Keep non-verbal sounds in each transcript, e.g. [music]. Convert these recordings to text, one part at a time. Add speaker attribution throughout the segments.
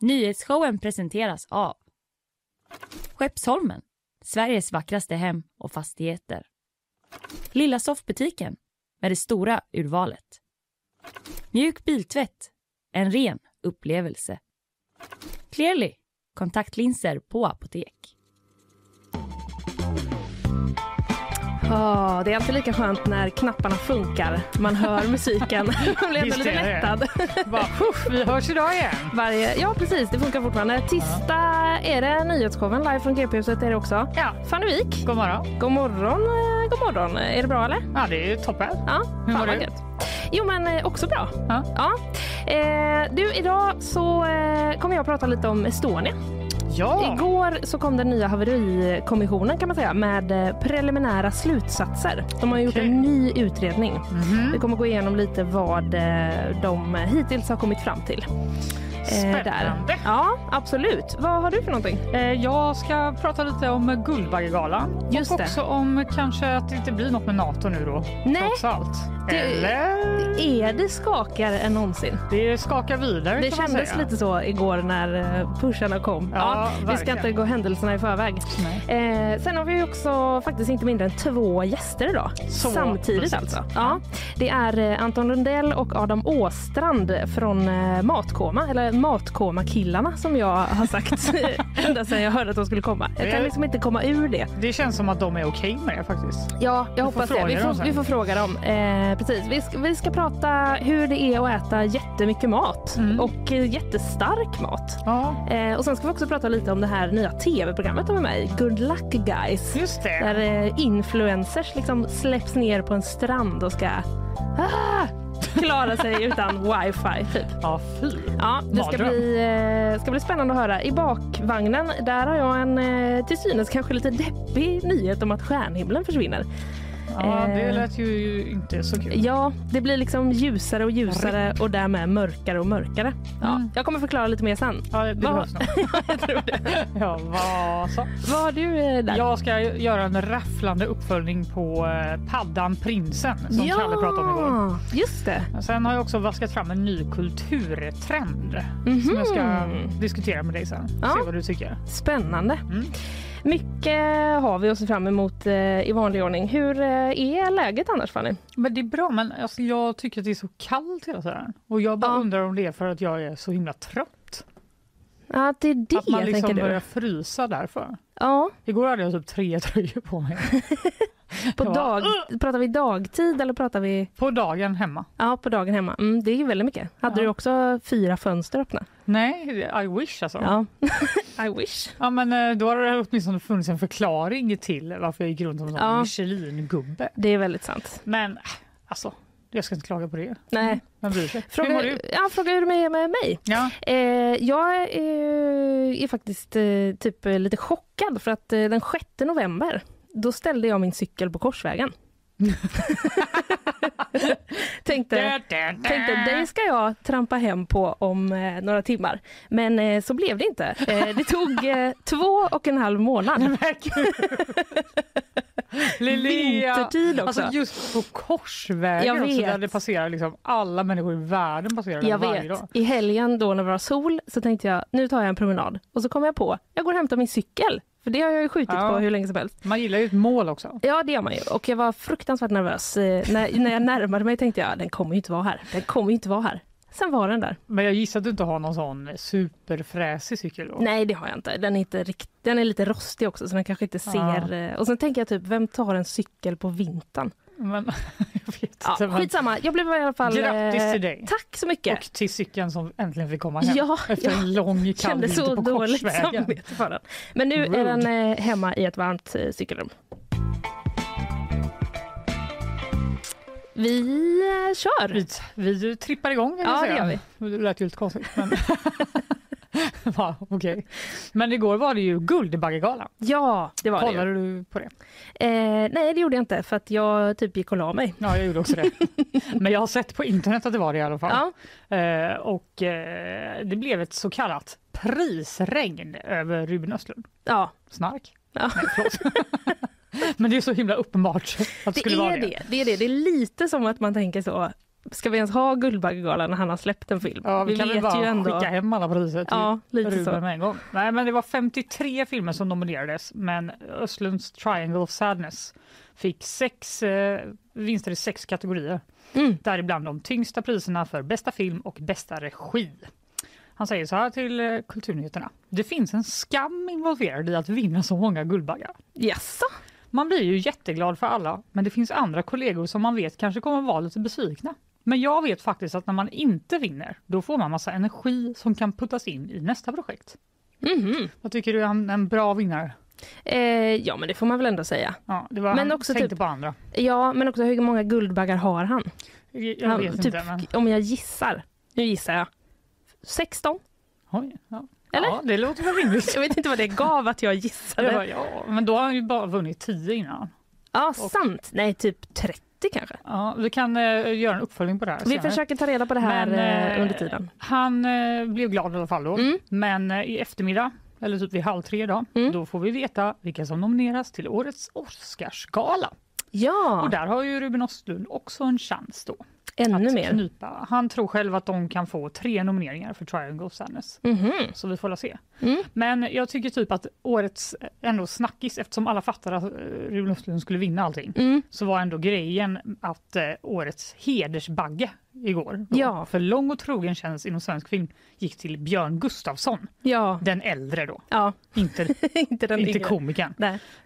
Speaker 1: Nyhetsshowen presenteras av Skeppsholmen, Sveriges vackraste hem och fastigheter. Lilla soffbutiken med det stora urvalet. Mjuk biltvätt, en ren upplevelse. Clearly, kontaktlinser på apotek.
Speaker 2: Ja, det är alltid lika skönt när knapparna funkar. Man hör [laughs] musiken. [laughs] Man blir ändå lite lättad. [laughs]
Speaker 3: Bara, "Puff, vi hörs idag igen.
Speaker 2: Varje, ja, precis. Det funkar fortfarande. Tisdag är det nyhetsshowen live från GP-huset. Är det också.
Speaker 3: Ja.
Speaker 2: Fanny Wijk.
Speaker 3: God morgon.
Speaker 2: God morgon, eh, god morgon. Är det bra eller?
Speaker 3: Ja, det är toppen.
Speaker 2: Ja,
Speaker 3: Hur mår du?
Speaker 2: Jo men eh, också bra.
Speaker 3: Ja.
Speaker 2: Ja. Eh, du, idag så eh, kommer jag att prata lite om Estonia.
Speaker 3: Ja.
Speaker 2: Igår så kom den nya haverikommissionen kan man säga med eh, preliminära slutsatser. De har gjort
Speaker 3: Okej.
Speaker 2: en ny utredning.
Speaker 3: Mhm.
Speaker 2: Vi kommer gå igenom lite vad eh, de hittills har kommit fram till. Eh, där.
Speaker 3: Spännande.
Speaker 2: Ja, absolut. Vad har du för någonting?
Speaker 3: Eh, Jag ska prata lite om Guldbaggegalan.
Speaker 2: Just
Speaker 3: och
Speaker 2: det.
Speaker 3: också om kanske att det inte blir något med Nato nu då.
Speaker 2: Nej.
Speaker 3: Trots allt.
Speaker 2: Det-
Speaker 3: Eller?
Speaker 2: Är det skakigare än någonsin?
Speaker 3: Det skakar vidare
Speaker 2: Det
Speaker 3: kan man
Speaker 2: kändes
Speaker 3: säga.
Speaker 2: lite så igår när eh, pusharna kom.
Speaker 3: Ja,
Speaker 2: vi ska inte gå händelserna i förväg.
Speaker 3: Nej.
Speaker 2: Eh, sen har vi också faktiskt inte mindre än två gäster idag.
Speaker 3: Så
Speaker 2: Samtidigt
Speaker 3: mysigt.
Speaker 2: alltså. Ja, det är Anton Lundell och Adam Åstrand från Matkoma, eller Matkoma-killarna som jag har sagt [laughs] ända sedan jag hörde att de skulle komma. Jag kan
Speaker 3: Det-
Speaker 2: liksom inte komma ur det.
Speaker 3: Det känns som att de är okej med det faktiskt.
Speaker 2: Ja, jag hoppas det. Vi får, vi får fråga dem. Eh, precis. Vi, ska, vi ska prata hur det är att äta jättemycket mat
Speaker 3: Mm.
Speaker 2: och eh, jättestark mat.
Speaker 3: Ja,
Speaker 2: Eh, och sen ska vi också prata lite om det här nya tv-programmet med i, Good Luck Guys.
Speaker 3: just det.
Speaker 2: Där eh, influencers liksom släpps ner på en strand och ska ah, klara sig utan wifi. Typ.
Speaker 3: Ja, fy.
Speaker 2: Ja, det ska bli, eh, ska bli spännande att höra. I bakvagnen där har jag en eh, till synes kanske lite deppig nyhet om att stjärnhimlen försvinner.
Speaker 3: Ja, det
Speaker 2: Eh.
Speaker 3: lät ju inte så kul.
Speaker 2: Ja, det blir liksom ljusare och ljusare och därmed mörkare och mörkare. Ja,
Speaker 3: Mm.
Speaker 2: Jag kommer förklara lite mer sen.
Speaker 3: Ja, det, behövs nog. [laughs]
Speaker 2: jag tror det. [laughs]
Speaker 3: Ja, vad så.
Speaker 2: Vad har du eh, där?
Speaker 3: Jag ska göra en rafflande uppföljning på eh, paddan Prinsen som Kalle pratade om igår.
Speaker 2: just det.
Speaker 3: Sen har jag också vaskat fram en ny kulturtrend
Speaker 2: Mhm.
Speaker 3: som jag ska diskutera med dig sen.
Speaker 2: Ja.
Speaker 3: Se vad du tycker.
Speaker 2: Spännande.
Speaker 3: Mm.
Speaker 2: Mycket har vi att se fram emot i vanlig ordning. Hur är läget annars Fanny?
Speaker 3: Men det är bra, men alltså, jag tycker att det är så kallt hela tiden. Och jag bara
Speaker 2: Ja.
Speaker 3: undrar om det är för att jag är så himla trött.
Speaker 2: Ja, det är det
Speaker 3: att man liksom
Speaker 2: tänker
Speaker 3: börjar
Speaker 2: du.
Speaker 3: frysa därför.
Speaker 2: Ja,
Speaker 3: Igår hade jag typ tre tröjor på mig. [laughs]
Speaker 2: på
Speaker 3: Jag bara,
Speaker 2: dag, pratar vi dagtid eller pratar vi
Speaker 3: På dagen hemma.
Speaker 2: ja, på dagen hemma? Mm, det är ju väldigt mycket. Hade
Speaker 3: Ja.
Speaker 2: du också fyra fönster öppna?
Speaker 3: Nej, I wish alltså.
Speaker 2: Ja. [laughs] I wish.
Speaker 3: Ja, men eh, då har det åtminstone funnits en förklaring till varför jag gick runt som en
Speaker 2: Ja.
Speaker 3: Michelin-gubbe.
Speaker 2: Det är väldigt sant.
Speaker 3: Men alltså, jag ska inte klaga på det.
Speaker 2: Nej.
Speaker 3: Vem bryr sig? Hur
Speaker 2: Fråga,
Speaker 3: mår du?
Speaker 2: ja, fråga hur det är med mig.
Speaker 3: Ja.
Speaker 2: Eh, jag eh, är faktiskt eh, typ eh, lite chockad för att eh, den 6 november då ställde jag min cykel på Korsvägen. [laughs] tänkte, tänkte dig ska jag trampa hem på om eh, några timmar. Men eh, så blev det inte. Eh, det tog eh, två och en halv månad. [laughs] [laughs] [laughs]
Speaker 3: Linnea!
Speaker 2: Vintertid också.
Speaker 3: Alltså just på Korsvägen också, där det passerar liksom alla människor i världen passerar
Speaker 2: Jag
Speaker 3: varje
Speaker 2: vet.
Speaker 3: dag.
Speaker 2: I helgen då när det var sol så tänkte jag nu tar jag en promenad. Och så kom jag på, jag går och hämtar min cykel. För det har jag ju skjutit
Speaker 3: Ja.
Speaker 2: på hur länge som helst.
Speaker 3: Man gillar ju ett mål också.
Speaker 2: Ja det gör man ju. Och jag var fruktansvärt nervös. Eh, när, när jag närmade mig tänkte jag den kommer ju inte vara här. Den kommer ju inte vara här. Sen var den där.
Speaker 3: Men jag gissar att du inte har någon sån superfräsig cykel då?
Speaker 2: Nej det har jag inte. Den är, inte rikt... den är lite rostig också så den kanske inte ser. eh, Och sen tänker jag typ, vem tar en cykel på vintern?
Speaker 3: Men [laughs] jag vet
Speaker 2: Ja,
Speaker 3: inte. men-
Speaker 2: skitsamma. Jag blev i alla fall...
Speaker 3: Grattis
Speaker 2: eh,
Speaker 3: till dig.
Speaker 2: Tack så mycket.
Speaker 3: Och till cykeln som äntligen fick komma hem
Speaker 2: Ja,
Speaker 3: efter
Speaker 2: ja.
Speaker 3: en lång kall vinter på
Speaker 2: dåligt
Speaker 3: Korsvägen.
Speaker 2: samvete för den. Men nu är
Speaker 3: Rude.
Speaker 2: den eh, hemma i ett varmt eh, cykelrum. Vi eh, kör!
Speaker 3: Vi, vi trippar igång
Speaker 2: Ja, det gör vi.
Speaker 3: Det lät ju lite konstigt. Men... [laughs] Va, okej. men igår var det ju Guldbaggegalan.
Speaker 2: Ja, det var det.
Speaker 3: Kollade du på det?
Speaker 2: Eh, nej, det gjorde jag inte för att jag typ gick och la mig.
Speaker 3: Ja, jag gjorde också det. [laughs] men jag har sett på internet att det var det i alla fall.
Speaker 2: Ja,
Speaker 3: Eh, och eh, det blev ett så kallat prisregn över Ruben Östlund.
Speaker 2: ja.
Speaker 3: Snark?
Speaker 2: Ja.
Speaker 3: Nej. [laughs] [laughs] men det är så himla uppenbart att det
Speaker 2: Det
Speaker 3: skulle vara
Speaker 2: är det. det är det. Det är lite som att man tänker så. ska vi ens ha Guldbaggegalan när han har släppt en film?
Speaker 3: Ja, vi, kan väl
Speaker 2: vet
Speaker 3: bara
Speaker 2: ju ändå...
Speaker 3: skicka hem alla priser till
Speaker 2: Ja, lite
Speaker 3: Ruben
Speaker 2: så.
Speaker 3: med en gång. Nej, men det var 53 filmer som nominerades, men Östlunds Triangle of Sadness fick sex eh, vinster i sex kategorier.
Speaker 2: Mm.
Speaker 3: Däribland de tyngsta priserna för bästa film och bästa regi. Han säger så här till eh, Kulturnyheterna. Det finns en skam involverad i att vinna så många Guldbaggar.
Speaker 2: Jaså?
Speaker 3: Man blir ju jätteglad för alla, men det finns andra kollegor som man vet kanske kommer vara lite besvikna. Men jag vet faktiskt att när man inte vinner, då får man massa energi som kan puttas in i nästa projekt.
Speaker 2: Mhm.
Speaker 3: Vad tycker du är en, en bra vinnare?
Speaker 2: Eh, ja, men det får man väl ändå säga.
Speaker 3: Ja, det var,
Speaker 2: Men
Speaker 3: han
Speaker 2: också
Speaker 3: tänkte
Speaker 2: typ-
Speaker 3: på andra.
Speaker 2: Ja, men också hur många Guldbaggar har han?
Speaker 3: Jag, jag
Speaker 2: han
Speaker 3: vet
Speaker 2: typ,
Speaker 3: inte. Men...
Speaker 2: Om jag gissar, nu gissar jag, 16?
Speaker 3: Oj, ja.
Speaker 2: Eller?
Speaker 3: Ja, det låter väl rimligt.
Speaker 2: Jag vet inte vad det gav att jag gissade.
Speaker 3: Ja, ja, men då har han ju bara vunnit 10 innan.
Speaker 2: Ja, sant. Nej, typ 30 kanske.
Speaker 3: Ja, vi kan eh, göra en uppföljning på det här
Speaker 2: Vi
Speaker 3: senare.
Speaker 2: försöker ta reda på det här
Speaker 3: Men,
Speaker 2: eh,
Speaker 3: eh,
Speaker 2: under tiden.
Speaker 3: Han eh, blev glad i alla fall då.
Speaker 2: Mm.
Speaker 3: Men eh, i eftermiddag, eller typ vid halv tre idag,
Speaker 2: Mm.
Speaker 3: då får vi veta vilka som nomineras till årets Oscarsgala.
Speaker 2: Ja,
Speaker 3: Och där har ju Ruben Östlund också en chans då
Speaker 2: ännu
Speaker 3: att
Speaker 2: mer.
Speaker 3: knipa. Han tror själv att de kan få tre nomineringar för Triangle of Sadness.
Speaker 2: Mhm.
Speaker 3: Så vi får väl se.
Speaker 2: Mm.
Speaker 3: Men jag tycker typ att årets ändå snackis, eftersom alla fattade att eh, Ruben Östlund skulle vinna allting,
Speaker 2: Mm.
Speaker 3: så var ändå grejen att eh, årets hedersbagge igår, då,
Speaker 2: Ja.
Speaker 3: för lång och trogen tjänst inom svensk film, gick till Björn Gustafsson,
Speaker 2: Ja,
Speaker 3: den äldre då,
Speaker 2: ja.
Speaker 3: inte, [laughs]
Speaker 2: inte den
Speaker 3: inte komikern.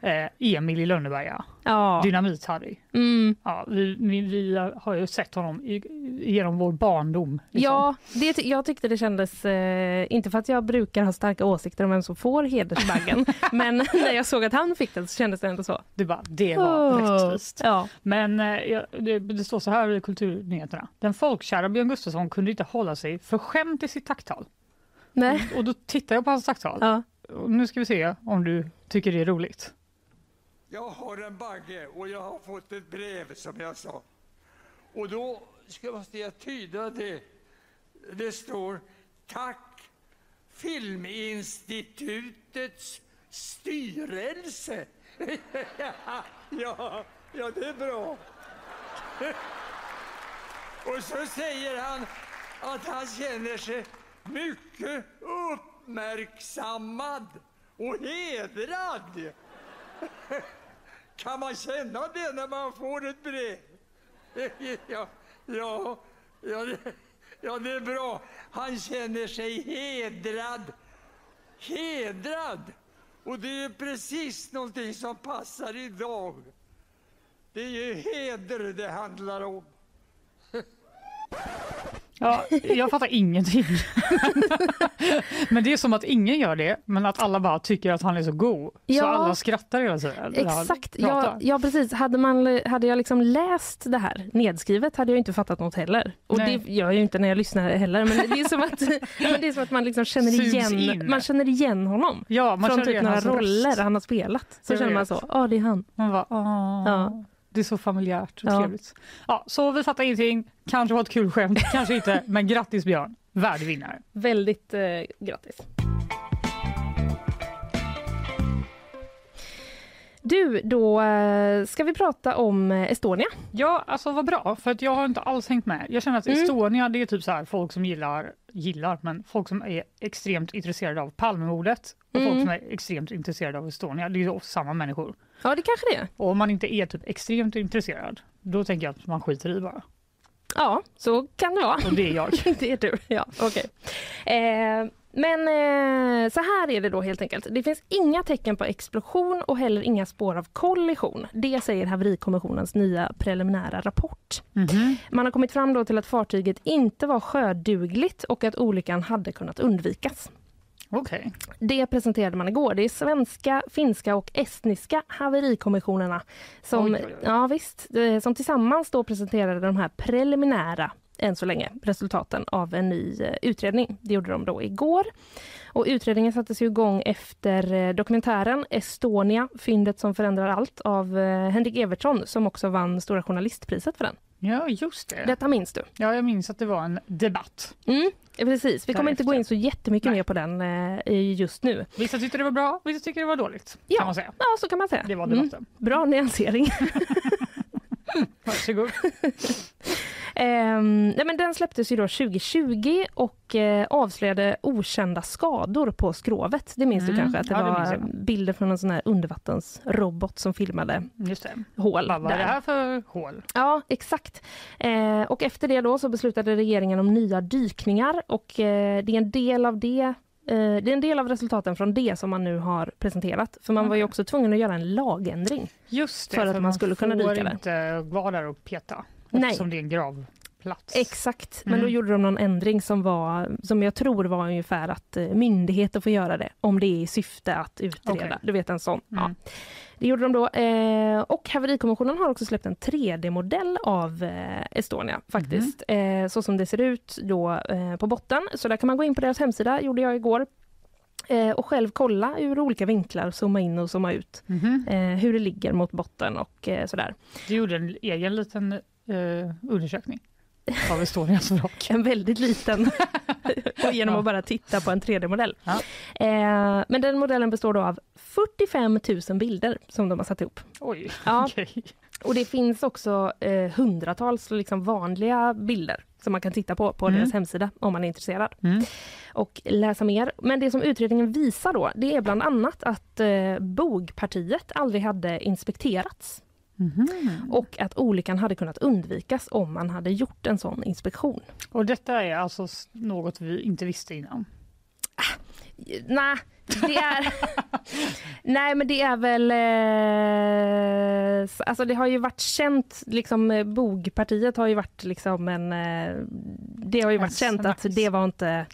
Speaker 3: Eh, Emil i Lönneberga,
Speaker 2: Ja.
Speaker 3: Dynamit-Harry.
Speaker 2: Mm.
Speaker 3: Ja, vi, vi, vi har ju sett honom i, genom vår barndom. liksom.
Speaker 2: Ja, det, jag tyckte det kändes, eh, inte för att jag brukar ha starka åsikter om vem som får hedersbaggen, [laughs] men när jag såg att han fick den så kändes det ändå så.
Speaker 3: Det, bara, det var
Speaker 2: Åh.
Speaker 3: rättvist.
Speaker 2: Ja.
Speaker 3: Men eh, det, det står så här i Kulturnyheterna. Den folkkära Björn Gustafsson kunde inte hålla sig för skämt i sitt tacktal.
Speaker 2: Nej.
Speaker 3: Och då tittar jag på hans tacktal.
Speaker 2: Ja.
Speaker 3: Och nu ska vi se om du tycker det är roligt.
Speaker 4: Jag har en bagge och jag har fått ett brev som jag sa. Och då ska måste jag tyda det. Det står Tack Filminstitutets styrelse. [laughs] ja, ja, det är bra. [laughs] och så säger han att han känner sig mycket uppmärksammad och hedrad. [laughs] Kan man känna det när man får ett brev? [laughs] Ja, ja, ja, det, ja, det är bra. Han känner sig hedrad. Hedrad! Och det är precis någonting som passar idag. Det är ju heder det handlar om. [laughs]
Speaker 3: Ja, jag fattar ingenting. [laughs] men det är som att ingen gör det, men att alla bara tycker att han är så god. Så
Speaker 2: Ja.
Speaker 3: alla skrattar hela tiden.
Speaker 2: Exakt, ja, ja precis. Hade, man, hade jag liksom läst det här nedskrivet hade jag inte fattat något heller. Och
Speaker 3: Nej.
Speaker 2: det gör jag ju inte när jag lyssnar heller. Men det är som att, [laughs] men det är som att man liksom känner,
Speaker 3: Sugs
Speaker 2: igen,
Speaker 3: in.
Speaker 2: man känner igen honom.
Speaker 3: Ja, man
Speaker 2: Från typ några roller
Speaker 3: röst.
Speaker 2: han har spelat. Så
Speaker 3: Jag
Speaker 2: känner man så, ja det är han.
Speaker 3: Man bara,
Speaker 2: Ja.
Speaker 3: Det är så familjärt och
Speaker 2: Ja.
Speaker 3: trevligt. Ja, så vi fattar ingenting. Kanske var ett kul skämt, kanske inte. Men grattis Björn, värdig vinnare.
Speaker 2: Väldigt eh, grattis. Du, då eh, ska vi prata om eh, Estonia.
Speaker 3: Ja, alltså vad bra, för att jag har inte alls hängt med. Jag känner att
Speaker 2: Mm.
Speaker 3: Estonia, det är typ så här folk som gillar, gillar, men folk som är extremt intresserade av Palmemordet och
Speaker 2: Mm.
Speaker 3: folk som är extremt intresserade av Estonia. Det är ju samma människor.
Speaker 2: Ja, det kanske det är.
Speaker 3: Och om man inte är typ extremt intresserad, då tänker jag att man skiter i bara.
Speaker 2: Ja, så kan det vara.
Speaker 3: Och det är jag. [laughs]
Speaker 2: det är du, ja. Okej. Eh, men eh, så här är det då helt enkelt. Det finns inga tecken på explosion och heller inga spår av kollision. Det säger Haverikommissionens nya preliminära rapport.
Speaker 3: Mhm.
Speaker 2: Man har kommit fram då till att fartyget inte var sjödugligt och att olyckan hade kunnat undvikas.
Speaker 3: Okej.
Speaker 2: Det presenterade man igår. Det är svenska, finska och estniska haverikommissionerna som,
Speaker 3: Oj, oj, oj.
Speaker 2: Ja, visst, eh, som tillsammans då presenterade de här preliminära än så länge, resultaten av en ny eh, utredning. Det gjorde de då igår. Och utredningen sattes igång efter eh, dokumentären Estonia, fyndet som förändrar allt av eh, Henrik Evertsson som också vann Stora journalistpriset för den.
Speaker 3: Ja, just det.
Speaker 2: Detta minns du?
Speaker 3: Ja, jag minns att det var en debatt.
Speaker 2: Mm, precis. Vi kommer inte gå in så jättemycket
Speaker 3: Nej.
Speaker 2: mer på den eh, just nu.
Speaker 3: Vissa tyckte det var bra, vissa tyckte det var dåligt.
Speaker 2: Ja.
Speaker 3: Kan man säga.
Speaker 2: Ja, så kan man säga.
Speaker 3: Det var
Speaker 2: Mm.
Speaker 3: debatten.
Speaker 2: Bra nyansering. [laughs]
Speaker 3: Varsågod. [laughs]
Speaker 2: Ehm, nej, men den släpptes ju då 2020 och eh, avslöjade okända skador på skrovet. Det minns
Speaker 3: Mm.
Speaker 2: du kanske? Att det
Speaker 3: Ja, det
Speaker 2: var
Speaker 3: jag.
Speaker 2: bilder från en sån här undervattensrobot som filmade
Speaker 3: Just det.
Speaker 2: hål.
Speaker 3: Vad var det
Speaker 2: där.
Speaker 3: här för hål?
Speaker 2: Ja, exakt. Eh, och efter det då så beslutade regeringen om nya dykningar och eh, det är en del av det eh, det är en del av resultaten från det som man nu har presenterat. För man var ju också tvungen att göra en lagändring.
Speaker 3: Just det,
Speaker 2: För att man skulle kunna dyka där.
Speaker 3: inte vara där och peta
Speaker 2: Nej.
Speaker 3: det är en gravplats.
Speaker 2: Exakt, men
Speaker 3: Mm.
Speaker 2: då gjorde de någon ändring som var som jag tror var ungefär att eh, myndigheter får göra det om det är i syfte att utreda.
Speaker 3: Okej.
Speaker 2: Du vet en sån. Ja.
Speaker 3: Mm.
Speaker 2: Det gjorde de då. Eh, och Haverikommissionen har också släppt en 3D-modell av eh, Estonia faktiskt. Eh, så som det ser ut då på botten. Så där kan man gå in på deras hemsida, gjorde jag igår. Och själv kolla ur olika vinklar, zooma in och zooma ut.
Speaker 3: Mhm.
Speaker 2: Eh, hur det ligger mot botten och sådär.
Speaker 3: Du gjorde en egen liten eh, undersökning av Estonias vrak. [laughs]
Speaker 2: En väldigt liten, [laughs] genom att bara titta på en 3D-modell.
Speaker 3: Ja.
Speaker 2: Eh, men den modellen består då av 45 000 bilder som de har satt ihop.
Speaker 3: Oj,
Speaker 2: Ja.
Speaker 3: okej.
Speaker 2: Och det finns också eh, hundratals liksom vanliga bilder som man kan titta på på
Speaker 3: Mm.
Speaker 2: deras hemsida om man är intresserad
Speaker 3: Mm.
Speaker 2: och läsa mer. Men det som utredningen visar då, det är bland annat att eh, bogpartiet aldrig hade inspekterats
Speaker 3: Mhm.
Speaker 2: och att olyckan hade kunnat undvikas om man hade gjort en sån inspektion.
Speaker 3: Och detta är alltså något vi inte visste innan?
Speaker 2: Nej, det är... [laughs] Nej, men det är väl... Eh... Alltså det har ju varit känt, liksom eh, bogpartiet har ju varit liksom en... Eh... Det har ju
Speaker 3: En
Speaker 2: varit känt att det var inte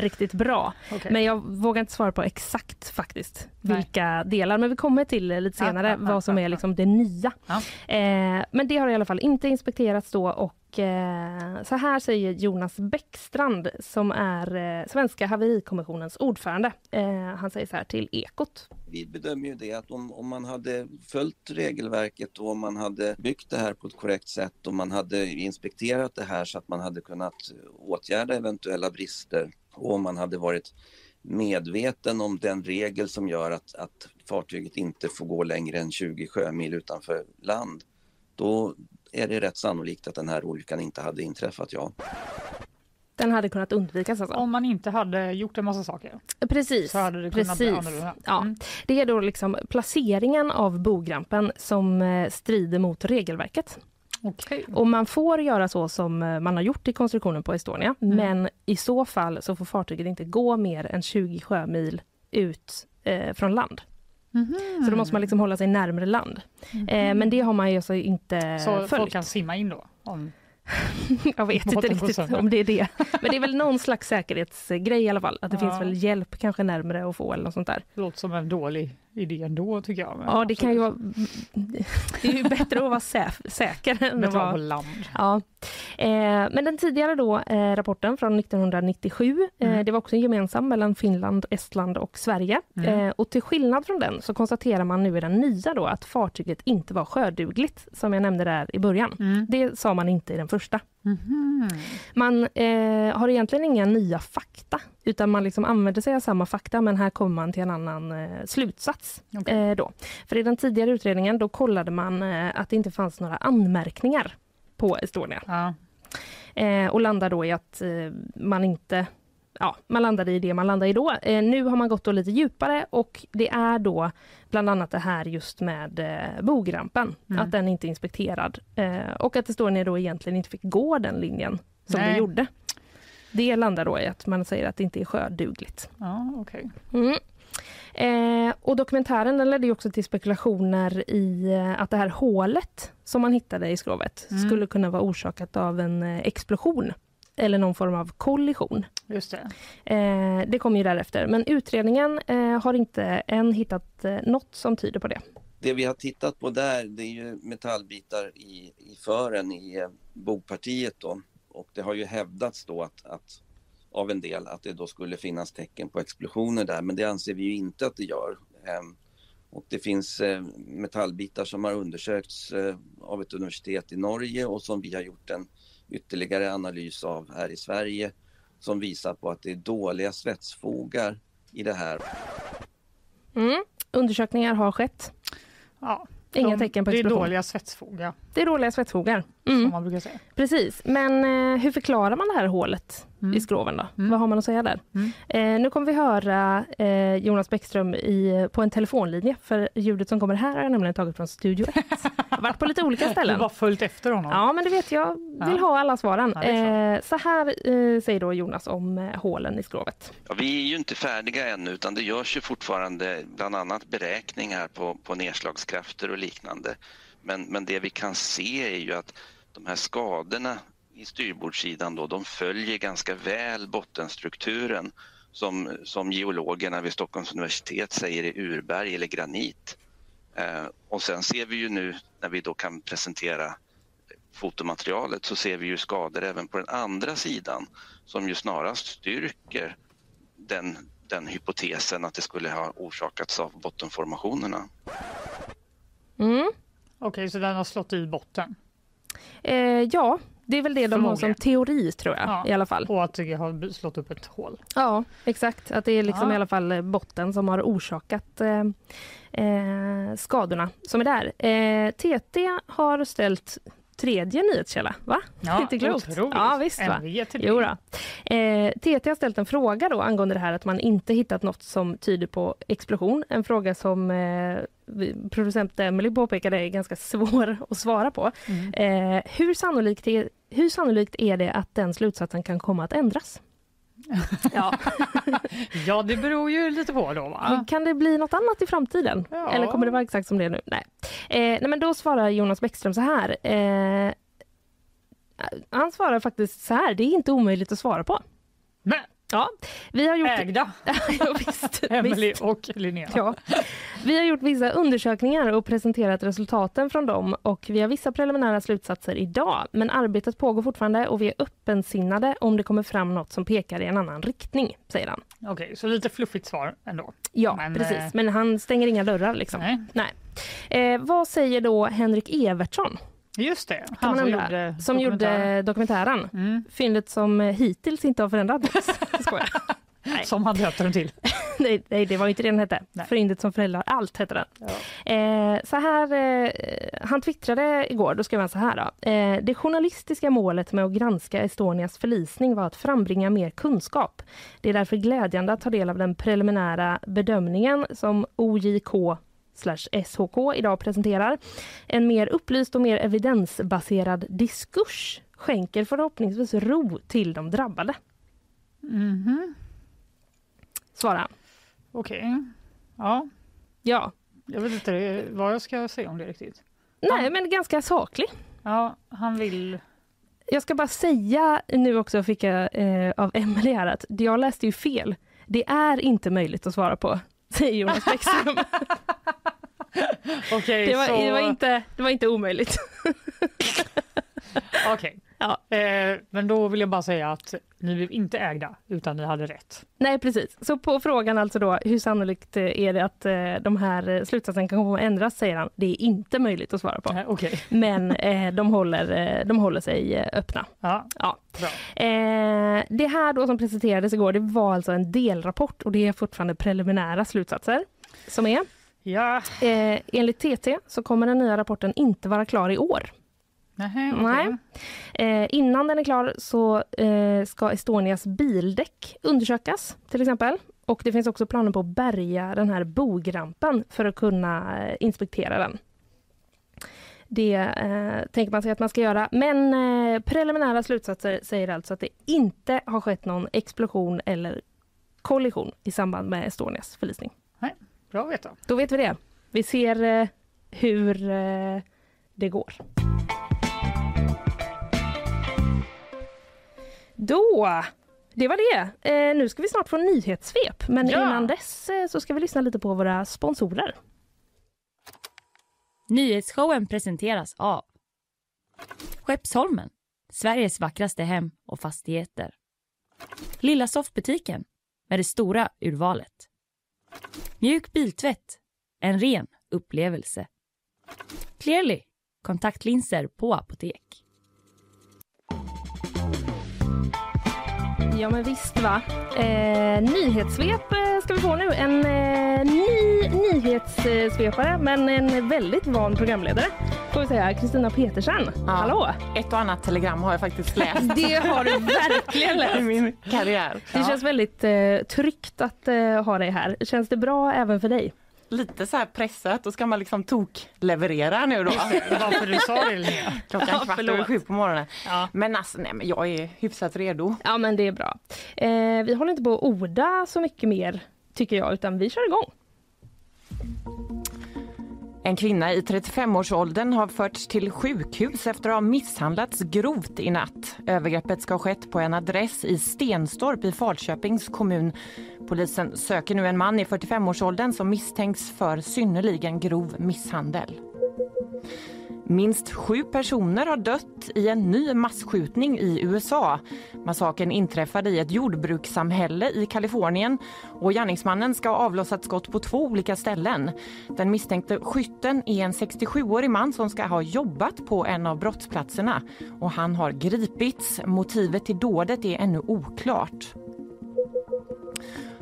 Speaker 2: riktigt bra.
Speaker 3: Okej.
Speaker 2: Men jag vågar inte svara på exakt faktiskt
Speaker 3: Nej.
Speaker 2: vilka delar. Men vi kommer till eh, lite senare
Speaker 3: ja, ja,
Speaker 2: vad som
Speaker 3: ja,
Speaker 2: är
Speaker 3: ja.
Speaker 2: liksom det nya.
Speaker 3: Ja.
Speaker 2: Eh, men det har i alla fall inte inspekterats då och eh, så här säger Jonas Bäckstrand som är eh, Svenska haverikommissionens ordförande. Eh, han säger så här till Ekot.
Speaker 5: Vi bedömer ju det att om, om man hade följt regelverket och om man hade byggt det här på ett korrekt sätt och man hade inspekterat det här så att man hade kunnat åtgärda eventuella brister och om man hade varit medveten om den regel som gör att, att fartyget inte får gå längre än 20 sjömil utanför land, då är det rätt sannolikt att den här olyckan inte hade inträffat, ja.
Speaker 2: Den hade kunnat undvikas alltså.
Speaker 3: Om man inte hade gjort en massa saker
Speaker 2: Precis.
Speaker 3: så hade det kunnat bli
Speaker 2: precis.
Speaker 3: annorlunda.
Speaker 2: Ja.
Speaker 3: Mm.
Speaker 2: Det är då liksom placeringen av bogrampen som eh, strider mot regelverket.
Speaker 3: Okej.
Speaker 2: Och man får göra så som eh, man har gjort i konstruktionen på Estonia.
Speaker 3: Mm.
Speaker 2: Men i så fall så får fartyget inte gå mer än 20 sjömil ut eh, från land.
Speaker 3: Mhm.
Speaker 2: Så då måste man liksom hålla sig närmare land. Eh, men det har man ju alltså inte
Speaker 3: Så folk
Speaker 2: följt.
Speaker 3: kan simma in då? Om... [laughs]
Speaker 2: Jag vet inte riktigt
Speaker 3: sönder.
Speaker 2: om det är det. Men det är väl någon slags säkerhetsgrej i alla fall. Att det [laughs]
Speaker 3: Ja.
Speaker 2: finns väl hjälp kanske närmare att få eller något sånt där.
Speaker 3: Det låter som en dålig idé ändå tycker jag. Men
Speaker 2: Ja, det kan ju vara... [laughs] Det är ju bättre att vara säf- säker än att
Speaker 3: vara land.
Speaker 2: Ja. Eh, men den tidigare då, eh, rapporten från 1997, eh,
Speaker 3: Mm.
Speaker 2: det var också gemensam mellan Finland, Estland och Sverige.
Speaker 3: Mm.
Speaker 2: Eh, och till skillnad från den så konstaterar man nu i den nya då att fartyget inte var sjödugligt, som jag nämnde där i början.
Speaker 3: Mm.
Speaker 2: Det sa man inte i den första.
Speaker 3: Mhm.
Speaker 2: Man eh, har egentligen inga nya fakta, utan man liksom använder sig av samma fakta, men här kommer man till en annan eh, slutsats.
Speaker 3: Okej.
Speaker 2: Eh, då. För i den tidigare utredningen då kollade man eh, att det inte fanns några anmärkningar på Estonia.
Speaker 3: Ja.
Speaker 2: Eh, och landar då i att eh, man inte Ja, man landade i det man landade i då. Eh, nu har man gått då lite djupare och det är då bland annat det här just med eh, bogrampen,
Speaker 3: Mm.
Speaker 2: att den inte är inspekterad eh, och att Estonia då egentligen inte fick gå den linjen som
Speaker 3: Nej.
Speaker 2: det gjorde. Det landar då i att man säger att det inte är sjödugligt.
Speaker 3: Ja, okej.
Speaker 2: Mm. Eh, och dokumentären den ledde också till spekulationer i eh, att det här hålet som man hittade i skrovet
Speaker 3: Mm.
Speaker 2: skulle kunna vara orsakat av en eh, explosion eller någon form av kollision.
Speaker 3: Just det.
Speaker 2: Eh, det kom ju därefter, men utredningen eh, har inte än hittat eh, något som tyder på det.
Speaker 5: Det vi har tittat på där det är ju metallbitar i, i fören i eh, bogpartiet då. Och det har ju hävdats då att, att av en del att det då skulle finnas tecken på explosioner där men det anser vi ju inte att det gör. Ehm, och det finns metallbitar som har undersökts av ett universitet i Norge och som vi har gjort en ytterligare analys av här i Sverige som visar på att det är dåliga svetsfogar i det här.
Speaker 2: Mm. Undersökningar har skett.
Speaker 3: Ja.
Speaker 2: Inga
Speaker 3: De-
Speaker 2: tecken på
Speaker 3: Det är
Speaker 2: explosion.
Speaker 3: dåliga svetsfogar.
Speaker 2: Det är dåliga svetsfogar.
Speaker 3: som
Speaker 2: Mm,
Speaker 3: man brukar säga.
Speaker 2: precis. Men eh, hur förklarar man det här hålet
Speaker 3: Mm.
Speaker 2: i skroven då?
Speaker 3: Mm.
Speaker 2: Vad har man att säga där?
Speaker 3: Mm.
Speaker 2: Eh, nu kommer vi höra eh, Jonas Bäckström i, på en telefonlinje, för ljudet som kommer här har jag nämligen tagit från Studio 1. Jag har varit på lite olika
Speaker 3: Du
Speaker 2: ställen.
Speaker 3: har följt efter honom.
Speaker 2: Ja, men det vet jag. vill
Speaker 3: Ja.
Speaker 2: ha alla svaren.
Speaker 3: Ja, är
Speaker 2: eh, så här eh, säger då Jonas om eh, hålen i skrovet.
Speaker 5: Ja, vi är ju inte färdiga ännu utan det görs ju fortfarande bland annat beräkningar på, på nedslagskrafter och liknande. Men, men det vi kan se är ju att de här skadorna i styrbordssidan då, de följer ganska väl bottenstrukturen som, som geologerna vid Stockholms universitet säger är urberg eller granit. Eh, och sen ser vi ju nu när vi då kan presentera fotomaterialet så ser vi ju skador även på den andra sidan som ju snarast styrker den, den hypotesen att det skulle ha orsakats av bottenformationerna.
Speaker 2: Mm.
Speaker 3: Okej, så den har slått i botten
Speaker 2: Eh, ja, det är väl det de har som
Speaker 3: Förmodligen.
Speaker 2: teori tror jag
Speaker 3: Ja.
Speaker 2: i alla fall.
Speaker 3: och att det har slått upp ett hål.
Speaker 2: Ja, exakt. Att det är liksom
Speaker 3: Ja.
Speaker 2: i alla fall eh, botten som har orsakat eh, eh, skadorna som är där. Eh, TT har ställt tredje nyhetskälla, va?
Speaker 3: Ja,
Speaker 2: Inte klokt.
Speaker 3: otroligt.
Speaker 2: Ja, visst, va? Jo då. Eh, TT har ställt en fråga då angående det här att man inte hittat något som tyder på explosion. En fråga som eh, producent Emily påpekade är ganska svår [laughs] att svara på.
Speaker 3: Mm.
Speaker 2: Eh, hur, sannolikt är, hur sannolikt är det att den slutsatsen kan komma att ändras? Ja. [laughs]
Speaker 3: Ja, det beror ju lite på då va?
Speaker 2: Kan det bli något annat i framtiden?
Speaker 3: Ja.
Speaker 2: Eller kommer det vara exakt som det är nu? Nej. Eh, nej men då svarar Jonas Bäckström så här. Eh, han svarar faktiskt så här, det är inte omöjligt att svara på.
Speaker 3: Men
Speaker 2: Ja, vi har gjort...
Speaker 3: ägda, [laughs]
Speaker 2: ja, visst, [laughs]
Speaker 3: Emily och Linnea.
Speaker 2: Ja. Vi har gjort vissa undersökningar och presenterat resultaten från dem och vi har vissa preliminära slutsatser idag. Men arbetet pågår fortfarande och vi är öppensinnade om det kommer fram något som pekar i en annan riktning, säger han.
Speaker 3: Okej, så lite fluffigt svar ändå.
Speaker 2: Ja,
Speaker 3: Men,
Speaker 2: precis.
Speaker 3: eh,
Speaker 2: Men han stänger inga dörrar liksom.
Speaker 3: Nej.
Speaker 2: Eh, vad säger då Henrik Evertsson,
Speaker 3: Just det, han som
Speaker 2: undra,
Speaker 3: gjorde
Speaker 2: som
Speaker 3: dokumentären.
Speaker 2: gjorde dokumentären?
Speaker 3: Mm,
Speaker 2: Fyndet som eh, hittills inte har förändrats. [laughs]
Speaker 3: Som han döpte den till. [laughs]
Speaker 2: nej, nej, det var inte det den hette.
Speaker 3: Nej.
Speaker 2: Fyndet som föräldrar allt hette den.
Speaker 3: Ja.
Speaker 2: Eh, så här, eh, han twittrade igår, då skrev han så här. Då. Eh, det journalistiska målet med att granska Estonias förlisning var att frambringa mer kunskap. Det är därför glädjande att ta del av den preliminära bedömningen som OJK SHK idag presenterar. En mer upplyst och mer evidensbaserad diskurs skänker förhoppningsvis ro till de drabbade,
Speaker 3: Mhm.
Speaker 2: svarar han.
Speaker 3: Okej. Ja,
Speaker 2: Ja,
Speaker 3: jag vet inte vad jag ska säga om det riktigt.
Speaker 2: nej men ganska saklig.
Speaker 3: Ja, han vill...
Speaker 2: Jag ska bara säga nu också, fick jag eh, av Emelie här, att jag läste ju fel. Det är inte möjligt att svara på, [laughs] säger Jonas Bäckström. [laughs]
Speaker 3: Okej,
Speaker 2: det, var,
Speaker 3: så...
Speaker 2: det, var inte, det var inte omöjligt. [laughs]
Speaker 3: Okej.
Speaker 2: Ja.
Speaker 3: Eh, men då vill jag bara säga att ni blev inte ägda, utan ni hade rätt.
Speaker 2: Nej, precis. Så på frågan alltså då, hur sannolikt eh, är det att eh, de här eh, slutsatserna kan komma att ändras, säger han. Det är inte möjligt att svara på.
Speaker 3: Eh, Okej. [laughs]
Speaker 2: Men eh, de, håller, eh, de håller sig öppna.
Speaker 3: Ja,
Speaker 2: Ja. det här då som presenterades igår, det var alltså en delrapport och det är fortfarande preliminära slutsatser som är.
Speaker 3: Ja,
Speaker 2: Eh, enligt TT så kommer den nya rapporten inte vara klar i år.
Speaker 3: Nähä, okej.
Speaker 2: Nej. Eh, innan den är klar så eh, ska Estonias bildäck undersökas till exempel. Och det finns också planer på att bärga den här bogrampen för att kunna eh, inspektera den. Det eh, tänker man sig att man ska göra. Men eh, preliminära slutsatser säger alltså att det inte har skett någon explosion eller kollision i samband med Estonias förlisning.
Speaker 3: Bra att veta.
Speaker 2: Då vet vi det. Vi ser eh, hur eh, det går. Då, det var det. Eh, nu ska vi snart få nyhetssvep, men
Speaker 3: Ja.
Speaker 2: innan dess eh, så ska vi lyssna lite på våra sponsorer.
Speaker 1: Nyhetsshowen presenteras av Skeppsholmen, Sveriges vackraste hem och fastigheter. Lilla soffbutiken med det stora urvalet. Mjuk biltvätt, en ren upplevelse. Clearly, kontaktlinser på apotek.
Speaker 2: Ja men visst va. Eh, nyhetssvep eh, ska vi få nu. En eh, ny nyhetssvepare men en väldigt van programledare får vi säga. Kristina Petersen.
Speaker 6: Ja.
Speaker 2: Hallå!
Speaker 6: Ett och annat telegram har jag faktiskt läst [laughs]
Speaker 2: Det har du verkligen [laughs]
Speaker 6: i
Speaker 2: läst.
Speaker 6: min karriär.
Speaker 2: Det känns väldigt eh, tryggt att eh, ha dig här. Känns det bra även för dig?
Speaker 6: Lite så här pressat, då ska man liksom tok-leverera nu då.
Speaker 3: Varför du sa det Linnea?
Speaker 6: Klockan
Speaker 2: Ja,
Speaker 6: kvart över sju på morgonen.
Speaker 3: Ja.
Speaker 6: Men alltså, nej men jag är hyfsat redo.
Speaker 2: Ja men det är bra. Eh, vi håller inte på att orda så mycket mer tycker jag utan vi kör igång.
Speaker 6: En kvinna i 35-årsåldern har förts till sjukhus efter att ha misshandlats grovt i natt. Övergreppet ska ha skett på en adress i Stenstorp i Falköpings kommun. Polisen söker nu en man i 45-årsåldern som misstänks för synnerligen grov misshandel. Minst sju personer har dött i en ny massskjutning i USA. Massakern inträffade i ett jordbrukssamhälle i Kalifornien och gärningsmannen ska ha avlossat skott på två olika ställen. Den misstänkte skytten är en 67-årig man som ska ha jobbat på en av brottsplatserna och han har gripits. Motivet till dådet är ännu oklart.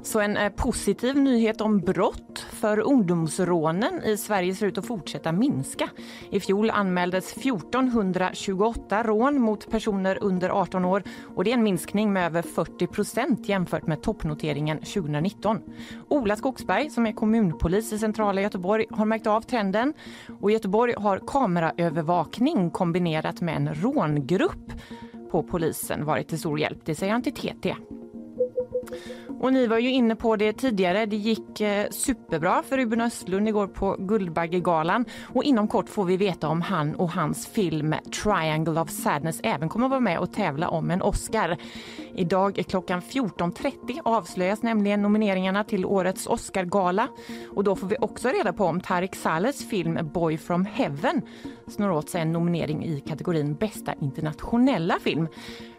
Speaker 6: Så en eh, positiv nyhet om brott för ungdomsrånen i Sverige ser ut att fortsätta minska. I fjol anmäldes 1428 rån mot personer under 18 år och det är en minskning med över 40 procent jämfört med toppnoteringen 2019. Ola Skogsberg som är kommunpolis i centrala Göteborg har märkt av trenden och Göteborg har kameraövervakning kombinerat med en rångrupp på polisen varit till stor hjälp. Det säger han till TT. Och ni var ju inne på det tidigare. Det gick eh, superbra för Ruben Östlund igår på Guldbaggegalan. Och inom kort får vi veta om han och hans film Triangle of Sadness även kommer att vara med och tävla om en Oscar. Idag klockan 14.30 avslöjas nämligen nomineringarna till årets Oscargala. Och då får vi också reda på om Tarik Salehs film Boy from Heaven snor åt sig en nominering i kategorin bästa internationella film.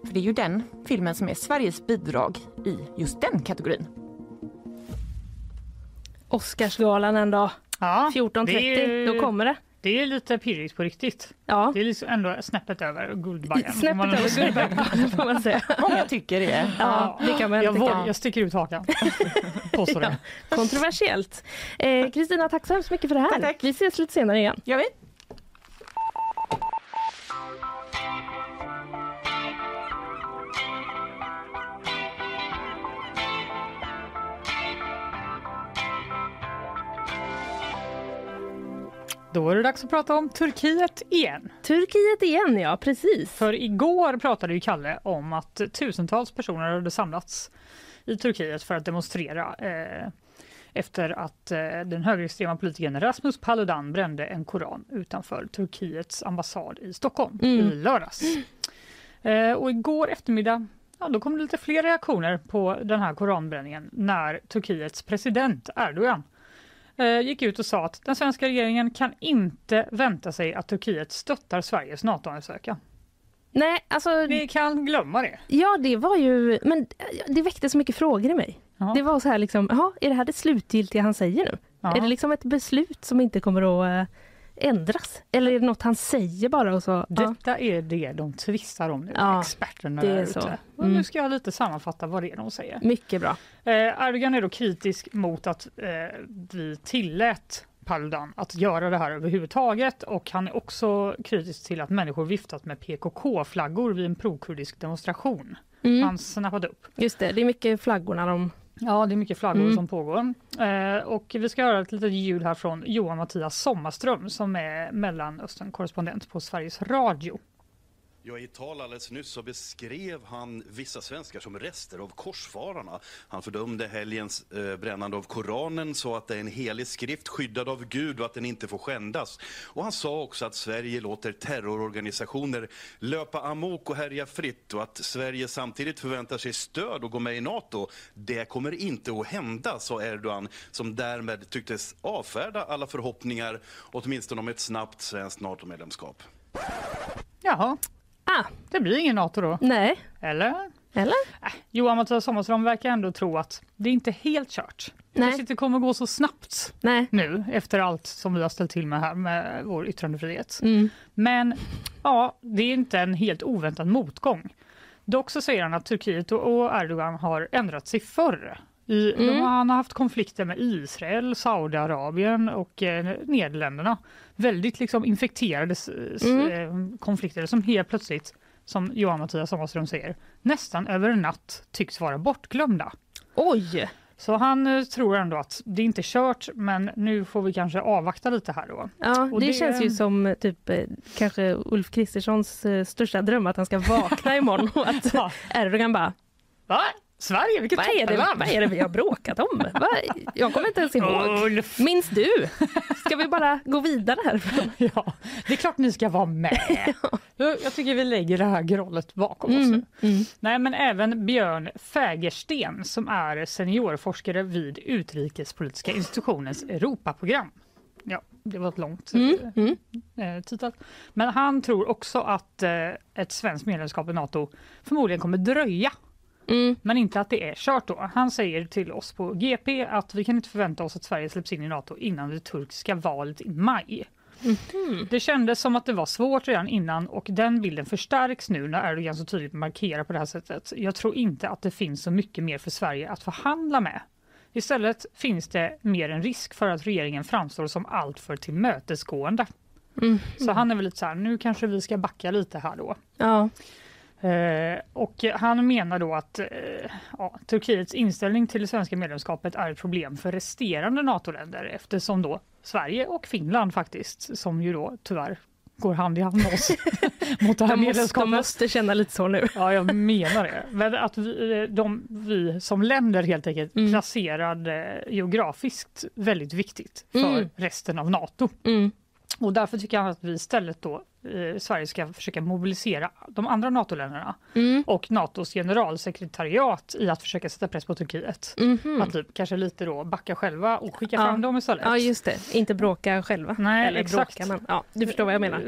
Speaker 6: För det är ju den filmen som är Sveriges bidrag i just den kategorin.
Speaker 2: Oscarsgalan en dag.
Speaker 3: Ja,
Speaker 2: 14.30,
Speaker 3: det är-
Speaker 2: då kommer det.
Speaker 3: Det är lite pirrigt på riktigt.
Speaker 2: Ja.
Speaker 3: Det är liksom ändå snäppet över Guldbaggen.
Speaker 2: Snäppet över. Guldbaggen får man säga. [laughs]
Speaker 6: Många tycker det.
Speaker 2: Ja, det kan man
Speaker 3: jag,
Speaker 2: tycka.
Speaker 3: vågar, jag sticker ut hakan. [laughs] Påstår det.
Speaker 2: Kontroversiellt. Eh, Kristina, tack så hemskt mycket för det här.
Speaker 6: Tack, tack.
Speaker 2: Vi ses lite senare igen.
Speaker 6: Gör vi?
Speaker 3: Då är det dags att prata om Turkiet igen.
Speaker 2: Turkiet igen, ja precis.
Speaker 3: För igår pratade ju Kalle om att tusentals personer hade samlats i Turkiet för att demonstrera eh, efter att eh, den högerextrema politikern Rasmus Paludan brände en koran utanför Turkiets ambassad i Stockholm
Speaker 2: Mm.
Speaker 3: i lördags. Eh, och igår eftermiddag ja, då kom det lite fler reaktioner på den här koranbränningen när Turkiets president Erdogan gick ut och sa att den svenska regeringen kan inte vänta sig att Turkiet stöttar Sveriges NATO-ansökan.
Speaker 2: Nej, alltså,
Speaker 3: Vi kan glömma det.
Speaker 2: ja det var ju, men det väckte så mycket frågor i mig.
Speaker 3: Ja.
Speaker 2: Det var så här liksom, jaha, är det här det slutgiltiga han säger nu?
Speaker 3: Ja.
Speaker 2: Är det liksom ett beslut som inte kommer att eh, ändras? Eller är det något han säger bara och så? Ja.
Speaker 3: Detta är det de tvistar om nu,
Speaker 2: Ja,
Speaker 3: experterna där
Speaker 2: är
Speaker 3: ute.
Speaker 2: Mm.
Speaker 3: Nu ska jag lite sammanfatta vad det är de säger.
Speaker 2: Mycket bra.
Speaker 3: Eh, Erdogan är då kritisk mot att eh, vi tillät Paludan att göra det här överhuvudtaget och han är också kritisk till att människor viftat med PKK-flaggor vid en prokurdisk demonstration.
Speaker 2: Mm.
Speaker 3: Han snappade upp.
Speaker 2: Just det, det är mycket flaggorna de...
Speaker 3: Ja, det är mycket flaggor
Speaker 2: Mm.
Speaker 3: som pågår. Eh, och vi ska höra ett litet ljud här från Johan Mattias Sommarström som är Mellanöstern-korrespondent på Sveriges Radio.
Speaker 7: Ja, I ett tal alldeles nyss så beskrev han vissa svenskar som rester av korsfararna. Han fördömde helgens eh, brännande av Koranen, sa att det är en helig skrift skyddad av Gud och att den inte får skändas. Och han sa också att Sverige låter terrororganisationer löpa amok och härja fritt och att Sverige samtidigt förväntar sig stöd och gå med i NATO. Det kommer inte att hända, sa Erdogan som därmed tycktes avfärda alla förhoppningar åtminstone om ett snabbt svenskt NATO-medlemskap.
Speaker 3: Jaha,
Speaker 2: Ah,
Speaker 3: det blir ingen NATO då,
Speaker 2: nej.
Speaker 3: eller?
Speaker 2: Eller?
Speaker 3: Johan Mattias Sommarström verkar ändå tro att det inte är helt kört. Det
Speaker 2: Nej.
Speaker 3: kanske inte kommer gå så snabbt
Speaker 2: Nej.
Speaker 3: nu efter allt som vi har ställt till med här med vår yttrandefrihet.
Speaker 2: Mm.
Speaker 3: Men ja, det är inte en helt oväntad motgång. Dock så säger han att Turkiet och Erdogan har ändrat sig förr. I,
Speaker 2: Mm.
Speaker 3: de, han har haft konflikter med Israel, Saudiarabien och eh, Nederländerna. Väldigt liksom infekterade
Speaker 2: Mm.
Speaker 3: eh, konflikter som helt plötsligt, som Johan Mattias Samaström säger, nästan över en natt tycks vara bortglömda.
Speaker 2: Oj!
Speaker 3: Så han eh, tror ändå att det inte är kört, men nu får vi kanske avvakta lite här då.
Speaker 2: Ja, det,
Speaker 3: det-
Speaker 2: känns ju som eh, typ eh, kanske Ulf Kristerssons största dröm att han ska vakna imorgon och att [laughs]
Speaker 3: Ja. [laughs]
Speaker 2: Erdogan bara
Speaker 3: Va? Sverige, vilket
Speaker 2: vad är, det, vad är det vi har bråkat om? Jag kommer inte ens ihåg.
Speaker 3: Ulf!
Speaker 2: Minns du? Ska vi bara gå vidare härifrån? [laughs]
Speaker 3: Ja, det är klart ni ska vara med. [laughs] Jag jag tycker vi lägger det här grollet bakom oss nu.
Speaker 2: Mm. Mm.
Speaker 3: Nej, men även Björn Fägersten som är seniorforskare vid Utrikespolitiska institutionens Europaprogram. Ja, det var ett långt
Speaker 2: Mm. Mm.
Speaker 3: eh, titel. Men han tror också att eh, ett svenskt medlemskap i Nato förmodligen kommer dröja.
Speaker 2: Mm.
Speaker 3: Men inte att det är kört då. Han säger till oss på GP att vi kan inte förvänta oss att Sverige släpps in i Nato innan det turkiska valet i maj.
Speaker 2: Mhm.
Speaker 3: Det kändes som att det var svårt redan innan och den bilden förstärks nu när Erdogan så tydligt markerar på det här sättet. Jag tror inte att det finns så mycket mer för Sverige att förhandla med. Istället finns det mer en risk för att regeringen framstår som alltför tillmötesgående.
Speaker 2: Mm.
Speaker 3: Så han är väl lite så här, nu kanske vi ska backa lite här då.
Speaker 2: Ja.
Speaker 3: Eh, och han menar då att eh, ja, Turkiets inställning till det svenska medlemskapet är ett problem för resterande NATO-länder eftersom då Sverige och Finland faktiskt, som ju då tyvärr går hand i hand med oss [laughs] mot det här
Speaker 2: De måste,
Speaker 3: medlemskapet.
Speaker 2: de måste känna lite så nu.
Speaker 3: Ja, jag menar det. Men att vi, de, vi som länder helt enkelt
Speaker 2: Mm.
Speaker 3: placerade geografiskt väldigt viktigt för
Speaker 2: Mm.
Speaker 3: resten av NATO.
Speaker 2: Mm.
Speaker 3: Och därför tycker han att vi istället då eh, Sverige ska försöka mobilisera de andra NATO-länderna
Speaker 2: Mm.
Speaker 3: och Natos generalsekretariat i att försöka sätta press på Turkiet.
Speaker 2: Mhm.
Speaker 3: Att typ, kanske lite då backa själva och skicka
Speaker 2: Ja.
Speaker 3: fram dem istället.
Speaker 2: Ja, just det. Inte bråka själva.
Speaker 3: Nej,
Speaker 2: Eller
Speaker 3: exakt.
Speaker 2: bråka, men ja, du förstår vad jag menar.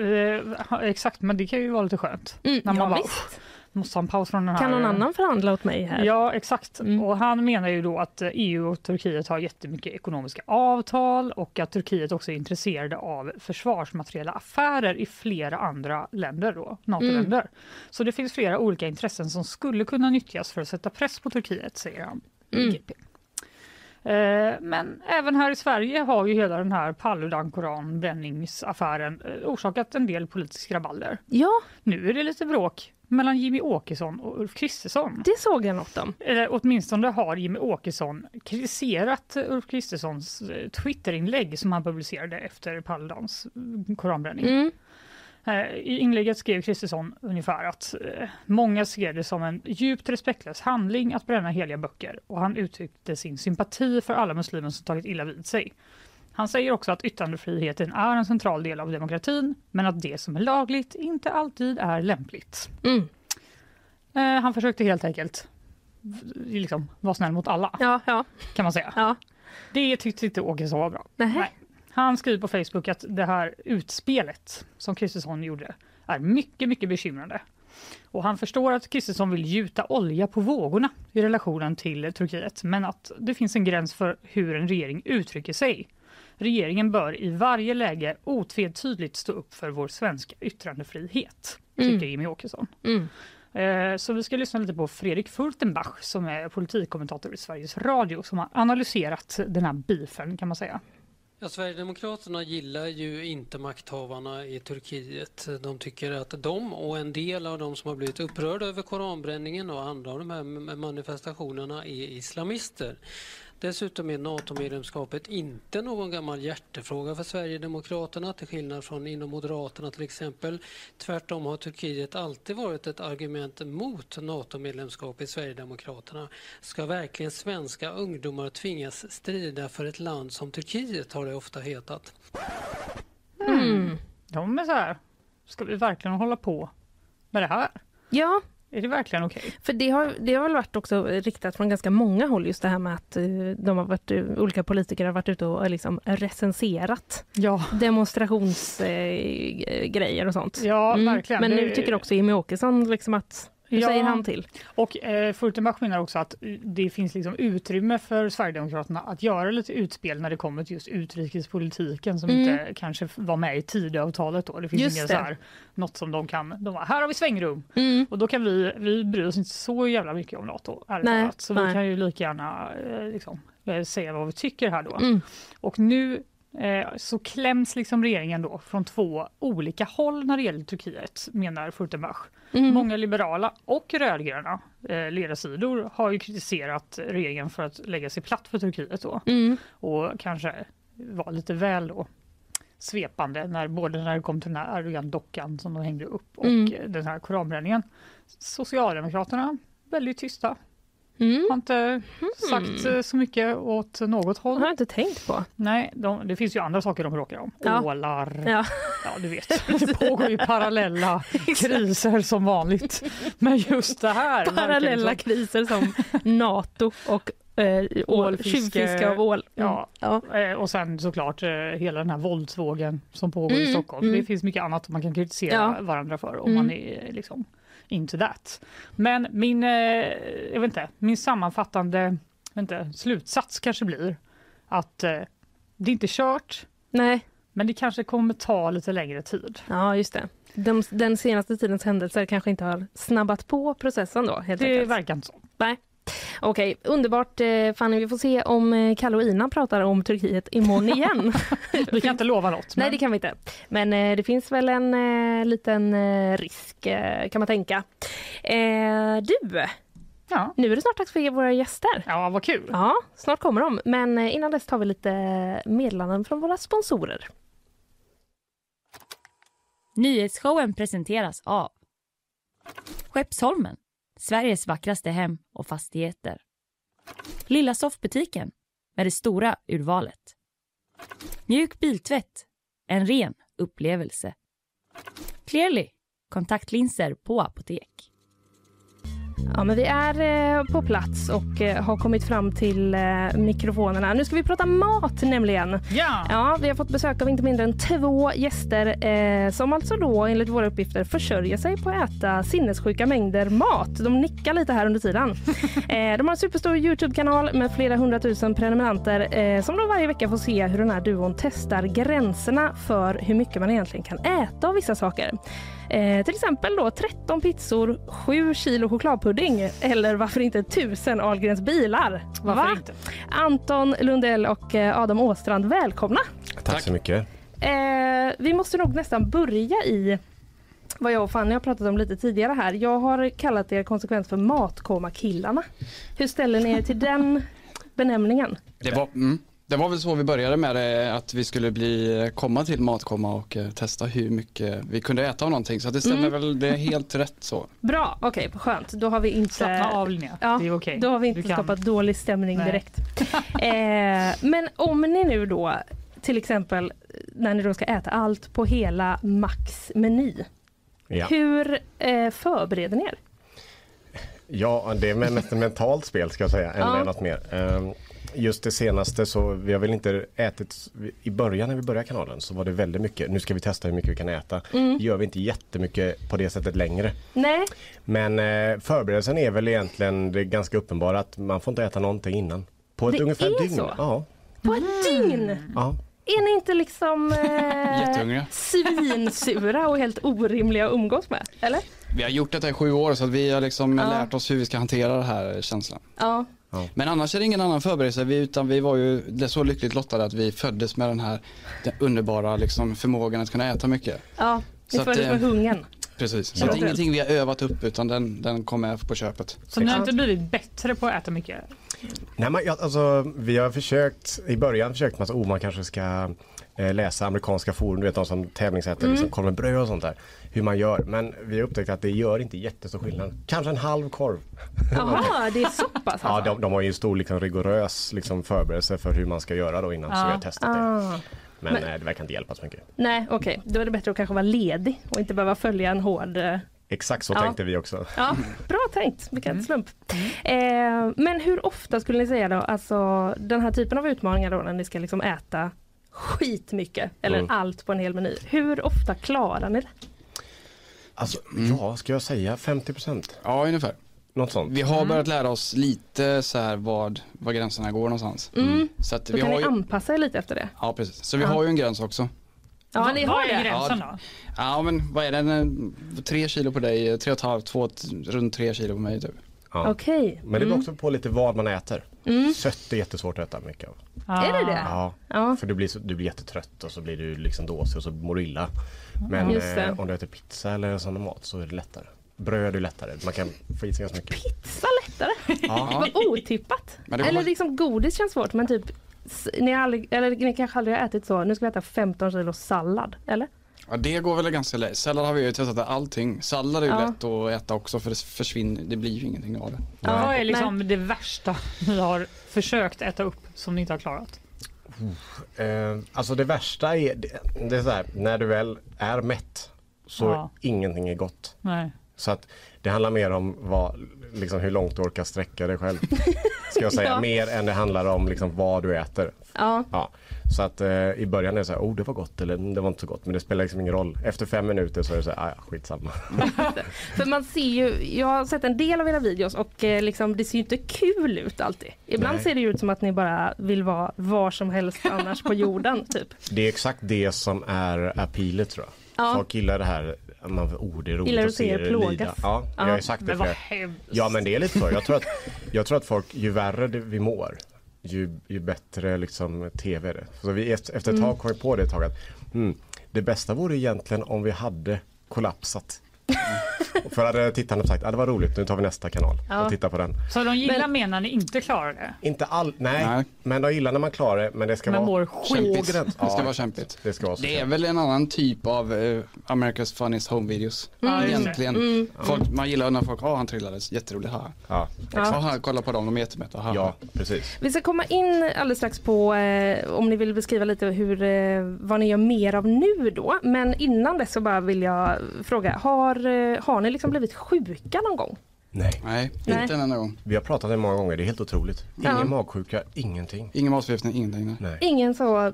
Speaker 3: Eh, exakt, men det kan ju vara lite skönt.
Speaker 2: Mm.
Speaker 3: När man
Speaker 2: ja,
Speaker 3: bara,
Speaker 2: visst.
Speaker 3: Måste ha en paus från den här.
Speaker 2: Kan någon annan förhandla åt mig här?
Speaker 3: Ja, exakt.
Speaker 2: Mm.
Speaker 3: Och han menar ju då att EU och Turkiet har jättemycket ekonomiska avtal och att Turkiet också är intresserade av försvarsmateriella affärer i flera andra länder, då, NATO-länder.
Speaker 2: Mm.
Speaker 3: Så det finns flera olika intressen som skulle kunna nyttjas för att sätta press på Turkiet, säger han.
Speaker 2: Mm.
Speaker 3: Eh, Men även här i Sverige har ju hela den här Paludan koranbränningsaffären eh, orsakat en del politisk rabalder.
Speaker 2: Ja,
Speaker 3: Nu är det lite bråk mellan Jimmy Åkesson och Ulf Kristersson.
Speaker 2: det såg jag något om.
Speaker 3: Eller åtminstone har Jimmy Åkesson kritiserat Ulf Kristerssons eh, Twitterinlägg som han publicerade efter Paludans eh, koranbränning.
Speaker 2: Mm.
Speaker 3: Eh, I inlägget skrev Kristersson ungefär att många ser det som en djupt respektlös handling att bränna heliga böcker och han uttryckte sin sympati för alla muslimer som tagit illa vid sig. Han säger också att yttrandefriheten är en central del av demokratin men att det som är lagligt inte alltid är lämpligt.
Speaker 2: Mm.
Speaker 3: Eh, han försökte helt enkelt liksom, vara snäll mot alla,
Speaker 2: Ja, ja,
Speaker 3: kan man säga.
Speaker 2: ja.
Speaker 3: Det tyckte inte Åkesson var bra.
Speaker 2: Nähä.
Speaker 3: Nej. Han skriver på Facebook att det här utspelet som Kristersson gjorde är mycket, mycket bekymrande. Och han förstår att Kristersson vill gjuta olja på vågorna i relationen till Turkiet, men att det finns en gräns för hur en regering uttrycker sig. Regeringen bör i varje läge otvetydigt stå upp för vår svenska yttrandefrihet, tycker
Speaker 2: Mm.
Speaker 3: Jimmy Åkesson.
Speaker 2: Mm.
Speaker 3: Eh, Så vi ska lyssna lite på Fredrik Fultenbach som är politikkommentator i Sveriges Radio som har analyserat den här beefen kan man säga.
Speaker 8: Ja, Sverigedemokraterna gillar ju inte makthavarna i Turkiet. De tycker att de och en del av de som har blivit upprörda över koranbränningen och andra av de här manifestationerna är islamister. Dessutom är NATO-medlemskapet inte någon gammal hjärtefråga för Sverigedemokraterna till skillnad från inom Moderaterna till exempel. Tvärtom har Turkiet alltid varit ett argument mot NATO-medlemskap i Sverigedemokraterna. Ska verkligen svenska ungdomar tvingas strida för ett land som Turkiet har det ofta hetat.
Speaker 2: Mm.
Speaker 3: De är så här, ska vi verkligen hålla på med det här?
Speaker 2: Ja,
Speaker 3: Är det verkligen okej?
Speaker 2: för det har, det har väl varit också riktat från ganska många håll just det här med att eh, de har varit, eh, olika politiker har varit ute och eh, liksom recenserat
Speaker 3: Ja,
Speaker 2: demonstrationsgrejer grejer och sånt.
Speaker 3: ja
Speaker 2: Mm.
Speaker 3: verkligen.
Speaker 2: Men nu tycker också Jimmie Åkesson liksom att Hur
Speaker 3: Ja.
Speaker 2: säger han till?
Speaker 3: Och eh, Furtenbach menar också att det finns liksom utrymme för Sverigedemokraterna att göra lite utspel när det kommer till just utrikespolitiken som
Speaker 2: Mm.
Speaker 3: inte kanske var med i Tidöavtalet då. Det finns
Speaker 2: Just
Speaker 3: ingen
Speaker 2: det.
Speaker 3: så här, något som de kan, de bara, här har vi svängrum.
Speaker 2: Mm.
Speaker 3: Och då kan vi, vi bryr oss inte så jävla mycket om NATO,
Speaker 2: Nej.
Speaker 3: Så
Speaker 2: nej.
Speaker 3: vi kan ju lika gärna eh, liksom, eh, säga vad vi tycker här då.
Speaker 2: Mm.
Speaker 3: Och nu eh, så kläms liksom regeringen då från två olika håll när det gäller Turkiet, menar Furtenbach.
Speaker 2: Mm.
Speaker 3: Många liberala och rödgröna eh, ledarsidor har ju kritiserat regeringen för att lägga sig platt för Turkiet då
Speaker 2: Mm.
Speaker 3: och kanske var lite väl då svepande när både när det kom till den här Erdogan-dockan som de hängde upp och
Speaker 2: Mm.
Speaker 3: eh, den här koranbränningen. Socialdemokraterna väldigt tysta,
Speaker 2: Mm.
Speaker 3: har inte sagt eh, så mycket åt något
Speaker 2: Det
Speaker 3: håll.
Speaker 2: har jag inte tänkt på.
Speaker 3: Nej, de, det finns ju andra saker de bråkar om.
Speaker 2: Ja.
Speaker 3: Ålar,
Speaker 2: Ja.
Speaker 3: Ja, du vet. [laughs] Det pågår ju parallella [laughs] kriser som vanligt. Men just det här.
Speaker 2: Parallella
Speaker 3: som-
Speaker 2: kriser som [laughs] NATO och eh, ål, tjuvfiske av ål. Mm.
Speaker 3: Ja.
Speaker 2: Ja.
Speaker 3: Eh, Och sen såklart eh, hela den här våldsvågen som pågår i
Speaker 2: Mm,
Speaker 3: Stockholm.
Speaker 2: mm.
Speaker 3: Det finns mycket annat man kan kritisera
Speaker 2: Ja.
Speaker 3: varandra för om
Speaker 2: Mm.
Speaker 3: man är eh, liksom into that. Men min, eh, jag vet inte, min sammanfattande inte, slutsats kanske blir att eh, det är inte kört,
Speaker 2: Nej,
Speaker 3: men det kanske kommer ta lite längre tid.
Speaker 2: ja just det. De, den senaste tidens händelser kanske inte har snabbat på processen då helt
Speaker 3: Det
Speaker 2: enkelt.
Speaker 3: verkar inte så.
Speaker 2: Okej, underbart eh, Fanny. Vi får se om eh, Kalle och Ina pratar om Turkiet imorgon [laughs] igen.
Speaker 3: Vi kan inte lova något.
Speaker 2: Nej,
Speaker 3: men-
Speaker 2: det kan vi inte. Men eh, det finns väl en liten risk kan man tänka. Du,
Speaker 3: Ja.
Speaker 2: nu är det snart dags för våra gäster.
Speaker 3: ja, vad kul.
Speaker 2: Ja, snart kommer de. Men innan dess tar vi lite meddelanden från våra sponsorer.
Speaker 1: Nyhetsshowen presenteras av Skeppsholmen, Sveriges vackraste hem och fastigheter. Lilla soffbutiken med det stora urvalet. Mjuk biltvätt, en ren upplevelse. Clearly, kontaktlinser på apotek.
Speaker 2: Ja, men vi är eh, på plats och eh, har kommit fram till eh, mikrofonerna. Nu ska vi prata mat nämligen.
Speaker 3: Ja.
Speaker 2: Ja, vi har fått besök av inte mindre än två gäster eh, som alltså då enligt våra uppgifter försörjer sig på att äta sinnessjuka mängder mat. De nickar lite här under tiden. [laughs] eh, de har en superstor Youtube-kanal med flera hundratusen prenumeranter eh, som då varje vecka får se hur den här duon testar gränserna för hur mycket man egentligen kan äta av vissa saker. Eh, till exempel då 13 pizzor, 7 kilo chokladpudding eller varför inte 1000 Ahlgrens bilar.
Speaker 3: Varför
Speaker 2: Va?
Speaker 3: inte?
Speaker 2: Anton Lundell och eh, Adam Åstrand, välkomna!
Speaker 9: Tack så mycket.
Speaker 2: Eh, vi måste nog nästan börja i vad jag och Fanny har pratat om lite tidigare här. Jag har kallat er konsekvent för Matkoma-killarna. Hur ställer ni er till den benämningen?
Speaker 10: Det var, mm, det var väl så vi började med det, att vi skulle bli, komma till Matkomma och eh, testa hur mycket vi kunde äta av någonting. Så att det stämmer
Speaker 2: Mm.
Speaker 10: väl, det är helt rätt så.
Speaker 2: Bra, okej, skönt. Då har vi inte...
Speaker 3: Slappna av Linnea,
Speaker 2: Ja,
Speaker 3: det är okej.
Speaker 2: Då har vi inte skapat dålig stämning
Speaker 3: Nej.
Speaker 2: direkt. [laughs] eh, men om ni nu då till exempel när ni då ska äta allt på hela Max meny.
Speaker 9: Ja.
Speaker 2: Hur eh, förbereder ni er?
Speaker 9: ja, det är mest ett mentalt spel ska jag säga, än
Speaker 2: Ja.
Speaker 9: något mer. Ehm, Just det senaste så, vi har väl inte ätit, i början när vi började kanalen så var det väldigt mycket, nu ska vi testa hur mycket vi kan äta.
Speaker 2: Mm.
Speaker 9: Det gör vi inte jättemycket på det sättet längre.
Speaker 2: Nej,
Speaker 9: Men eh, förberedelsen är väl egentligen det ganska uppenbara att man får inte äta någonting innan. På ett
Speaker 2: Det
Speaker 9: ungefär
Speaker 2: är
Speaker 9: dygn.
Speaker 2: så?
Speaker 9: Ja.
Speaker 2: på ett dygn!
Speaker 9: ja.
Speaker 2: Är ni inte liksom eh, svinsura och helt orimliga att umgås med? Eller?
Speaker 10: Vi har gjort detta i sju år så att vi har liksom
Speaker 2: Ja.
Speaker 10: lärt oss hur vi ska hantera den här känslan.
Speaker 2: Ja.
Speaker 10: Men annars är det ingen annan förberedelse, vi, utan vi var ju så lyckligt lottade att vi föddes med den här den underbara liksom, förmågan att kunna äta mycket.
Speaker 2: Ja, ni
Speaker 10: Så att,
Speaker 2: föddes med
Speaker 10: eh,
Speaker 2: hungern.
Speaker 10: Precis, så det är ingenting vi har övat upp utan den, den kom med på köpet.
Speaker 3: Så ni har inte blivit bättre på att äta mycket?
Speaker 9: Nej, men, alltså, vi har försökt, i början försökt man att oh, man kanske ska eh, läsa amerikanska forum, du vet de som tävlingsäter
Speaker 2: Mm.
Speaker 9: liksom, korv med bröd och sånt där. Hur man gör, men vi har upptäckt att det gör inte jättestor skillnad. Kanske en halv korv. [laughs]
Speaker 2: Jaha, det är så pass
Speaker 9: Ja,
Speaker 2: alltså?
Speaker 9: de, de har ju en stor liksom, rigorös liksom, förberedelse för hur man ska göra då innan, så
Speaker 3: Ja.
Speaker 9: vi har testat det.
Speaker 2: Ah.
Speaker 9: Men,
Speaker 2: Men-
Speaker 9: eh, det verkar inte hjälpa så mycket.
Speaker 2: Nej, okej. Då är det bättre att kanske vara ledig och inte behöva följa en hård... eh,
Speaker 9: Exakt så
Speaker 2: Ja.
Speaker 9: tänkte vi också.
Speaker 2: Ja, bra tänkt. Vilken slump. Eh, men hur ofta skulle ni säga då, alltså den här typen av utmaningar då när ni ska liksom äta skitmycket eller
Speaker 9: Mm.
Speaker 2: allt på en hel meny. Hur ofta klarar ni det?
Speaker 9: Alltså,
Speaker 10: Mm.
Speaker 9: ja, ska jag säga 50 procent?
Speaker 10: Ja, ungefär.
Speaker 9: Något sånt.
Speaker 10: Vi har börjat lära oss lite så här vad, vad gränserna går någonstans.
Speaker 2: Mm.
Speaker 10: Så att
Speaker 2: Då
Speaker 10: vi
Speaker 2: kan
Speaker 10: har
Speaker 2: ni
Speaker 10: ju,
Speaker 2: anpassa er lite efter det.
Speaker 10: ja precis. Så vi
Speaker 2: Ja.
Speaker 10: har ju en gräns också.
Speaker 2: Ja, ni har det.
Speaker 3: gränsen då?
Speaker 10: Ja men vad är det, En- tre kilo på dig, tre och ett halvt, två, runt tre kilo på mig typ.
Speaker 9: Ja.
Speaker 2: Okej.
Speaker 9: Men det beror
Speaker 2: Mm.
Speaker 9: också på lite vad man äter.
Speaker 2: Mm.
Speaker 9: Sött är jättesvårt att äta mycket av.
Speaker 2: Är det det?
Speaker 9: Ja,
Speaker 2: Ja.
Speaker 9: för du blir, så, du blir jättetrött och så blir du liksom dåsig och så mår du illa. Men eh, om du äter pizza eller sån mat så är det lättare. Bröd är lättare, man kan få i sig ganska mycket.
Speaker 2: Pizza lättare.
Speaker 9: Ja. [laughs]
Speaker 2: Vad otippat.
Speaker 10: Men det
Speaker 2: Eller
Speaker 10: kommer-
Speaker 2: liksom godis känns svårt men typ ni, har aldrig, eller ni kanske aldrig har ätit så, nu ska vi äta 15 kilo sallad, eller?
Speaker 10: Ja det går väl ganska lätt. Sallad har vi ju testat allting. Sallad är ju
Speaker 2: Ja.
Speaker 10: lätt att äta också för det försvinner, det blir ju ingenting av det.
Speaker 2: Ja,
Speaker 3: Vad är liksom det värsta ni har försökt äta upp som ni inte har klarat?
Speaker 9: Eh, alltså det värsta är, det, det är så här, när du väl är mätt så
Speaker 3: Ja.
Speaker 9: ingenting är gott.
Speaker 3: Nej.
Speaker 9: Så att det handlar mer om vad, liksom hur långt du orkar sträcka dig själv. Ska jag säga. [laughs]
Speaker 2: Ja.
Speaker 9: Mer än det handlar om liksom vad du äter.
Speaker 2: Ja.
Speaker 9: Ja. Så att eh, i början är det så här, oh det var gott eller "Mm, det var inte så gott. Men det spelar liksom ingen roll. Efter fem minuter så är det så här, "Ah, ja skitsamma. [laughs]
Speaker 2: För man ser ju, jag har sett en del av era videos och eh, liksom, det ser ju inte kul ut alltid. Ibland
Speaker 9: Nej.
Speaker 2: ser det ju ut som att ni bara vill vara var som helst annars på jorden [laughs] typ.
Speaker 9: Det är exakt det som är appealet tror jag.
Speaker 2: Ja.
Speaker 9: Folk gillar det här, man, oh det är roligt
Speaker 2: Gillar
Speaker 9: att
Speaker 2: se er plågas.
Speaker 9: lida. Ja,
Speaker 2: Ja.
Speaker 9: jag har sagt det
Speaker 3: Men hemskt.
Speaker 9: Ja men det är lite så. Jag tror att, jag tror att folk, ju värre vi mår, ju, ju bättre liksom tv är det. Så vi efter ett
Speaker 2: Mm.
Speaker 9: tag kom vi på det ett tag att hmm, det bästa vore egentligen om vi hade kollapsat. [laughs] För hade tittarna sagt, ah, det var roligt, nu tar vi nästa kanal
Speaker 2: Ja.
Speaker 9: och tittar på den.
Speaker 3: Så de gillar
Speaker 2: Men-
Speaker 3: mer när ni inte klarar det?
Speaker 9: Inte all, nej,
Speaker 10: Nej.
Speaker 9: men de gillar när man klarar det, men det ska
Speaker 3: Men
Speaker 9: vara
Speaker 3: skit.
Speaker 9: gräns.
Speaker 10: Det ska vara kämpigt.
Speaker 9: Det ska vara så
Speaker 10: Det är
Speaker 9: kämpigt.
Speaker 10: väl en annan typ av eh, America's Funniest Home Videos.
Speaker 3: Ja, det.
Speaker 10: Egentligen.
Speaker 2: Mm.
Speaker 10: Folk, man gillar när folk, ja han trillade, jätteroligt, haha.
Speaker 9: Ja,
Speaker 2: Ja.
Speaker 10: Haha, kolla på dem, de är jättemätta, haha.
Speaker 9: ja, precis.
Speaker 2: Vi ska komma in alldeles strax på eh, om ni vill beskriva lite hur, eh, vad ni gör mer av nu då. Men innan dess så bara vill jag fråga, har, eh, har ni liksom blivit sjuka någon gång?
Speaker 9: Nej.
Speaker 10: Nej,
Speaker 2: Nej.
Speaker 10: inte en enda gång.
Speaker 9: Vi har pratat om det många gånger, det är helt otroligt. Ingen
Speaker 2: Ja.
Speaker 9: magsjuka, ingenting.
Speaker 10: Ingen matförgiftning, ingenting. Nej.
Speaker 9: Nej.
Speaker 2: Ingen så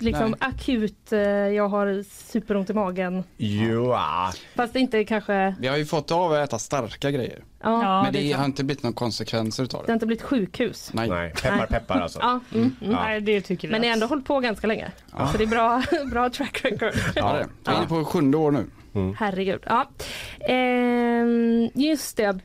Speaker 2: liksom
Speaker 10: Nej.
Speaker 2: akut, eh, jag har superont i magen.
Speaker 9: Jo, ah,
Speaker 2: Fast det inte kanske,
Speaker 10: Vi har ju fått av att äta starka grejer.
Speaker 2: ja,
Speaker 3: Ja,
Speaker 10: men det,
Speaker 3: det är
Speaker 10: har inte blivit några konsekvenser utav
Speaker 2: det
Speaker 10: det.
Speaker 2: har inte blivit sjukhus.
Speaker 10: Nej.
Speaker 9: nej. Peppar peppar alltså.
Speaker 2: Ja, mm, mm.
Speaker 9: Ja.
Speaker 3: Nej, det tycker vi.
Speaker 2: Men ni har ändå hållit på ganska länge. Så det är bra, [laughs] bra track record.
Speaker 10: Ja, det är det. Jag är inne på sjunde år nu.
Speaker 2: Herregud. Ja. Ehm, just det.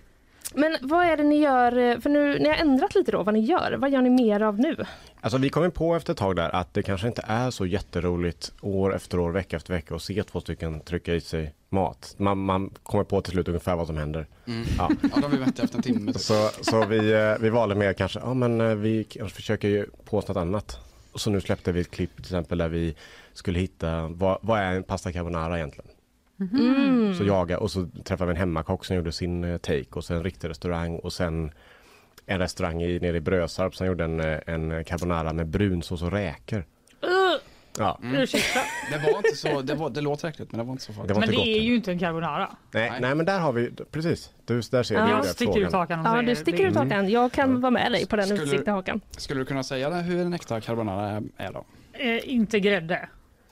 Speaker 2: Men vad är det ni gör, för nu, ni har ändrat lite då vad ni gör. Vad gör ni mer av nu?
Speaker 9: Alltså vi kom på efter ett tag där att det kanske inte är så jätteroligt år efter år, vecka efter vecka att se två stycken trycka i sig mat. Man, man kommer på till slut ungefär vad som händer. Ja.
Speaker 10: Ja, då har vi mätt efter en timme. Typ.
Speaker 9: Så, så vi, eh, vi valde mer kanske, ja men eh, vi kanske försöker ju på oss något annat. Så nu släppte vi ett klipp till exempel där vi skulle hitta, vad, vad är en pasta carbonara egentligen?
Speaker 2: Mm.
Speaker 9: Så jaga och så träffade vi en hemmakock som gjorde sin eh, take och sen en riktig restaurang och sen en restaurang i, nere i Brösarp som gjorde en, eh, en carbonara med brunsås och räkor. Ja,
Speaker 3: Ursäkta.
Speaker 10: Det var inte så, det, var, det låter äckligt men det var inte så farligt.
Speaker 9: det
Speaker 3: Men det
Speaker 9: gott.
Speaker 3: är ju inte en carbonara.
Speaker 9: nej,
Speaker 10: Nej.
Speaker 9: nej men där har vi, precis, du, där ser
Speaker 2: Ja.
Speaker 9: vi
Speaker 3: Jag sticker ut hakan
Speaker 2: Ja, du sticker ut hakan. Jag kan vara med dig på den
Speaker 10: Skulle-
Speaker 2: utsikten hakan.
Speaker 10: Skulle du kunna säga hur en äkta carbonara är, är då?
Speaker 3: Eh, inte grädde.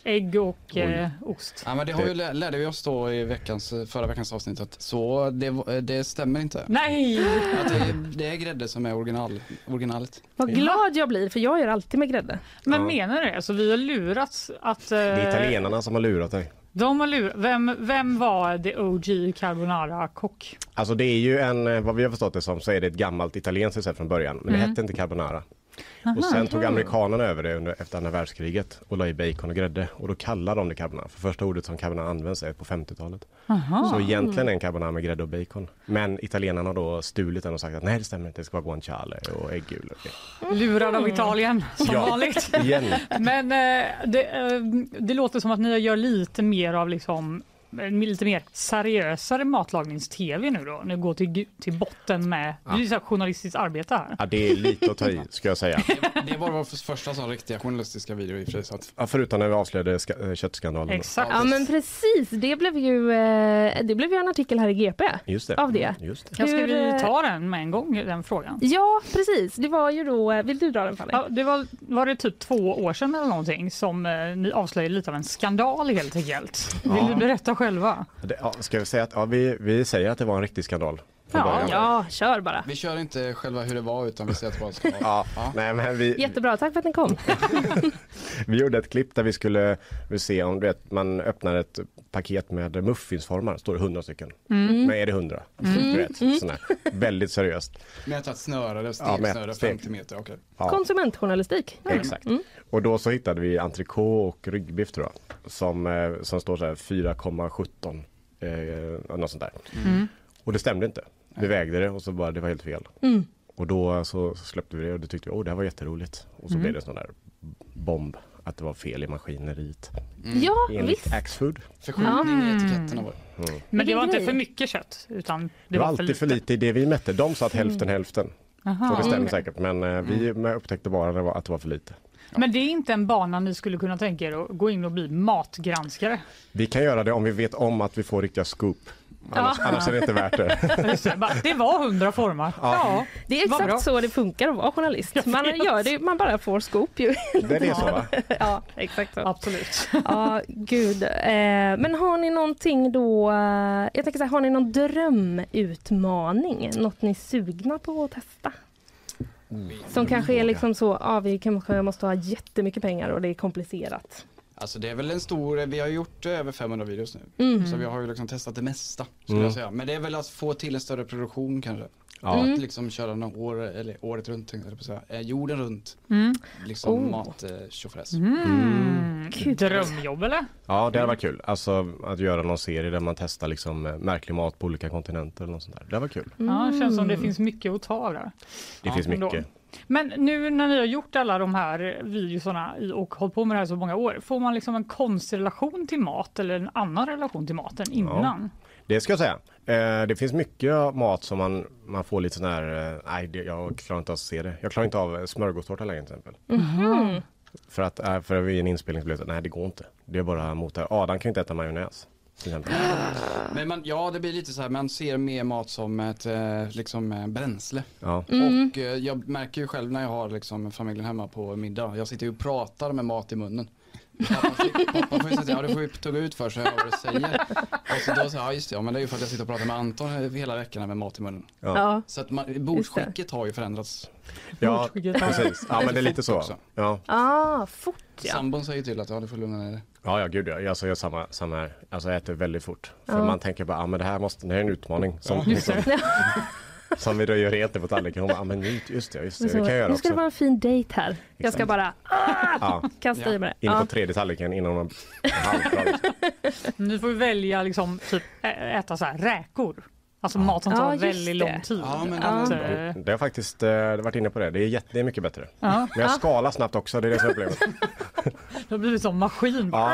Speaker 3: Ägg och eh, ost.
Speaker 10: Ja men det har ju, lä- lärde vi oss då i veckans, förra veckans avsnitt att så det, det stämmer inte.
Speaker 3: Nej!
Speaker 10: Att det, det är grädde som är original, originalet.
Speaker 2: Vad glad jag blir för jag gör alltid med grädde.
Speaker 3: Men
Speaker 9: Ja.
Speaker 3: menar du det? Så vi har lurats att... Eh,
Speaker 9: Det är italienarna som har lurat dig.
Speaker 3: De har lurat. Vem, vem var the OG carbonara-kock?
Speaker 9: Alltså det är ju en, eh, vad vi har förstått det som, så är det ett gammalt italienskt recept från början. Men det hette inte carbonara. Och sen tog amerikanerna över det under, efter andra världskriget och la i bacon och grädde. Och då kallar de det carbonara. För första ordet som carbonara används är på 50-talet. Så egentligen är en carbonara med grädde och bacon. Men italienarna har då stulit den och sagt att nej det stämmer inte, det ska vara guanciale och äggulor.
Speaker 3: Lurad av Italien, som
Speaker 9: Ja.
Speaker 3: vanligt.
Speaker 9: Igen. [laughs]
Speaker 3: Men eh, det, eh, det låter som att ni gör lite mer av liksom lite mer seriösare matlagningstv nu då. Ni går till, till botten med det är journalistiskt arbete här.
Speaker 9: Ja, det är lite att ta i, ska jag säga.
Speaker 10: Det var vår första sån riktiga journalistiska video i och för sig. Så att,
Speaker 9: Ja, förutom när vi avslöjade ska, eh, köttskandalen.
Speaker 3: Exakt.
Speaker 2: Ja men precis, det blev ju, eh, det blev ju en artikel här i GP.
Speaker 9: Just det.
Speaker 2: Av det.
Speaker 9: Mm, Just det.
Speaker 3: Ja, ska
Speaker 2: Hur,
Speaker 3: vi ta den med en gång, den frågan?
Speaker 2: Ja precis, det var ju då, eh, vill du dra den Fanny?
Speaker 3: Ja, det var, var det typ två år sedan eller någonting som ni avslöjade lite av en skandal helt enkelt. Vill
Speaker 9: Ja.
Speaker 3: du berätta själva.
Speaker 9: Det, ja, ska vi säga att ja, vi, vi säger att det var en riktig skandal.
Speaker 3: Ja.
Speaker 2: Ja, kör bara.
Speaker 10: Vi kör inte själva hur det var utan vi säger att det.
Speaker 9: Ja,
Speaker 10: Ja.
Speaker 9: nej men vi,
Speaker 2: Jättebra, tack för att ni kom. [laughs]
Speaker 9: vi gjorde ett klipp där vi skulle vi se om du vet, man öppnar ett paket med muffinsformar, står det 100 stycken.
Speaker 2: Mm.
Speaker 9: Men är det 100? Du vet, sån här, väldigt seriöst.
Speaker 10: Med ett snöre, eller
Speaker 9: Ja, med
Speaker 10: stegsnöre,
Speaker 9: steg.
Speaker 10: 50 meter, okej.
Speaker 9: Ja.
Speaker 2: Konsumentjournalistik.
Speaker 9: Exakt. Och då så hittade vi entrecote och ryggbiff tror jag. Som, eh, som står så här 4,17. Eh, något sånt där. Och det stämde inte. Vi vägde det och så bara det var helt fel.
Speaker 2: Mm.
Speaker 9: Och då så släppte vi det och det tyckte vi, åh det här var jätteroligt. Och så blev det sån där bomb. Att det var fel i maskineriet.
Speaker 2: Ja,
Speaker 9: Enligt
Speaker 2: visst.
Speaker 9: Axfood.
Speaker 10: Förskjutning i etiketterna var det.
Speaker 3: Men det var inte för mycket kött utan det,
Speaker 9: Det var alltid för lite i det vi mätte. De sa att hälften hälften.
Speaker 3: Aha,
Speaker 9: Och det stämmer
Speaker 3: okej.
Speaker 9: säkert. Men eh, vi upptäckte bara var- att det var för lite.
Speaker 3: Men det är inte en bana ni skulle kunna tänka er att gå in och bli matgranskare?
Speaker 9: Vi kan göra det om vi vet om att vi får riktiga scoop. Annars, annars är det inte värt
Speaker 3: det. [laughs] Det, var hundra formar. Ja.
Speaker 2: Det är exakt så det funkar att vara journalist. Man gör det, man bara får scoop ju.
Speaker 9: Det är det så va? [laughs]
Speaker 2: Ja, exakt så.
Speaker 3: Absolut.
Speaker 2: Ja, gud. Eh, men har ni någonting då, eh, jag tänker så här, har ni någon drömutmaning? Något ni är sugna på att testa? Som kanske är liksom så, ja vi kanske måste ha jättemycket pengar och det är komplicerat.
Speaker 10: Alltså det är väl en stor, vi har gjort över 500 videos nu.
Speaker 2: Mm.
Speaker 10: Så vi har ju liksom testat det mesta skulle
Speaker 9: Mm.
Speaker 10: jag säga. Men det är väl att få till en större produktion kanske.
Speaker 9: Ja.
Speaker 2: Mm.
Speaker 10: Att liksom köra några år, eller året runt tänkte jag på att säga. Eh, jorden runt.
Speaker 3: Mm.
Speaker 10: Liksom
Speaker 2: Oh.
Speaker 10: mat eh, tjofräs.
Speaker 3: Mm.
Speaker 2: Gud.
Speaker 3: Drömjobb eller?
Speaker 9: Ja, det hade varit kul. Alltså att göra någon serie där man testar liksom eh, märklig mat på olika kontinenter eller något sånt där. Det var kul.
Speaker 3: Ja, det känns som det
Speaker 2: Mm.
Speaker 3: finns mycket att ta av där.
Speaker 9: Det
Speaker 10: Ja,
Speaker 9: finns mycket.
Speaker 3: Men nu när ni har gjort alla de här videorna och hållit på med det här så många år, får man liksom en konstig relation till mat eller en annan relation till maten innan?
Speaker 9: Det ska jag säga. Eh, det finns mycket mat som man, man får lite sån här, eh, nej jag klarar inte av att se det. Jag klarar inte av eh, smörgåstårta längre till exempel.
Speaker 2: Mhm.
Speaker 9: För att eh, för vid en inspelning så blev det nej det går inte. Det är bara mot det. Adam kan inte äta majonnäs. [gasps]
Speaker 10: Men man, ja det blir lite så här, man ser mer mat som ett liksom, bränsle.
Speaker 9: Ja.
Speaker 2: Mm.
Speaker 10: Och jag märker ju själv när jag har liksom, familjen hemma på middag, jag sitter ju och pratar med mat i munnen. Pappa, fick, pappa får ju säga, ja du får ju tugga ut för så jag hör vad du säger. Och så då säger jag, ja just det, ja men det är ju för att jag sitter och pratar med Anton hela veckan med mat i munnen.
Speaker 9: Ja.
Speaker 2: Ja.
Speaker 10: Så att man, bordsskicket har ju förändrats.
Speaker 9: Ja, precis. Ja men det är lite så.
Speaker 10: Också.
Speaker 9: Ja,
Speaker 2: Ah, fort ja.
Speaker 10: Sambon säger till att ja du får lugna ner dig.
Speaker 9: ja, ja gud ja. Alltså, jag gör samma, samma här. Alltså jag äter väldigt fort. För
Speaker 2: Ja.
Speaker 9: man tänker bara, ja men det här måste, det här är en utmaning. Som,
Speaker 10: Ja,
Speaker 9: liksom. Som vi då gör rent på tallriken. Hon bara, ja men just det, just det. Det kan jag göra
Speaker 2: nu ska det vara en fin dejt här. Jag ska
Speaker 9: Exakt.
Speaker 2: bara
Speaker 9: Ja,
Speaker 2: kasta
Speaker 10: Ja.
Speaker 2: i mig det.
Speaker 9: in på
Speaker 2: Ja.
Speaker 9: tredje tallriken innan hon har.
Speaker 3: Ni får ju välja liksom typ äta så här räkor. Alltså mat som
Speaker 2: Ja,
Speaker 3: tar
Speaker 2: just
Speaker 3: väldigt
Speaker 2: det.
Speaker 3: lång tid.
Speaker 10: Ja, men
Speaker 3: Att,
Speaker 10: den-
Speaker 3: eh,
Speaker 9: Det har faktiskt eh, varit inne på det. Det är, jätte, det är mycket bättre.
Speaker 3: ja,
Speaker 9: Men jag skalar snabbt också, det är det som är problemet. [laughs]
Speaker 3: det har blivit som maskin.
Speaker 9: Ja.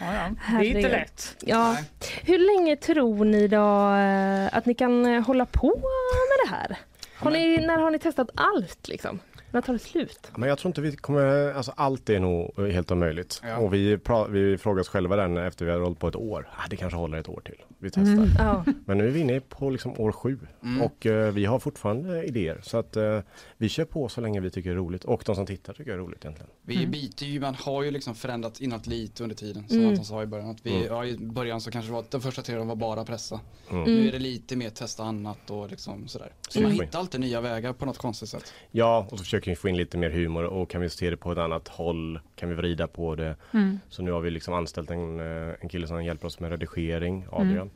Speaker 3: Ja, ja. Det är inte lätt.
Speaker 2: Ja.
Speaker 10: Nej.
Speaker 2: Hur länge tror ni då eh, att ni kan eh, hålla på med det här? Har ni, när har ni testat allt liksom? När tar det slut?
Speaker 9: Men jag tror inte vi kommer, alltså allt är nog helt omöjligt.
Speaker 10: Ja.
Speaker 9: Och vi, pra, vi frågar oss själva den efter vi har hållit på ett år. Ah, det kanske håller ett år till. Vi testar.
Speaker 3: Mm.
Speaker 2: Ja.
Speaker 9: Men nu är vi inne på liksom år sju
Speaker 10: Mm.
Speaker 9: och eh, vi har fortfarande idéer. Så att eh, vi kör på så länge vi tycker det är roligt och de som tittar tycker det är roligt egentligen.
Speaker 10: Vi byter ju, man har ju liksom förändrat inåt lite under tiden som
Speaker 2: Mm.
Speaker 10: Anton sa i början. Att vi,
Speaker 9: Mm.
Speaker 10: ja, I början så kanske det var, de första åren var bara pressa.
Speaker 9: Mm.
Speaker 10: Nu är det lite mer testa annat och liksom sådär. Så
Speaker 9: Mm.
Speaker 10: man hittar alltid nya vägar på något konstigt sätt.
Speaker 9: Ja, och så försöker vi få in lite mer humor och kan vi se det på ett annat håll kan vi vrida på det.
Speaker 3: Mm.
Speaker 9: Så nu har vi liksom anställt en, eh, en kille som hjälper oss med redigering, Adrian.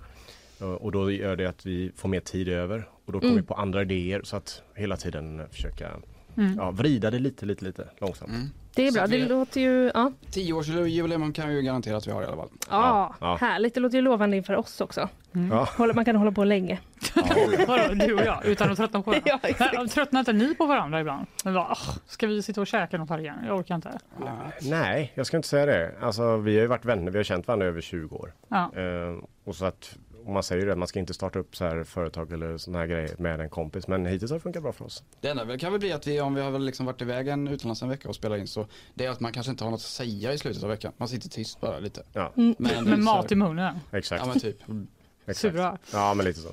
Speaker 9: Eh, Och då gör det att vi får mer tid över och då kommer
Speaker 2: Mm.
Speaker 9: vi på andra idéer så att hela tiden försöka
Speaker 3: Mm.
Speaker 9: ja, vrida det lite, lite, lite långsamt.
Speaker 10: Mm.
Speaker 2: Det är bra, det låter ju ja.
Speaker 10: Tioårsjubileum kan vi ju garantera att vi har i alla fall.
Speaker 2: Ja,
Speaker 9: ja.
Speaker 2: härligt. Det låter ju lovande inför oss också.
Speaker 9: Ja.
Speaker 2: Hålla- Man kan hålla på länge. [laughs]
Speaker 3: Vadå, du och jag, utan att tröttna på [laughs] varandra?
Speaker 2: Ja,
Speaker 3: Tröttnar inte ni på varandra ibland? Men bara, "Åh, ska vi sitta och käka något här igen? Jag orkar inte.
Speaker 9: Nej, jag ska inte säga det. Alltså, vi har ju varit vänner, vi har känt varandra i över 20 år.
Speaker 3: Ja.
Speaker 9: Eh, och så att, och man säger ju det, man ska inte starta upp så här företag eller såna här grejer med en kompis. Men hittills har det funkat bra för oss.
Speaker 10: Det enda väl kan väl bli att vi, om vi har väl liksom varit iväg en utomlands en vecka och spelat in så det är att man kanske inte har något att säga i slutet av veckan. Man sitter tyst bara lite.
Speaker 9: Ja,
Speaker 2: Mm.
Speaker 10: Men,
Speaker 3: Med mat i munnen.
Speaker 9: exakt.
Speaker 10: Ja men typ.
Speaker 9: exakt.
Speaker 3: Sura.
Speaker 9: Ja, men lite så.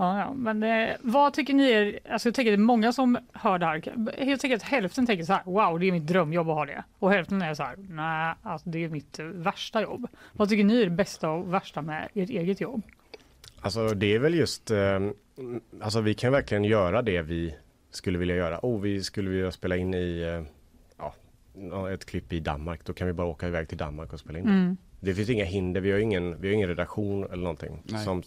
Speaker 3: Ja, ja. Men eh, vad tycker ni är, alltså jag tänker det är många som hör det här, helt säkert hälften tänker så här, wow det är mitt drömjobb att ha det. Och hälften är så här, nej alltså det är mitt värsta jobb. Vad tycker ni är det bästa och värsta med ert eget jobb?
Speaker 9: Alltså det är väl just, eh, alltså vi kan verkligen göra det vi skulle vilja göra. Oh, vi skulle vilja spela in i eh, ja, ett klipp i Danmark. Då kan vi bara åka iväg till Danmark och spela in det.
Speaker 3: Mm.
Speaker 9: Det finns inga hinder, vi har ingen, vi har ingen redaktion eller någonting.
Speaker 10: Nej.
Speaker 9: Som,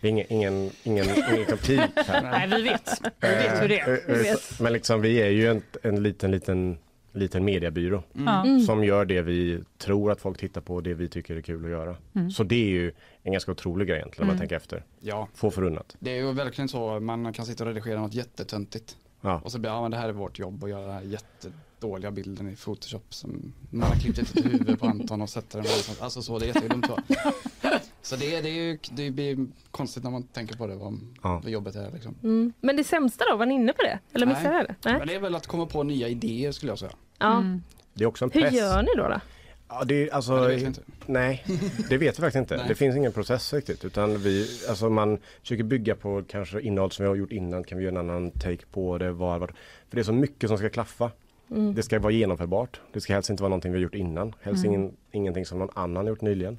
Speaker 9: det är ingen, ingen, ingen, ingen kritik här. [laughs]
Speaker 3: Nej vi vet, vi vet hur det är.
Speaker 9: Eh, eh, Men liksom vi är ju en, en liten, liten, liten mediebyrå
Speaker 3: Ja.
Speaker 2: Mm.
Speaker 9: som gör det vi tror att folk tittar på och det vi tycker är kul att göra.
Speaker 3: Mm.
Speaker 9: Så det är ju en ganska otrolig grej egentligen om man
Speaker 3: Mm.
Speaker 9: tänker efter.
Speaker 10: Ja,
Speaker 9: Få förunnat.
Speaker 10: det är ju verkligen så. Man kan sitta och redigera något jättetöntigt.
Speaker 9: Ja.
Speaker 10: Och så blir ja, men det här är vårt jobb att göra den här jättedåliga bilden i Photoshop som man har klippt ett huvud på Anton och sätter den någonstans. Alltså så, det är jättedumt så. [laughs] Så det, är- det, är ju, det blir konstigt när man tänker på det, vad,
Speaker 9: Ja.
Speaker 10: vad jobbet är liksom.
Speaker 2: Mm. Men det sämsta då, var ni inne på det? Eller
Speaker 10: Nej.
Speaker 2: missade jag det? Nej.
Speaker 10: Men det är väl att komma på nya idéer skulle jag säga.
Speaker 2: Ja.
Speaker 3: Mm.
Speaker 9: Det är också en
Speaker 2: Hur
Speaker 9: press.
Speaker 2: gör ni då? då?
Speaker 9: Ja, det är, alltså,
Speaker 10: det vet.
Speaker 9: Nej, det vet vi faktiskt inte.
Speaker 10: Nej.
Speaker 9: Det finns ingen process riktigt. Utan vi, alltså man försöker bygga på kanske innehåll som vi har gjort innan. Kan vi göra en annan take på det? Var, var. För det är så mycket som ska klaffa.
Speaker 2: Mm.
Speaker 9: Det ska vara genomförbart. Det ska helst inte vara någonting vi har gjort innan. Helst
Speaker 3: Mm.
Speaker 9: ingen, ingenting som någon annan har gjort nyligen.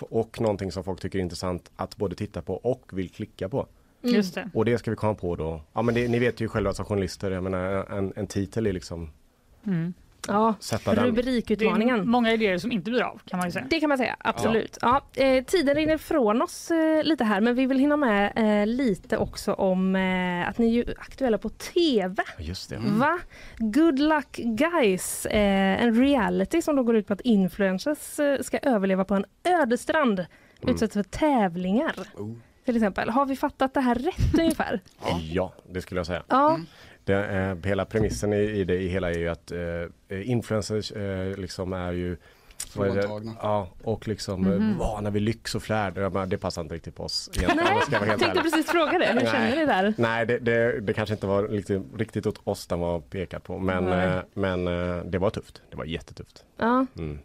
Speaker 9: Och någonting som folk tycker är intressant att både titta på och vill klicka på.
Speaker 2: Mm.
Speaker 3: Just det.
Speaker 9: Och det ska vi komma på då. Ja men det, ni vet ju själva som journalister, jag menar en, en titel är liksom
Speaker 3: Mm.
Speaker 2: Ja,
Speaker 9: sätta den.
Speaker 3: Det är
Speaker 2: rubrikutmaningen.
Speaker 3: många idéer som inte blir av kan man ju säga.
Speaker 2: Det kan man säga, absolut. Ja. eh, tiden rinner ifrån oss eh, lite här men vi vill hinna med eh, lite också om att ni är ju aktuella på TV.
Speaker 9: Just det.
Speaker 2: Va? Good luck guys! En reality som då går ut på att influencers ska överleva på en ödestrand.
Speaker 9: Mm.
Speaker 2: Utsätts för tävlingar.
Speaker 10: Oh.
Speaker 2: Till exempel. Har vi fattat det här rätt [laughs] ungefär?
Speaker 9: Ja, det skulle jag säga.
Speaker 2: Ja.
Speaker 9: Det, eh, hela premissen i, i det i hela är ju att eh, influencers eh, liksom är ju?
Speaker 10: Fråntagna.
Speaker 9: Ja, och liksom mm
Speaker 2: Mhm.
Speaker 9: eh, vana vid lyx och flärd. Det passar inte riktigt på oss [laughs] egentligen.
Speaker 2: Nej,
Speaker 9: jag ska vara
Speaker 2: jag
Speaker 9: helt
Speaker 2: tänkte
Speaker 9: ärlig.
Speaker 2: precis fråga det. Hur
Speaker 9: Nej.
Speaker 2: känner ni där?
Speaker 9: Nej, det, det, det kanske inte var riktigt, riktigt åt oss den var pekat på. Men,
Speaker 3: Nej.
Speaker 9: eh, men eh, det var tufft. Det var jättetufft.
Speaker 2: Ja.
Speaker 9: Mm.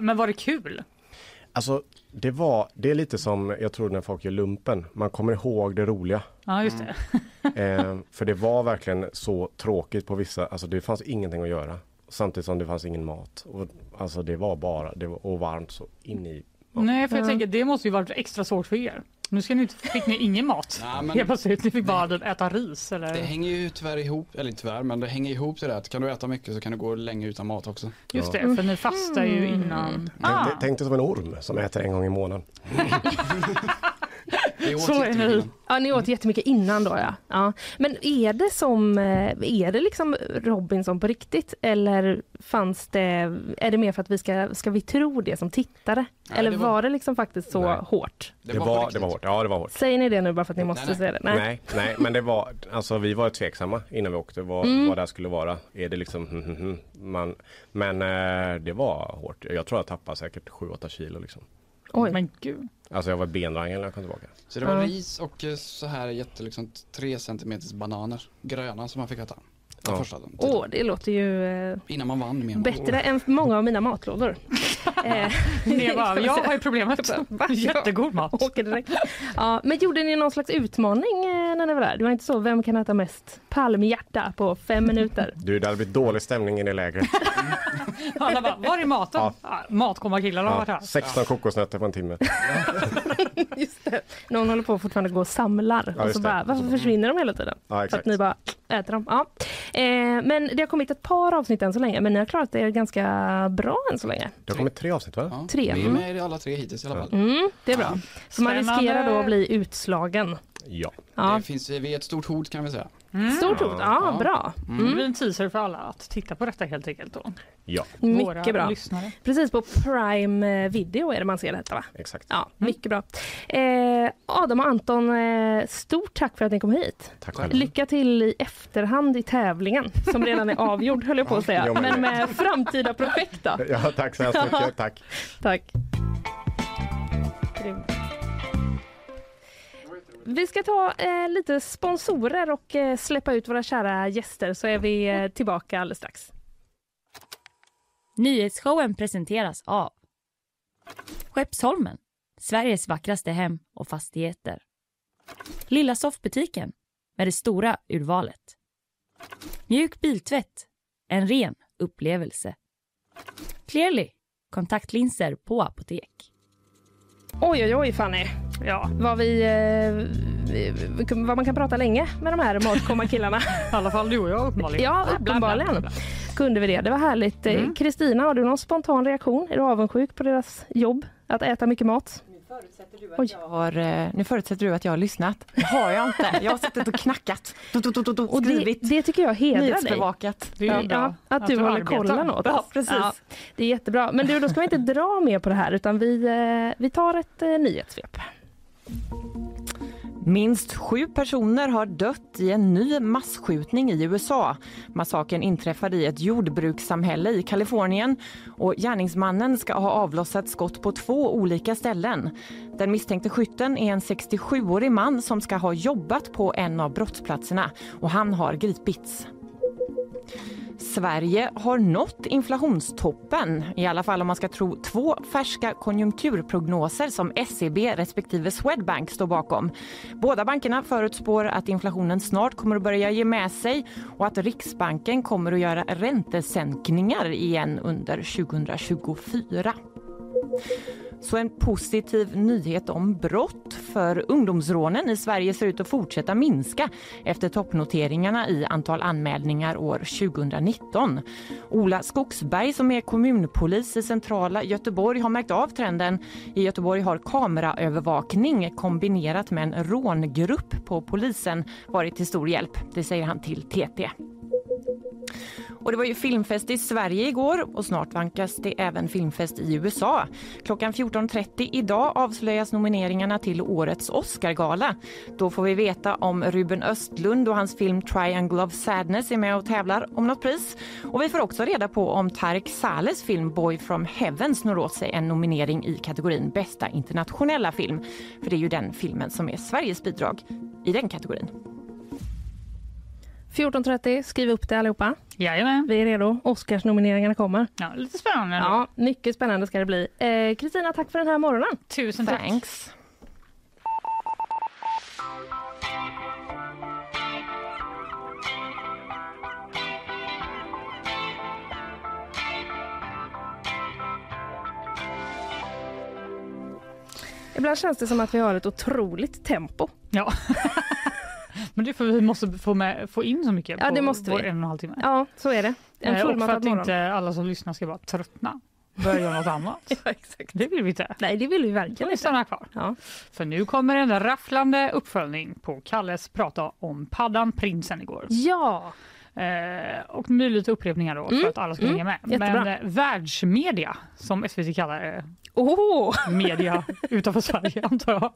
Speaker 3: Men var det kul?
Speaker 9: Alltså, det var, det är lite som jag tror när folk gör lumpen. Man kommer ihåg det roliga.
Speaker 3: Ja just det.
Speaker 9: Eh, för det var verkligen så tråkigt på vissa, alltså det fanns ingenting att göra. Samtidigt som det fanns ingen mat. Och, alltså det var bara, det var, och varmt så in i.
Speaker 3: Nej för jag
Speaker 2: Ja.
Speaker 3: tänker det måste ju varit extra svårt för er. Nu ska ni inte, fick ni ingen mat. [laughs]
Speaker 10: Nej, men-
Speaker 3: Helt plötsligt, ni fick bara typ äta ris eller?
Speaker 10: Det hänger ju tyvärr ihop, eller inte tyvärr, men det hänger ihop till det att kan du äta mycket så kan du gå länge utan mat också.
Speaker 3: Just det, för ni fastar ju innan. Ah,
Speaker 9: Tänk, tänk dig som en orm som äter en gång i månaden. [laughs] [laughs]
Speaker 10: Det
Speaker 3: Så är
Speaker 10: innan.
Speaker 2: Ja, ni åt jättemycket innan då ja. ja. Men är det som, eh, är det liksom Robinson på riktigt? Eller fanns det, är det mer för att vi ska, ska vi tro det som tittare?
Speaker 10: Nej,
Speaker 2: Eller
Speaker 10: det
Speaker 2: var...
Speaker 10: var-
Speaker 2: det liksom faktiskt så
Speaker 9: Nej.
Speaker 2: hårt?
Speaker 9: Det, var, det var hårt. Ja, det var hårt.
Speaker 2: Säger ni det nu bara för att ni
Speaker 10: Nej,
Speaker 2: måste
Speaker 10: nej.
Speaker 2: säga det?
Speaker 9: Nej. nej, men det var, alltså vi var tveksamma innan vi åkte vad,
Speaker 2: Mm.
Speaker 9: vad det här skulle vara. Är det liksom, hm, hm, hm. Man, men eh, det var hårt. Jag tror jag tappade säkert 7-8 kilo liksom.
Speaker 2: Oj.
Speaker 3: Men gud.
Speaker 9: Alltså jag var benrangel när jag kom tillbaka.
Speaker 10: Så det var
Speaker 2: Ja.
Speaker 10: ris och eh, så här jätte liksom tre centimeters bananer, gröna som man fick äta. Den
Speaker 9: Ja.
Speaker 10: första dagen.
Speaker 2: Åh, det låter ju eh,
Speaker 10: Innan man vann menar man.
Speaker 2: bättre än många av mina matlådor. [laughs] Eh, man
Speaker 3: jag har [laughs] ju problemet.
Speaker 2: Va? [laughs]
Speaker 3: Jättegod mat.
Speaker 2: Åker direkt. Ja, men gjorde ni någon slags utmaning eh, när ni var där? Det var inte så, vem kan äta mest palmhjärta på fem minuter?
Speaker 9: Du, det hade blivit dålig stämning i det lägret.
Speaker 3: Alla bara, var är maten?
Speaker 9: Ja.
Speaker 3: Ja. Matkommarkillarna har varit här.
Speaker 9: 16 kokosnötter på en timme.
Speaker 2: Just det. Någon håller på att fortfarande gå och samlar
Speaker 9: Ja,
Speaker 2: och så
Speaker 9: det.
Speaker 2: bara, varför försvinner de hela tiden?
Speaker 9: Ja,
Speaker 2: För att ni bara äter dem. Ja. Eh, men det har kommit ett par avsnitt än så länge, men ni har klarat det ganska bra än så länge.
Speaker 9: Det har kommit tre avsnitt va?
Speaker 10: Ja,
Speaker 2: Tre.
Speaker 10: Vi är
Speaker 2: Mm.
Speaker 10: med i alla tre hittills i alla fall.
Speaker 2: Mm, det är bra. Så man riskerar då att bli utslagen.
Speaker 9: Ja.
Speaker 2: Ja.
Speaker 10: Det finns, vi är ett stort hot kan vi säga.
Speaker 2: Stort hot, ja,
Speaker 10: Ja.
Speaker 2: bra.
Speaker 3: Det
Speaker 2: Mm.
Speaker 3: blir en teaser för alla att titta på detta helt enkelt. Då.
Speaker 9: Ja,
Speaker 3: Våra
Speaker 2: Mycket bra.
Speaker 3: lyssnare.
Speaker 2: Precis på Prime Video är det man ser detta va?
Speaker 9: exakt.
Speaker 2: Ja, mycket bra. Eh, Adam och Anton, eh, stort tack för att ni kom hit.
Speaker 9: Tack själv.
Speaker 2: Lycka till i efterhand i tävlingen som redan är avgjord höll jag på att säga.
Speaker 9: Ja, men-
Speaker 2: Men med framtida projekt då?
Speaker 9: Ja, tack så hemskt mycket. [laughs] Tack.
Speaker 2: Tack. Grymt. Vi ska ta eh, lite sponsorer och eh, släppa ut våra kära gäster så är vi eh, tillbaka alldeles strax.
Speaker 1: Nyhetsshowen presenteras av Skeppsholmen, Sveriges vackraste hem och fastigheter. Lilla soffbutiken med det stora urvalet. Mjuk biltvätt. En ren upplevelse. Clearly. Kontaktlinser på apotek.
Speaker 2: Oj, oj, oj Fanny.
Speaker 3: Ja,
Speaker 2: Vad, vi, eh, vad man kan prata länge med de här matkomma-killarna. [laughs]
Speaker 3: i alla fall du och jag uppenbarligen.
Speaker 2: Ja,
Speaker 3: Bla, bla, bla,
Speaker 2: uppenbarligen.
Speaker 3: bla.
Speaker 2: Kunde vi det. Det var härligt. Eh,
Speaker 3: Mm.
Speaker 2: Kristina, har du någon spontan reaktion? Är du avundsjuk på deras jobb? Att äta mycket mat? Oj.
Speaker 6: Jag har, eh, nu förutsätter du att jag har lyssnat. Det har jag inte. Jag har suttit och knackat, do, do, do,
Speaker 2: Och det, det tycker jag hedrar dig.
Speaker 3: Det är bra
Speaker 2: Ja, att du håller
Speaker 3: arbetar.
Speaker 2: kollen åt
Speaker 6: Ja,
Speaker 2: oss.
Speaker 6: precis.
Speaker 2: Ja, det är jättebra. Men du, då ska vi inte dra mer på det här utan vi, eh, vi tar ett eh, nyhetssvep.
Speaker 6: Minst sju personer har dött i en ny massskjutning i USA. Massakern inträffade i ett jordbrukssamhälle i Kalifornien och gärningsmannen ska ha avlossat skott på två olika ställen. Den misstänkte skytten är en 67-årig man som ska ha jobbat på en av brottsplatserna och han har gripits. Sverige har nått inflationstoppen, i alla fall om man ska tro två färska konjunkturprognoser som SEB respektive Swedbank står bakom. Båda bankerna förutspår att inflationen snart kommer att börja ge med sig och att Riksbanken kommer att göra räntesänkningar igen under 2024. Så en positiv nyhet om brott för ungdomsrånen i Sverige ser ut att fortsätta minska efter toppnoteringarna i antal anmälningar år 2019. Ola Skogsberg som är kommunpolis i centrala Göteborg har märkt av trenden. I Göteborg har kameraövervakning kombinerat med en rångrupp på polisen varit till stor hjälp. Det säger han till TT. Och det var ju filmfest i Sverige igår och snart vankas det även filmfest i USA. Klockan 14.30 idag avslöjas nomineringarna till årets Oscargala. Då får vi veta om Ruben Östlund och hans film Triangle of Sadness är med och tävlar om något pris. Och vi får också reda på om Tarek Salehs film Boy from Heaven snor åt sig en nominering i kategorin bästa internationella film. För det är ju den filmen som är Sveriges bidrag i den kategorin.
Speaker 2: 14.30, skriv upp det allihopa.
Speaker 3: Jajamän.
Speaker 2: Vi är redo. Oscarsnomineringarna kommer.
Speaker 3: Ja, lite spännande. ändå.
Speaker 2: Ja, mycket spännande ska det bli. Eh, Kristina, tack för den här morgonen.
Speaker 3: Tusen tack.
Speaker 6: Thanks.
Speaker 2: Ibland känns det som att vi har ett otroligt tempo.
Speaker 3: Ja. [laughs] Men det är för vi måste få, med, få in så mycket
Speaker 2: Ja,
Speaker 3: på
Speaker 2: det måste vi.
Speaker 3: en och en halv timme.
Speaker 2: Ja, så är det. En
Speaker 3: Eh, och för att
Speaker 2: morgon.
Speaker 3: inte alla som lyssnar ska bara tröttna. Börja göra något [laughs] annat.
Speaker 2: Ja, exakt.
Speaker 3: Det vill vi inte.
Speaker 2: Nej, det vill vi verkligen
Speaker 3: vi
Speaker 2: inte.
Speaker 3: stanna kvar.
Speaker 2: Ja.
Speaker 3: För nu kommer en rafflande uppföljning på Kalles prata om paddan Prinsen igår.
Speaker 2: Ja,
Speaker 3: Eh, och nu lite upprepningar då
Speaker 2: Mm,
Speaker 3: för att alla ska
Speaker 2: mm,
Speaker 3: hänga med.
Speaker 2: jättebra.
Speaker 3: Men eh, världsmedia, som SVT kallar det,
Speaker 2: Åh!
Speaker 3: media utanför Sverige [laughs] antar jag.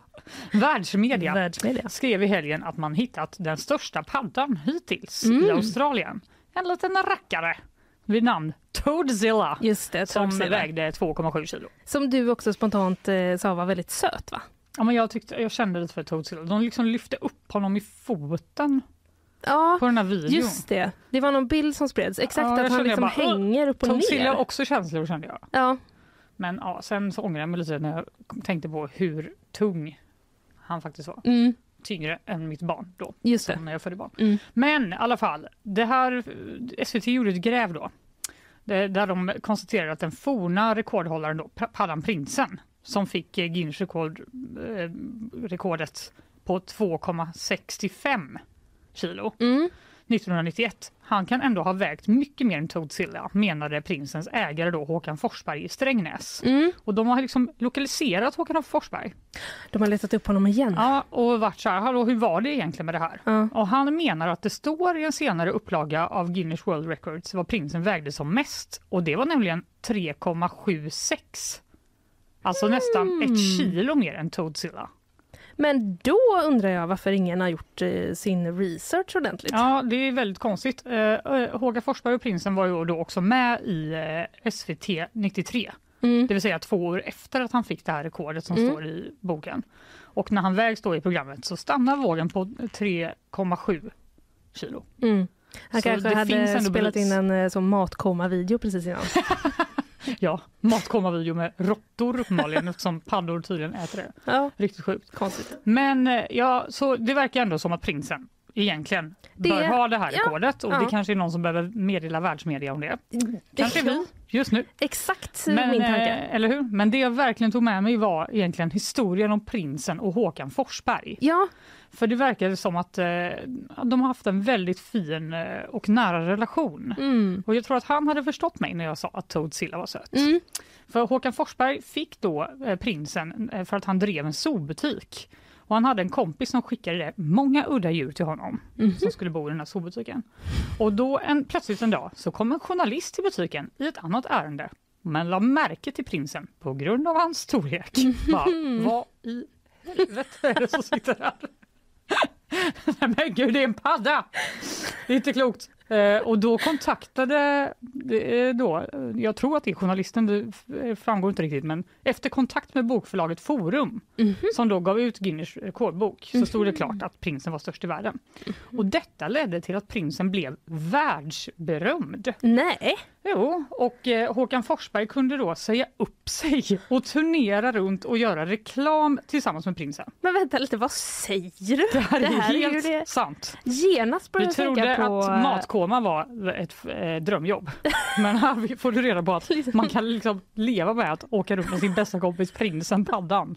Speaker 3: Världsmedia
Speaker 2: Världsmedia.
Speaker 3: skrev i helgen att man hittat den största paddan hittills
Speaker 2: Mm.
Speaker 3: i Australien. En liten rackare vid namn Toadzilla
Speaker 2: Just det,
Speaker 3: som
Speaker 2: Toadzilla.
Speaker 3: vägde 2,7 kilo.
Speaker 2: Som du också spontant eh, sa var väldigt söt va?
Speaker 3: Ja, men jag, tyckte, jag kände lite för Toadzilla. De liksom lyfte upp honom i foten
Speaker 2: Ja,
Speaker 3: på den här videon.
Speaker 2: just det. Det var någon bild som spreds. Exakt,
Speaker 3: Ja,
Speaker 2: att han liksom
Speaker 3: bara, "Åh,
Speaker 2: hänger upp och
Speaker 3: Toadzilla
Speaker 2: ner.
Speaker 3: har också känslor kände jag.
Speaker 2: Ja,
Speaker 3: Men ja, sen så ångrar jag mig lite när jag tänkte på hur tung han faktiskt var.
Speaker 2: mm,
Speaker 3: Tyngre än mitt barn då,
Speaker 2: just det.
Speaker 3: när jag födde barn.
Speaker 2: Mm.
Speaker 3: Men i alla fall, det här, SVT gjorde ett gräv då. det- Där de konstaterade att den forna rekordhållaren då, Pa- Paddan Prinsen, som fick eh, Guinness rekord, eh, rekordet på 2,65 kilo
Speaker 2: Mm.
Speaker 3: 1991. Han kan ändå ha vägt mycket mer än Toadzilla, menade prinsens ägare då Håkan Forsberg i Strängnäs.
Speaker 2: Mm.
Speaker 3: Och de har liksom lokaliserat Håkan Forsberg.
Speaker 2: De har letat upp honom igen.
Speaker 3: Ja, och varit så här, hallå hur var det egentligen med det här?
Speaker 2: Ja.
Speaker 3: Och han menar att det står i en senare upplaga av Guinness World Records vad prinsen vägde som mest. Och det var nämligen 3,76. Alltså nästan
Speaker 2: Mm.
Speaker 3: ett kilo mer än Toadzilla.
Speaker 2: Men då undrar jag varför ingen har gjort eh, sin research ordentligt.
Speaker 3: Ja, det är väldigt konstigt. Eh, eh, Håkan Forsberg och prinsen var ju då också med i SVT 93.
Speaker 2: Mm.
Speaker 3: Det vill säga två år efter att han fick det här rekordet som
Speaker 2: Mm.
Speaker 3: står i boken. Och när han vägs då i programmet så stannar vågen på 3,7 kilo.
Speaker 2: Mm. Han
Speaker 3: Så
Speaker 2: kanske
Speaker 3: det
Speaker 2: hade spelat
Speaker 3: bevis.
Speaker 2: in en sån matkomma-video precis innan. [laughs]
Speaker 3: Ja, matkomma-video med råttor uppenbarligen eftersom paddor tydligen äter det.
Speaker 2: Ja,
Speaker 3: Riktigt sjukt.
Speaker 2: konstigt.
Speaker 3: Men eh, ja, så det verkar ändå som att prinsen egentligen
Speaker 2: Det-
Speaker 3: bör ha det här
Speaker 2: ja,
Speaker 3: och det
Speaker 2: ja.
Speaker 3: kanske är någon som behöver meddela världsmedia om det. Kanske
Speaker 2: Ja,
Speaker 3: vi just nu.
Speaker 2: Exakt
Speaker 3: Men,
Speaker 2: min tanke.
Speaker 3: eh, eller hur? Men det jag verkligen tog med mig var egentligen historien om prinsen och Håkan Forsberg.
Speaker 2: Ja,
Speaker 3: För det verkade som att eh, de har haft en väldigt fin eh, och nära relation.
Speaker 2: mm.
Speaker 3: Och jag tror att han hade förstått mig när jag sa att Toadsilla var söt.
Speaker 2: Mm.
Speaker 3: För Håkan Forsberg fick då eh, prinsen eh, för att han drev en zoobutik. Och han hade en kompis som skickade många udda djur till honom
Speaker 2: Mhm.
Speaker 3: som skulle bo i den här zoobutiken. Och då en, plötsligt en dag så kom en journalist till butiken i ett annat ärende men la märke till prinsen på grund av hans storlek. Bara, vad i helvete är det som sitter här? [laughs] Men gud, det är en padda! Det är inte klokt. Eh, och då kontaktade, eh, då, eh, jag tror att det är journalisten, det f- framgår inte riktigt, men efter kontakt med bokförlaget Forum, som då gav ut Guinness rekordbok, så stod det klart att prinsen var störst i världen. Och detta ledde till att prinsen blev världsberömd.
Speaker 2: Nej,
Speaker 3: Jo, och eh, Håkan Forsberg kunde då säga upp sig och turnera runt och göra reklam tillsammans med prinsen.
Speaker 2: men vänta lite, vad säger du?
Speaker 3: Det här är,
Speaker 2: Det här är
Speaker 3: helt
Speaker 2: det-
Speaker 3: sant.
Speaker 2: Genast började jag tänka på...
Speaker 3: att matkoma var ett eh, drömjobb. [laughs] Men här får du reda på att man kan liksom leva med att åka runt med sin bästa kompis prinsen Paddan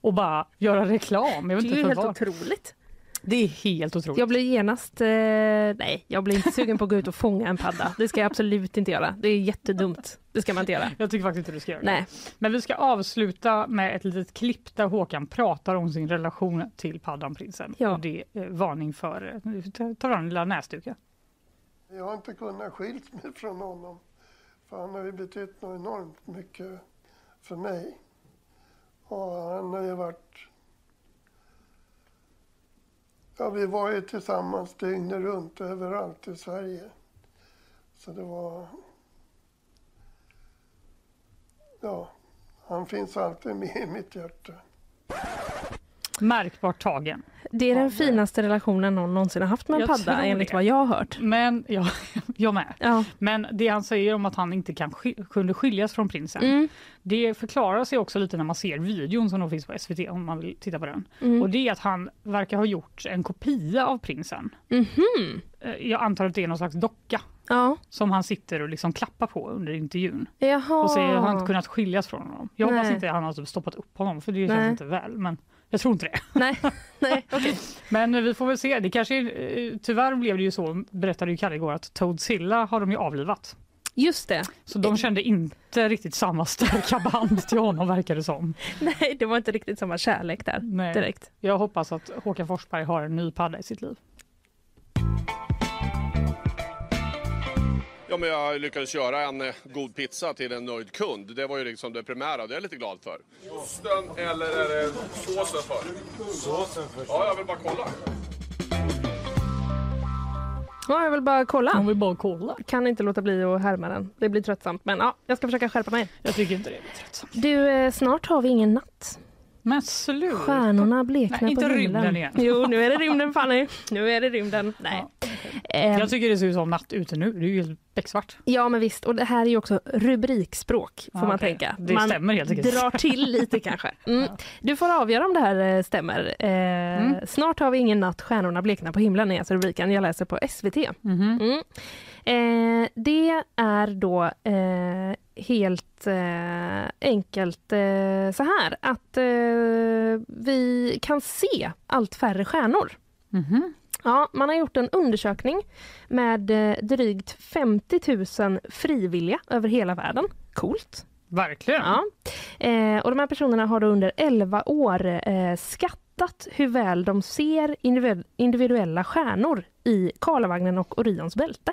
Speaker 3: och bara göra reklam. Jag vet
Speaker 2: Det är
Speaker 3: inte
Speaker 2: helt
Speaker 3: vad.
Speaker 2: otroligt.
Speaker 3: Det är helt otroligt.
Speaker 2: Jag blir genast... Eh, nej, jag blir inte sugen på att gå ut och fånga en padda. Det ska jag absolut inte göra. Det är jättedumt. Det ska man inte göra.
Speaker 3: Jag tycker faktiskt inte du ska göra det.
Speaker 2: Nej.
Speaker 3: Men vi ska avsluta med ett litet klipp där Håkan pratar om sin relation till Paddanprinsen.
Speaker 2: Ja.
Speaker 3: Och det är varning för, eh, ta fram den lilla näsduken.
Speaker 11: Jag har inte kunnat skilt mig från honom. För han har ju betytt något enormt mycket för mig. Och han har ju varit... Ja, vi var ju tillsammans dygnet runt överallt i Sverige. Så det var... Ja, han finns alltid med i mitt hjärta.
Speaker 3: Märkbart tagen.
Speaker 2: Det är den finaste relationen någon någonsin har haft med en
Speaker 3: Jag
Speaker 2: padda enligt
Speaker 3: det.
Speaker 2: vad jag har hört.
Speaker 3: Men, ja, [laughs] jag med.
Speaker 2: Ja.
Speaker 3: Men det han säger om att han inte kan sk- kunde skiljas från prinsen,
Speaker 2: Mm.
Speaker 3: det förklarar sig också lite när man ser videon som finns på SVT om man vill titta på den.
Speaker 2: Mm.
Speaker 3: Och det är att han verkar ha gjort en kopia av prinsen.
Speaker 2: Mhm.
Speaker 3: Eh, Jag antar att det är någon slags docka
Speaker 2: Ja.
Speaker 3: som han sitter och liksom klappar på under intervjun.
Speaker 2: Jaha.
Speaker 3: Och säger att han inte kunnat skiljas från honom. Jag hoppas
Speaker 2: Nej.
Speaker 3: inte att han har typ stoppat upp honom för det
Speaker 2: Nej.
Speaker 3: känns inte väl. Men jag tror inte det. [laughs]
Speaker 2: Nej, nej, [laughs] okej.
Speaker 3: Men vi får väl se. Det kanske, eh, tyvärr blev det ju så, berättade ju Kalle igår, att Toadsilla har de ju avlivat.
Speaker 2: Just det.
Speaker 3: Så de kände inte riktigt samma starka [laughs] band till honom verkar det som.
Speaker 2: Nej, det var inte riktigt samma kärlek där
Speaker 3: Nej.
Speaker 2: direkt.
Speaker 3: Jag hoppas att Håkan Forsberg har en ny padda i sitt liv.
Speaker 12: Ja, men jag lyckades göra en eh, god pizza till en nöjd kund. Det var ju liksom det primära, det är jag lite glad för. Osten eller är det såsen för? Såsen för. Ja, jag vill bara kolla.
Speaker 2: Ja, jag vill bara kolla.
Speaker 3: Han vill bara kolla.
Speaker 2: Kan inte låta bli att härma den. Det blir tröttsamt, men ja, jag ska försöka skärpa mig.
Speaker 3: Jag tycker inte det blir tröttsamt.
Speaker 2: Du, eh, snart har vi ingen natt.
Speaker 3: Men sluta.
Speaker 2: Stjärnorna bleknar
Speaker 3: Nej, inte
Speaker 2: på himlen.
Speaker 3: rymden igen.
Speaker 2: Jo, nu är det [laughs] rymden Fanny. Nu är det rymden. Nej. Eh,
Speaker 3: Jag tycker det ser ut som natt ute nu. Det är ju becksvart.
Speaker 2: Ja men visst, och det här är ju också rubrikspråk får
Speaker 3: Ja,
Speaker 2: man
Speaker 3: okej.
Speaker 2: tänka.
Speaker 3: Det
Speaker 2: man
Speaker 3: stämmer helt enkelt.
Speaker 2: drar till lite kanske. [laughs] Mm. Du får avgöra om det här eh, stämmer. Eh, Snart har vi ingen natt, stjärnorna bleknar på himlen är alltså rubriken jag läser på SVT.
Speaker 3: Mhm.
Speaker 2: Mm. Eh, det är då eh, helt eh, enkelt eh, så här att eh, vi kan se allt färre stjärnor.
Speaker 3: Mhm.
Speaker 2: Ja, man har gjort en undersökning med eh, drygt 50 000 frivilliga över hela världen. Coolt.
Speaker 3: Verkligen.
Speaker 2: Ja. Eh, och de här personerna har under 11 år eh, skattat hur väl de ser individu- individuella stjärnor i Karlavagnen och Orions bälte.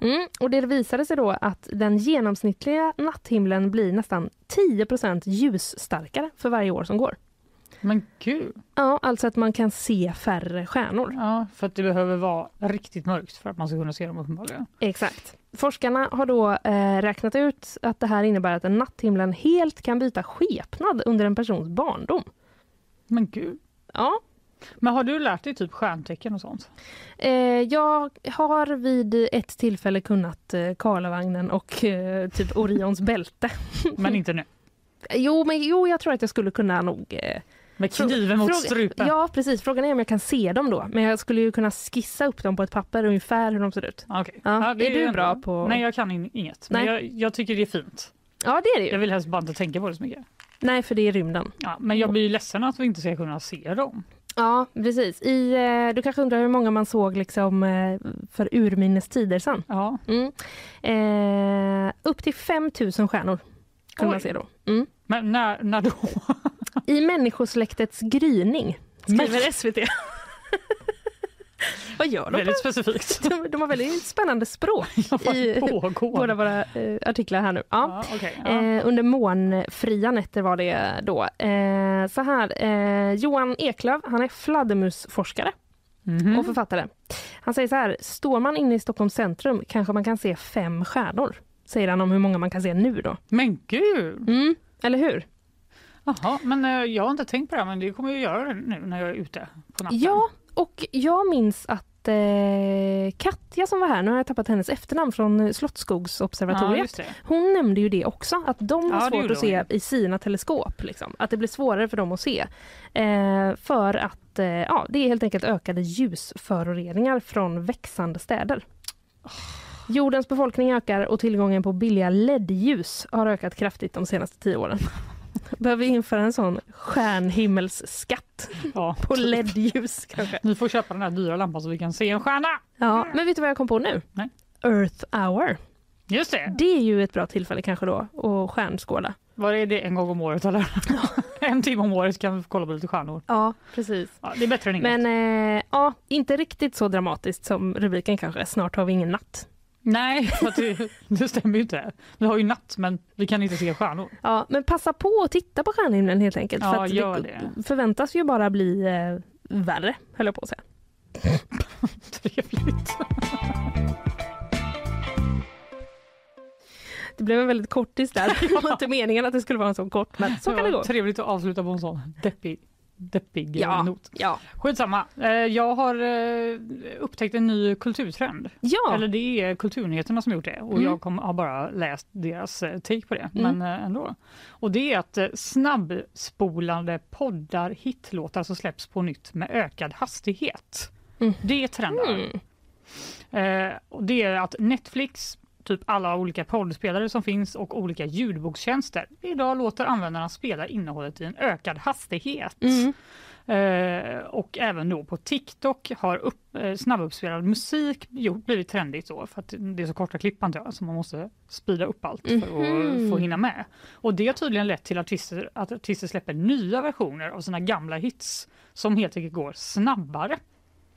Speaker 2: Mm, och det visade sig då att den genomsnittliga natthimlen blir nästan 10% ljusstarkare för varje år som går.
Speaker 3: Men gud.
Speaker 2: Ja, alltså att man kan se färre stjärnor.
Speaker 3: Ja, för att det behöver vara riktigt mörkt för att man ska kunna se dem uppenbarligen.
Speaker 2: Exakt. Forskarna har då eh, räknat ut att det här innebär att en natthimlen helt kan byta skepnad under en persons barndom.
Speaker 3: Men gud.
Speaker 2: Ja,
Speaker 3: Men har du lärt dig typ stjärntecken och sånt?
Speaker 2: Eh, jag har vid ett tillfälle kunnat eh, Karlavagnen och eh, typ Orions bälte.
Speaker 3: Men inte nu? [laughs]
Speaker 2: jo, men jo, jag tror att jag skulle kunna nog... Eh,
Speaker 3: Med kniven mot strupen?
Speaker 2: Ja, precis. Frågan är om jag kan se dem då. Men jag skulle ju kunna skissa upp dem på ett papper ungefär hur de ser ut.
Speaker 3: Okej.
Speaker 2: Ja,
Speaker 3: det
Speaker 2: är du
Speaker 3: ändå-
Speaker 2: bra på...
Speaker 3: Nej, jag kan in- inget. Men jag, jag tycker det är fint.
Speaker 2: Ja, det är det
Speaker 3: Jag
Speaker 2: ju.
Speaker 3: vill helst bara inte tänka på det så mycket.
Speaker 2: Nej, för det är rymden.
Speaker 3: Ja, men jag blir ju ledsen att vi inte ska kunna se dem.
Speaker 2: Ja, precis. I, eh, du kanske undrar hur många man såg liksom, eh, för urminnes tider sedan?
Speaker 3: Ja.
Speaker 2: Mm. Eh, upp till 5000 stjärnor kan
Speaker 3: Oj.
Speaker 2: man se då. Mm.
Speaker 3: Men när, när då? [laughs] [laughs]
Speaker 2: I människosläktets gryning, skriver SVT. [laughs] Vad gör de?
Speaker 3: Väldigt specifikt. [laughs]
Speaker 2: De, de har väldigt spännande språk i båda våra eh, artiklar här nu. Ja.
Speaker 3: Ja, okej, ja.
Speaker 2: Eh, under månfria nätter var det då. Eh, så här, eh, Johan Eklöf, han är fladdermusforskare
Speaker 3: Mhm.
Speaker 2: och författare. Han säger så här, står man inne i Stockholms centrum kanske man kan se fem stjärnor. Säger han om hur många man kan se nu då.
Speaker 3: Men gud!
Speaker 2: Mm, eller hur?
Speaker 3: Jaha, men eh, jag har inte tänkt på det här, men det kommer jag göra nu när jag är ute på natten.
Speaker 2: Ja, och jag minns att eh, Katja som var här, nu har jag tappat hennes efternamn från
Speaker 3: Ja,
Speaker 2: Slottsskogsobservatoriet.
Speaker 3: det.
Speaker 2: hon nämnde ju det också, att de har
Speaker 3: Ja, det
Speaker 2: svårt att se i sina teleskop. Liksom. Att det blir svårare för dem att se. Eh, för att eh, ja, det är helt enkelt ökade ljusföroreningar från växande städer. Jordens befolkning ökar och tillgången på billiga LED-ljus har ökat kraftigt de senaste tio åren. Behöver vi införa en sån stjärnhimmelsskatt
Speaker 3: Ja.
Speaker 2: på LED-ljus kanske?
Speaker 3: Ni får köpa den här dyra lampan så vi kan se en stjärna.
Speaker 2: Ja, men vet du vad jag kom på nu?
Speaker 3: Nej.
Speaker 2: Earth hour.
Speaker 3: Just det.
Speaker 2: Det är ju ett bra tillfälle kanske då att stjärnskåda.
Speaker 3: Vad är det en gång om året eller? [laughs] en timme om året kan vi kolla på lite stjärnor.
Speaker 2: Ja, precis.
Speaker 3: Ja, det är bättre än inget.
Speaker 2: Men eh, ja, inte riktigt så dramatiskt som rubriken kanske. Snart har vi ingen natt.
Speaker 3: Nej, [laughs] för att det, det stämmer ju inte. Vi har ju natt men vi kan inte se stjärnor.
Speaker 2: Ja, men passa på att titta på stjärnhimlen helt enkelt.
Speaker 3: Ja,
Speaker 2: för
Speaker 3: gör
Speaker 2: det
Speaker 3: det.
Speaker 2: förväntas ju bara bli eh, värre, höll jag på att säga. [laughs]
Speaker 3: Trevligt.
Speaker 2: Det blev en väldigt kortis där. [laughs] Det var inte meningen att det skulle vara en så kort, men så kan det gå.
Speaker 3: Trevligt att avsluta på en sån deppig, deppig
Speaker 2: Ja,
Speaker 3: not.
Speaker 2: ja.
Speaker 3: Skitsamma. Eh, Jag har eh, upptäckt en ny kulturtrend.
Speaker 2: Ja.
Speaker 3: Eller det är Kulturnyheterna som gjort det och
Speaker 2: Mm.
Speaker 3: jag kom, har bara läst deras eh, take på det.
Speaker 2: Mm.
Speaker 3: Men ändå. Och det är att snabbspolande poddar, hitlåtar som släpps på nytt med ökad hastighet.
Speaker 2: Mm.
Speaker 3: Det trendar. Eh, och det är att Netflix, typ alla olika poddspelare som finns och olika ljudbokstjänster idag låter användarna spela innehållet i en ökad hastighet.
Speaker 2: Mm.
Speaker 3: Eh, och även då på TikTok har upp, eh, snabbuppspelad musik gjort, blivit trendigt då för att det är så korta klipp antar jag så man måste speeda upp allt för
Speaker 2: Mhm.
Speaker 3: att få hinna med. Och det har tydligen lett till artister, att artister släpper nya versioner av sina gamla hits som helt enkelt går snabbare.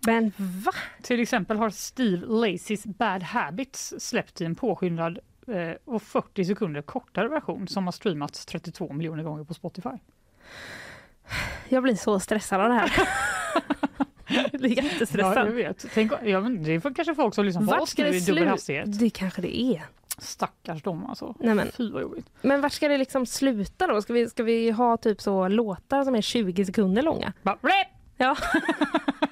Speaker 2: Men va?
Speaker 3: Till exempel har Steve Lacys Bad Habits släppt i en påskyndad eh, och 40 sekunder kortare version som har streamats 32 miljoner gånger på Spotify.
Speaker 2: Jag blir så stressad av det här. [laughs] jag blir
Speaker 3: Ja,
Speaker 2: jättestressad.
Speaker 3: jag vet. Tänk, ja, men det är för kanske folk som lyssnar på oss nu i dubbel hastighet.
Speaker 2: Det kanske det är.
Speaker 3: Stackars dem alltså.
Speaker 2: Nej, men-
Speaker 3: Fy vad jobbigt.
Speaker 2: Men vart ska det liksom sluta då? Ska vi, ska vi ha typ så låtar som är 20 sekunder långa?
Speaker 3: Bara!
Speaker 2: Ja, [laughs]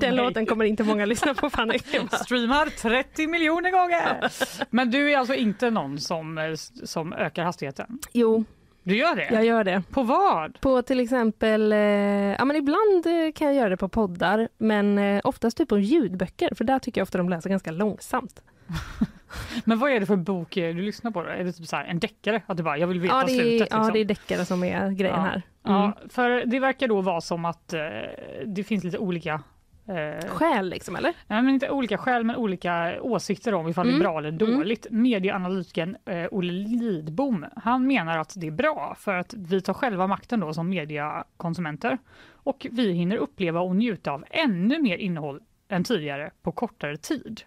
Speaker 2: Den
Speaker 3: mig.
Speaker 2: låten kommer inte många lyssna på Fanny. [laughs]
Speaker 3: Streamar 30 miljoner gånger! [laughs] Men du är alltså inte någon som, eh, som ökar hastigheten?
Speaker 2: Jo,
Speaker 3: Du gör det?
Speaker 2: jag gör det.
Speaker 3: På vad?
Speaker 2: På till exempel, eh, ja men ibland eh, kan jag göra det på poddar, men eh, oftast typ på ljudböcker, för där tycker jag ofta de läser ganska långsamt. [laughs]
Speaker 3: Men vad är det för bok du lyssnar på? Då? Är det typ så här, en deckare? Att du bara, jag vill veta
Speaker 2: Ja det, är,
Speaker 3: slutet?
Speaker 2: ja,
Speaker 3: liksom?
Speaker 2: det är deckare som är grejen
Speaker 3: Ja.
Speaker 2: här. Mm.
Speaker 3: Ja, för det verkar då vara som att eh, det finns lite olika eh,
Speaker 2: Skäl liksom, eller?
Speaker 3: Nej, men inte olika skäl, men olika åsikter om ifall det
Speaker 2: Mm.
Speaker 3: är bra eller dåligt. Medieanalytikern eh, Olle Lidbom, han menar att det är bra för att vi tar själva makten då som mediekonsumenter och vi hinner uppleva och njuta av ännu mer innehåll än tidigare på kortare tid.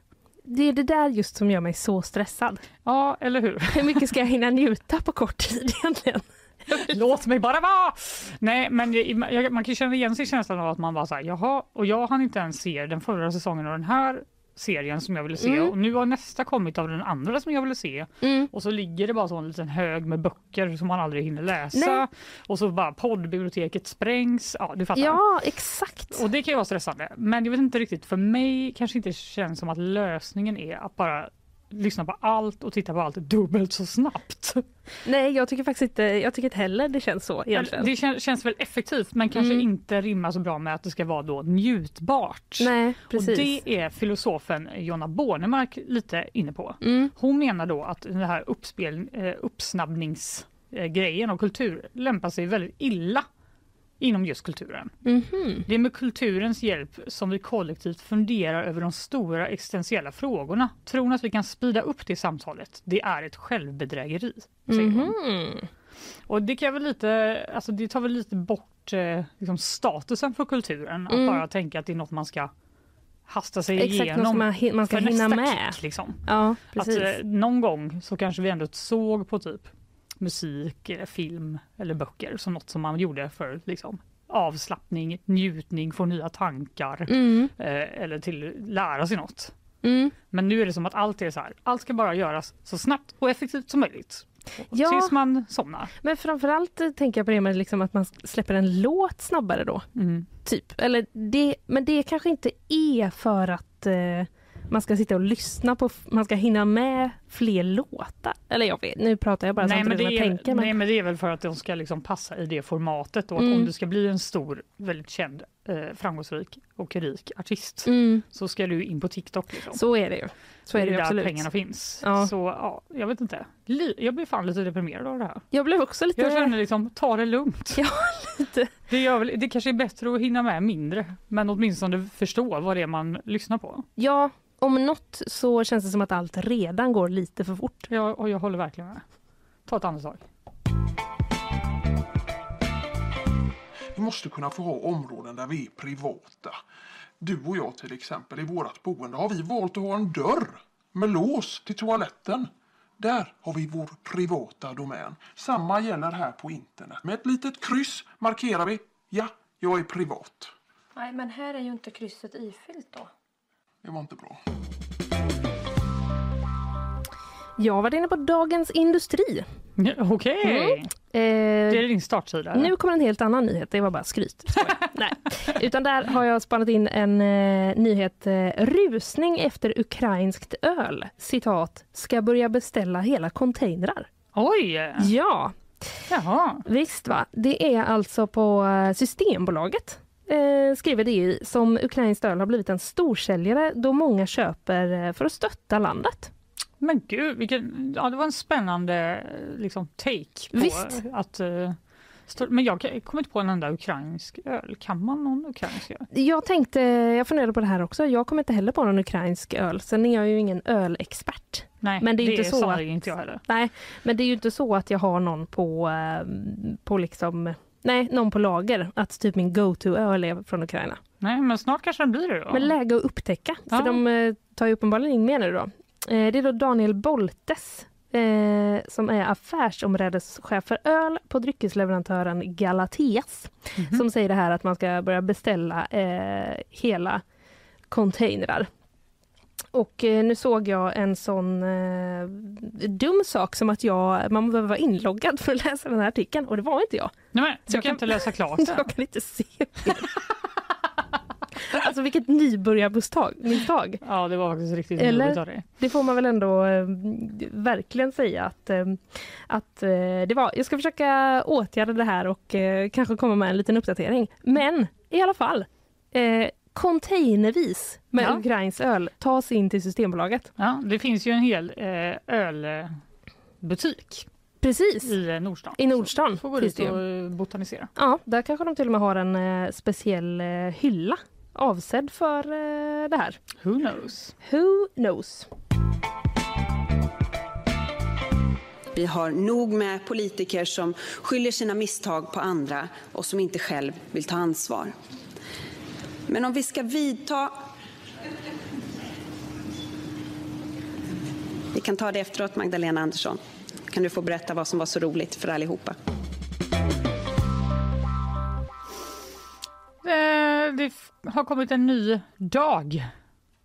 Speaker 2: Det är det där just som gör mig så stressad.
Speaker 3: Ja, eller hur?
Speaker 2: Hur mycket ska jag hinna njuta på kort tid egentligen? [laughs]
Speaker 3: Låt mig bara vara! Nej, men jag, man kan känna igen sig i känslan av att man bara så här, jaha, och jag hann inte ens se den förra säsongen och den här serien som jag ville se
Speaker 2: Mm.
Speaker 3: och nu har nästa kommit av den andra som jag ville se
Speaker 2: Mm.
Speaker 3: och så ligger det bara så en liten hög med böcker som man aldrig hinner läsa
Speaker 2: Nej.
Speaker 3: och så bara poddbiblioteket sprängs. Ja, du fattar.
Speaker 2: Ja, exakt.
Speaker 3: Och det kan ju vara stressande. Men jag vet inte riktigt, för mig kanske inte känns som att lösningen är att bara lyssna på allt och titta på allt dubbelt så snabbt.
Speaker 2: Nej, jag tycker faktiskt inte, jag tycker inte heller det känns så egentligen.
Speaker 3: Det kän- känns väl effektivt men kanske
Speaker 2: Mm.
Speaker 3: inte rimmar så bra med att det ska vara då njutbart.
Speaker 2: Nej,
Speaker 3: Och
Speaker 2: precis.
Speaker 3: det är filosofen Jonna Bornemark lite inne på.
Speaker 2: Mm.
Speaker 3: Hon menar då att den här uppspel, eh, uppsnabbningsgrejen av kultur lämpar sig väldigt illa inom just kulturen.
Speaker 2: Mhm.
Speaker 3: Det är med kulturens hjälp som vi kollektivt funderar över de stora existentiella frågorna. Tror ni att vi kan spida upp det samtalet? Det är ett självbedrägeri.
Speaker 2: Mhm.
Speaker 3: Och det kan väl lite, alltså det tar väl lite bort eh, liksom statusen för kulturen. Att
Speaker 2: Mm.
Speaker 3: bara tänka att det är något man ska hasta sig
Speaker 2: Exakt,
Speaker 3: igenom.
Speaker 2: man, man ska
Speaker 3: för
Speaker 2: hinna
Speaker 3: nästa
Speaker 2: med.
Speaker 3: kick, liksom.
Speaker 2: Ja,
Speaker 3: Att eh, någon gång så kanske vi ändå såg på typ musik, eller film eller böcker som något som man gjorde för liksom, avslappning, njutning, få nya tankar
Speaker 2: Mm.
Speaker 3: eh, eller till lära sig något.
Speaker 2: Mm.
Speaker 3: Men nu är det som att allt är så här, allt ska bara göras så snabbt och effektivt som möjligt.
Speaker 2: Ja.
Speaker 3: Tills man somnar.
Speaker 2: Men framförallt eh, tänker jag på det med liksom att man släpper en låt snabbare då.
Speaker 3: Mm.
Speaker 2: Typ. Eller det, men det kanske inte är för att eh, man ska sitta och lyssna på, man ska hinna med fler låtar. Eller jag vet, nu pratar jag bara
Speaker 3: Nej
Speaker 2: samtidigt
Speaker 3: det
Speaker 2: som
Speaker 3: är,
Speaker 2: jag tänker. Men...
Speaker 3: nej men det är väl för att de ska liksom passa i det formatet och att
Speaker 2: Mm.
Speaker 3: om du ska bli en stor, väldigt känd, eh, framgångsrik och rik artist
Speaker 2: Mm.
Speaker 3: så ska du in på TikTok. Liksom.
Speaker 2: Så är det ju. Så är det, ju
Speaker 3: där
Speaker 2: absolut.
Speaker 3: pengarna finns.
Speaker 2: Ja.
Speaker 3: Så ja, jag vet inte. Jag blir fan lite deprimerad av det här.
Speaker 2: Jag blev också lite...
Speaker 3: Jag känner liksom, ta det lugnt. [laughs]
Speaker 2: Ja, lite.
Speaker 3: Det, gör väl, det kanske är bättre att hinna med mindre, men åtminstone förstå vad det är man lyssnar på.
Speaker 2: Ja, om något så känns det som att allt redan går lite för fort.
Speaker 3: Ja, och jag håller verkligen med. Ta ett andetag.
Speaker 13: Vi måste kunna få ha områden där vi är privata. Du och jag till exempel, i vårt boende har vi valt att ha en dörr med lås till toaletten. Där har vi vår privata domän. Samma gäller här på internet. Med ett litet kryss markerar vi, ja, jag är privat.
Speaker 14: Nej, men här är ju inte krysset ifyllt då.
Speaker 13: Det var inte bra.
Speaker 2: Jag varit inne på Dagens Industri.
Speaker 3: Okej,
Speaker 2: Mm. Eh,
Speaker 3: det är din startsida.
Speaker 2: Nu kommer en helt annan nyhet, det var bara skryt. [laughs] Nej. Utan där har jag spanat in en eh, nyhet. Eh, rusning efter ukrainskt öl. Citat, ska börja beställa hela containrar.
Speaker 3: Oj!
Speaker 2: Ja,
Speaker 3: Jaha.
Speaker 2: visst va. Det är alltså på eh, Systembolaget eh, skriver DI som ukrainskt öl har blivit en storsäljare då många köper eh, för att stötta landet.
Speaker 3: Men gud, vilken, ja, det var en spännande liksom, take på
Speaker 2: Visst.
Speaker 3: att eh, stå, Men jag kommer inte på en enda ukrainsk öl. Kan man någon ukrainsk öl?
Speaker 2: Jag tänkte, jag funderade på det här också. Jag kommer inte heller på någon ukrainsk öl. Sen är jag ju ingen ölexpert.
Speaker 3: Nej,
Speaker 2: Men det är ju inte så
Speaker 3: sannerligen
Speaker 2: att-
Speaker 3: inte jag heller.
Speaker 2: Nej, men det är ju inte så att jag har någon på, eh, på liksom, nej, någon på lager. Att typ min go-to-öl är från Ukraina.
Speaker 3: Nej, men snart kanske den blir det då.
Speaker 2: Men läge att upptäcka, för
Speaker 3: Ja.
Speaker 2: de eh, tar ju uppenbarligen in mer nu då. Eh, det är då Daniel Boltes eh, som är affärsområdeschef för öl på dryckesleverantören Galateas
Speaker 3: Mhm.
Speaker 2: som säger det här att man ska börja beställa eh, hela containrar. Och eh, nu såg jag en sån eh, dum sak som att jag, man behöver vara inloggad för att läsa den här artikeln och det var inte jag.
Speaker 3: Nej, men,
Speaker 2: Så jag
Speaker 3: kan inte läsa klart [laughs]
Speaker 2: Jag
Speaker 3: sen.
Speaker 2: kan inte se. Alltså vilket nybörjarmisstag. misstag.
Speaker 3: Ja, det var faktiskt riktigt
Speaker 2: Eller? Det får man väl ändå eh, verkligen säga att, eh, att eh, det var. Jag ska försöka åtgärda det här och eh, kanske komma med en liten uppdatering. Men i alla fall, eh, containervis med
Speaker 3: Ja.
Speaker 2: ukrainsk öl tas in till Systembolaget.
Speaker 3: Ja, det finns ju en hel eh, ölbutik
Speaker 2: Precis,
Speaker 3: i Nordstan.
Speaker 2: i Nordstan
Speaker 3: Får gå dit och botanisera.
Speaker 2: Ja, där kanske de till och med har en eh, speciell eh, hylla avsedd för eh, det här.
Speaker 3: Who knows?
Speaker 2: Who knows?
Speaker 15: Vi har nog med politiker som skyller sina misstag på andra och som inte själv vill ta ansvar. Men om vi ska vidta... Vi kan ta det efteråt, Magdalena Andersson. Kan du få berätta vad som var så roligt för allihopa?
Speaker 3: Det f- har kommit en ny dag.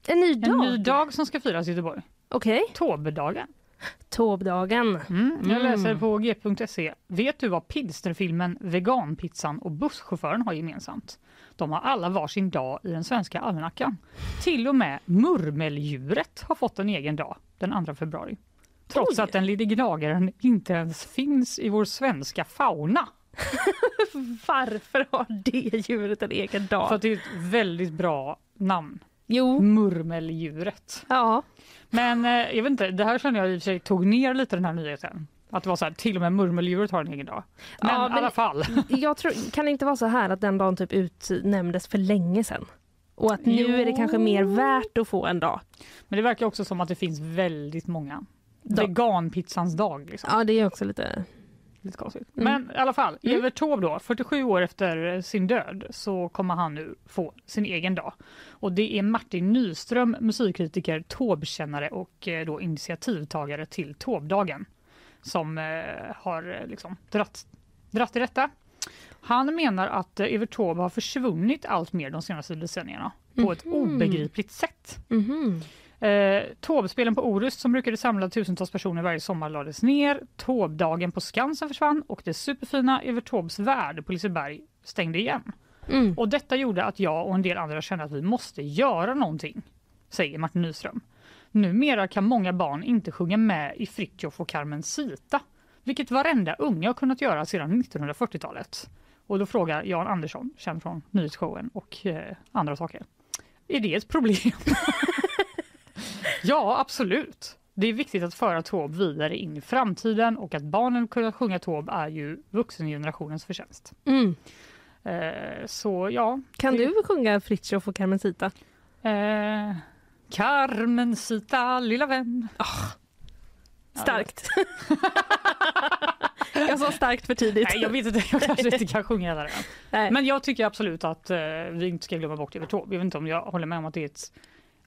Speaker 2: En ny dag?
Speaker 3: En ny dag som ska firas i Göteborg.
Speaker 2: Okej.
Speaker 3: Tåbdagen.
Speaker 2: Tåbdagen.
Speaker 3: Mm, jag läser
Speaker 2: Mm.
Speaker 3: på g.se. Vet du vad pilsnerfilmen Veganpizzan och busschauffören har gemensamt? De har alla varsin dag i den svenska almanackan. Till och med murmeldjuret har fått en egen dag den 2 februari. Trots
Speaker 2: Oj.
Speaker 3: att den lille gnagaren inte ens finns i vår svenska fauna. [laughs]
Speaker 2: Varför har det djuret en egen dag?
Speaker 3: För att det är ett väldigt bra namn.
Speaker 2: Jo.
Speaker 3: Murmeldjuret.
Speaker 2: Ja.
Speaker 3: Men eh, jag vet inte, det här känner jag i och för sig tog ner lite den här nyheten. Att det var så här, till och med murmeldjuret har en egen dag. Men,
Speaker 2: Ja,
Speaker 3: i alla fall. [laughs]
Speaker 2: Jag tror, kan det inte vara så här att den dagen typ utnämndes för länge sedan? Och att nu är det kanske mer värt att få en dag?
Speaker 3: Men det verkar också som att det finns väldigt många.
Speaker 2: Dag.
Speaker 3: Veganpizzans dag. Liksom.
Speaker 2: Ja, det är också lite...
Speaker 3: Lite konstigt.
Speaker 2: Mm.
Speaker 3: Men i alla fall, Evert Taube då, 47 år efter sin död så kommer han nu få sin egen dag. Och det är Martin Nyström, musikkritiker, Taube-kännare och eh, då initiativtagare till Taube-dagen som eh, har eh, liksom dratt, dratt i detta. Han menar att eh, Evert Taube har försvunnit allt mer de senaste decennierna på ett
Speaker 2: Mhm.
Speaker 3: obegripligt sätt.
Speaker 2: Mhm.
Speaker 3: Eh, Taubespelen på Orust som brukade samla tusentals personer varje sommar lades ner. Taubdagen på Skansen försvann och det superfina Evert Taubes värld på Liseberg stängde igen.
Speaker 2: Mm.
Speaker 3: Och detta gjorde att jag och en del andra kände att vi måste göra någonting, säger Martin Nyström. Numera kan många barn inte sjunga med i Fritiof och Carmencita, vilket varenda unge har kunnat göra sedan 1940-talet. Och då frågar Jan Andersson, känd från nyhetsshowen och eh, andra saker. Är det ett problem? [laughs] [laughs] ja, absolut. Det är viktigt att föra Taube vidare in i framtiden och att barnen kunna sjunga Taube är ju vuxengenerationens förtjänst.
Speaker 2: Mm.
Speaker 3: Eh, så ja.
Speaker 2: Kan
Speaker 3: det-
Speaker 2: du sjunga Fritiof och Carmencita?
Speaker 3: Eh, Carmencita, lilla vän.
Speaker 2: Starkt. [laughs] jag sa starkt för tidigt.
Speaker 3: Nej, jag vet inte, jag kanske inte kan sjunga hela. Men jag tycker absolut att eh, vi inte ska glömma bort Evert Taube. Jag vet inte om jag håller med om att det är, ett,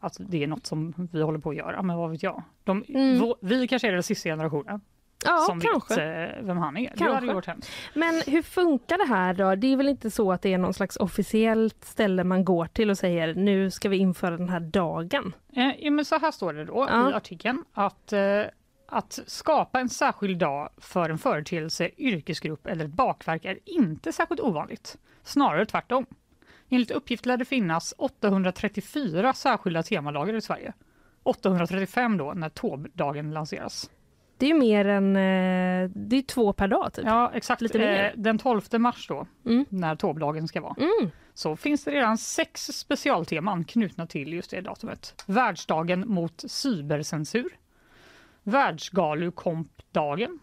Speaker 3: att det är något som vi håller på att göra, men vad vet jag. De,
Speaker 2: Mm.
Speaker 3: vi kanske är den sista generationen
Speaker 2: Ja,
Speaker 3: som
Speaker 2: kanske.
Speaker 3: vet eh, vem han är. Det
Speaker 2: Kanske.
Speaker 3: hade varit hemskt.
Speaker 2: Men hur funkar det här då? Det är väl inte så att det är någon slags officiellt ställe man går till och säger nu ska vi införa den här dagen?
Speaker 3: Eh, ja, men så här står det då
Speaker 2: Ja.
Speaker 3: i artikeln att eh, att skapa en särskild dag för en företeelse, yrkesgrupp eller ett bakverk är inte särskilt ovanligt. Snarare tvärtom. Enligt uppgift lär det finnas 834 särskilda temadagar i Sverige. 835 då när Taube-dagen lanseras.
Speaker 2: Det är ju mer än, eh, det är två per dag typ.
Speaker 3: Ja, exakt.
Speaker 2: Lite mer.
Speaker 3: Eh, den 12 mars då, när Taube-dagen ska vara,
Speaker 2: Mm.
Speaker 3: så finns det redan sex specialteman knutna till just det datumet. Världsdagen mot cybercensur, Världsgalukompdagen,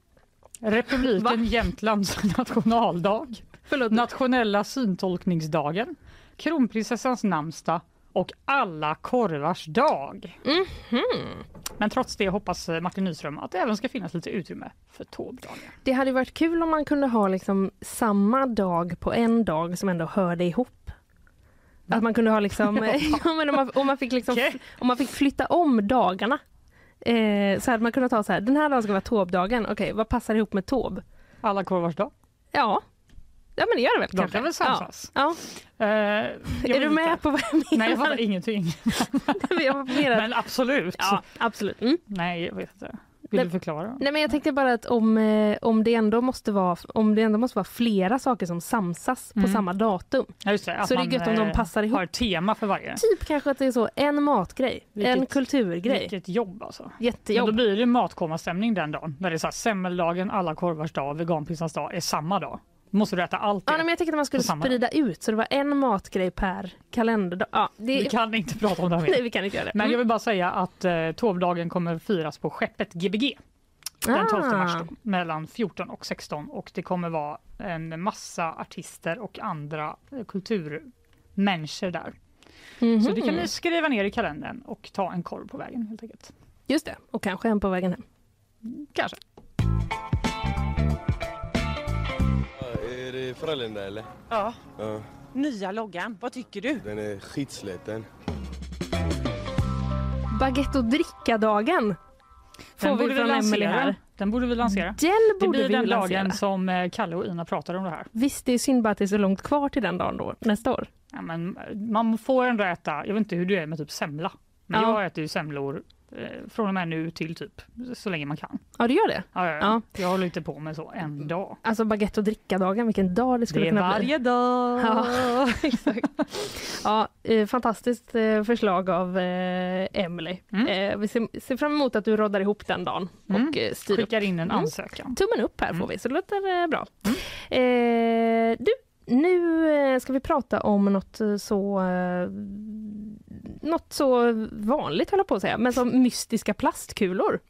Speaker 3: [laughs] Republiken Jämtlands nationaldag, Nationella syntolkningsdagen, Kronprinsessans namnsdag och alla korvars dag. Men trots det hoppas eh, Martin Nyström att det även ska finnas lite utrymme för Taube-dagen.
Speaker 2: Det hade varit kul om man kunde ha liksom samma dag på en dag som ändå hörde ihop. Att man kunde ha liksom, [laughs] [laughs] ja, men om, man, om, man fick liksom om man fick flytta om dagarna. Eh, så hade man kunnat ta så här, den här dagen ska vara Taube-dagen. Okej, vad passar ihop med Taube?
Speaker 3: Alla korvars dag.
Speaker 2: Ja. Ja men det gör det väl
Speaker 3: De
Speaker 2: kanske.
Speaker 3: kan väl samsas.
Speaker 2: Ja.
Speaker 3: Eh,
Speaker 2: Är
Speaker 3: jag
Speaker 2: du med
Speaker 3: inte.
Speaker 2: på vad jag menar?
Speaker 3: Nej, jag fattar ingenting. [laughs] Men absolut.
Speaker 2: Ja, absolut. Mm.
Speaker 3: Nej, jag vet inte. Vill
Speaker 2: Nej.
Speaker 3: du förklara?
Speaker 2: Nej men jag tänkte bara att om, eh, om, det ändå måste vara, om det ändå måste vara flera saker som samsas på
Speaker 3: Mm.
Speaker 2: samma datum.
Speaker 3: Ja, just det,
Speaker 2: så det är gött om de
Speaker 3: eh,
Speaker 2: passar ihop.
Speaker 3: Har tema för varje.
Speaker 2: Typ kanske att det är så, en matgrej, en
Speaker 3: Vilket-
Speaker 2: kulturgrej.
Speaker 3: Vilket jobb alltså.
Speaker 2: Jättejobb.
Speaker 3: Men då blir det matkommastämning den dagen. Där det är så här, semmeldagen, alla korvars dag, veganpizzans dag är samma dag. Måste du äta allt det.
Speaker 2: Ja, men jag tänkte att man skulle
Speaker 3: samma
Speaker 2: sprida ut så det var en matgrej per kalenderdag. Ja, det...
Speaker 3: Vi kan inte prata om det här mer. [laughs]
Speaker 2: Nej, vi kan inte göra det.
Speaker 3: Men
Speaker 2: Mm.
Speaker 3: jag vill bara säga att eh, Taube-dagen kommer firas på skeppet Gbg. Den 12
Speaker 2: Ah.
Speaker 3: mars då, mellan 14 och 16 och det kommer vara en massa artister och andra eh, kulturmänniskor där.
Speaker 2: Mhm.
Speaker 3: Så det kan ni skriva ner i kalendern och ta en korv på vägen helt enkelt.
Speaker 2: Just det, och kanske en på vägen hem.
Speaker 3: Kanske.
Speaker 16: Är det Frölunda eller?
Speaker 17: Ja.
Speaker 16: Ja.
Speaker 17: Nya loggan, vad tycker du?
Speaker 16: Den är skitsliten.
Speaker 2: Baguette och dricka-dagen. Får vi från Emelie här.
Speaker 3: Den borde vi lansera.
Speaker 2: Den
Speaker 3: det
Speaker 2: borde
Speaker 3: blir
Speaker 2: vi
Speaker 3: den
Speaker 2: lansera.
Speaker 3: dagen som eh, Kalle och Ina pratar om det här.
Speaker 2: Visst, det är synd bara att det är så långt kvar till den dagen då, nästa år.
Speaker 3: Ja, men man får ändå äta, jag vet inte hur du är med typ semla, men
Speaker 2: Ja.
Speaker 3: jag äter ju semlor eh, från och med nu till typ så länge man kan.
Speaker 2: Ja, du gör det?
Speaker 3: Ja, ja,
Speaker 2: Ja.
Speaker 3: ja. Jag håller inte på med så en dag.
Speaker 2: Alltså baguette och dricka-dagen, vilken dag det skulle
Speaker 3: Det är
Speaker 2: kunna
Speaker 3: varje
Speaker 2: bli.
Speaker 3: dag.
Speaker 2: Ja, [laughs] exakt. Ja, eh, fantastiskt eh, förslag av eh, Emily. Eh, vi ser, fram emot att du roddar ihop den dagen
Speaker 3: Mm.
Speaker 2: och eh, styr
Speaker 3: Skickar
Speaker 2: upp.
Speaker 3: in en
Speaker 2: Mm.
Speaker 3: ansökan.
Speaker 2: Tummen upp här får vi, så det låter eh, bra. Eh, du, nu eh, ska vi prata om något eh, så eh, något så vanligt höll jag på att säga, men som mystiska plastkulor.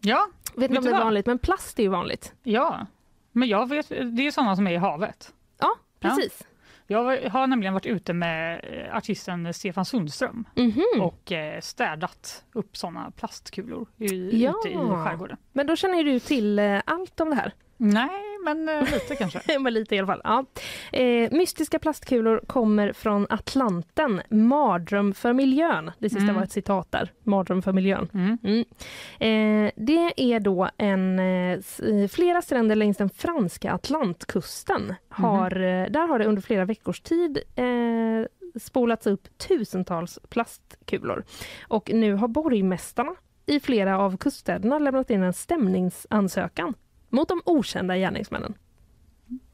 Speaker 3: Ja,
Speaker 2: Vet inte om det är vanligt, men plast är ju vanligt.
Speaker 3: Ja, men jag vet, det är sådana som är i havet.
Speaker 2: Ja, precis.
Speaker 3: Jag har nämligen varit ute med eh, artisten Stefan Sundström
Speaker 2: Mhm.
Speaker 3: och eh, städat upp sådana plastkulor i, ute i skärgården.
Speaker 2: Men då känner ju du till eh, allt om det här?
Speaker 3: Nej, men eh, lite kanske. [laughs]
Speaker 2: men lite i alla fall. Ja. Eh, mystiska plastkulor kommer från Atlanten. Mardröm för miljön. Det sista
Speaker 3: Mm.
Speaker 2: var ett citat där. Mardröm för miljön. Mm. Eh, det är då en, eh, flera stränder längs den franska Atlantkusten. Har, eh, där har det under flera veckors tid eh, spolats upp tusentals plastkulor. Och nu har borgmästarna i flera av kuststäderna lämnat in en stämningsansökan mot de okända gärningsmännen.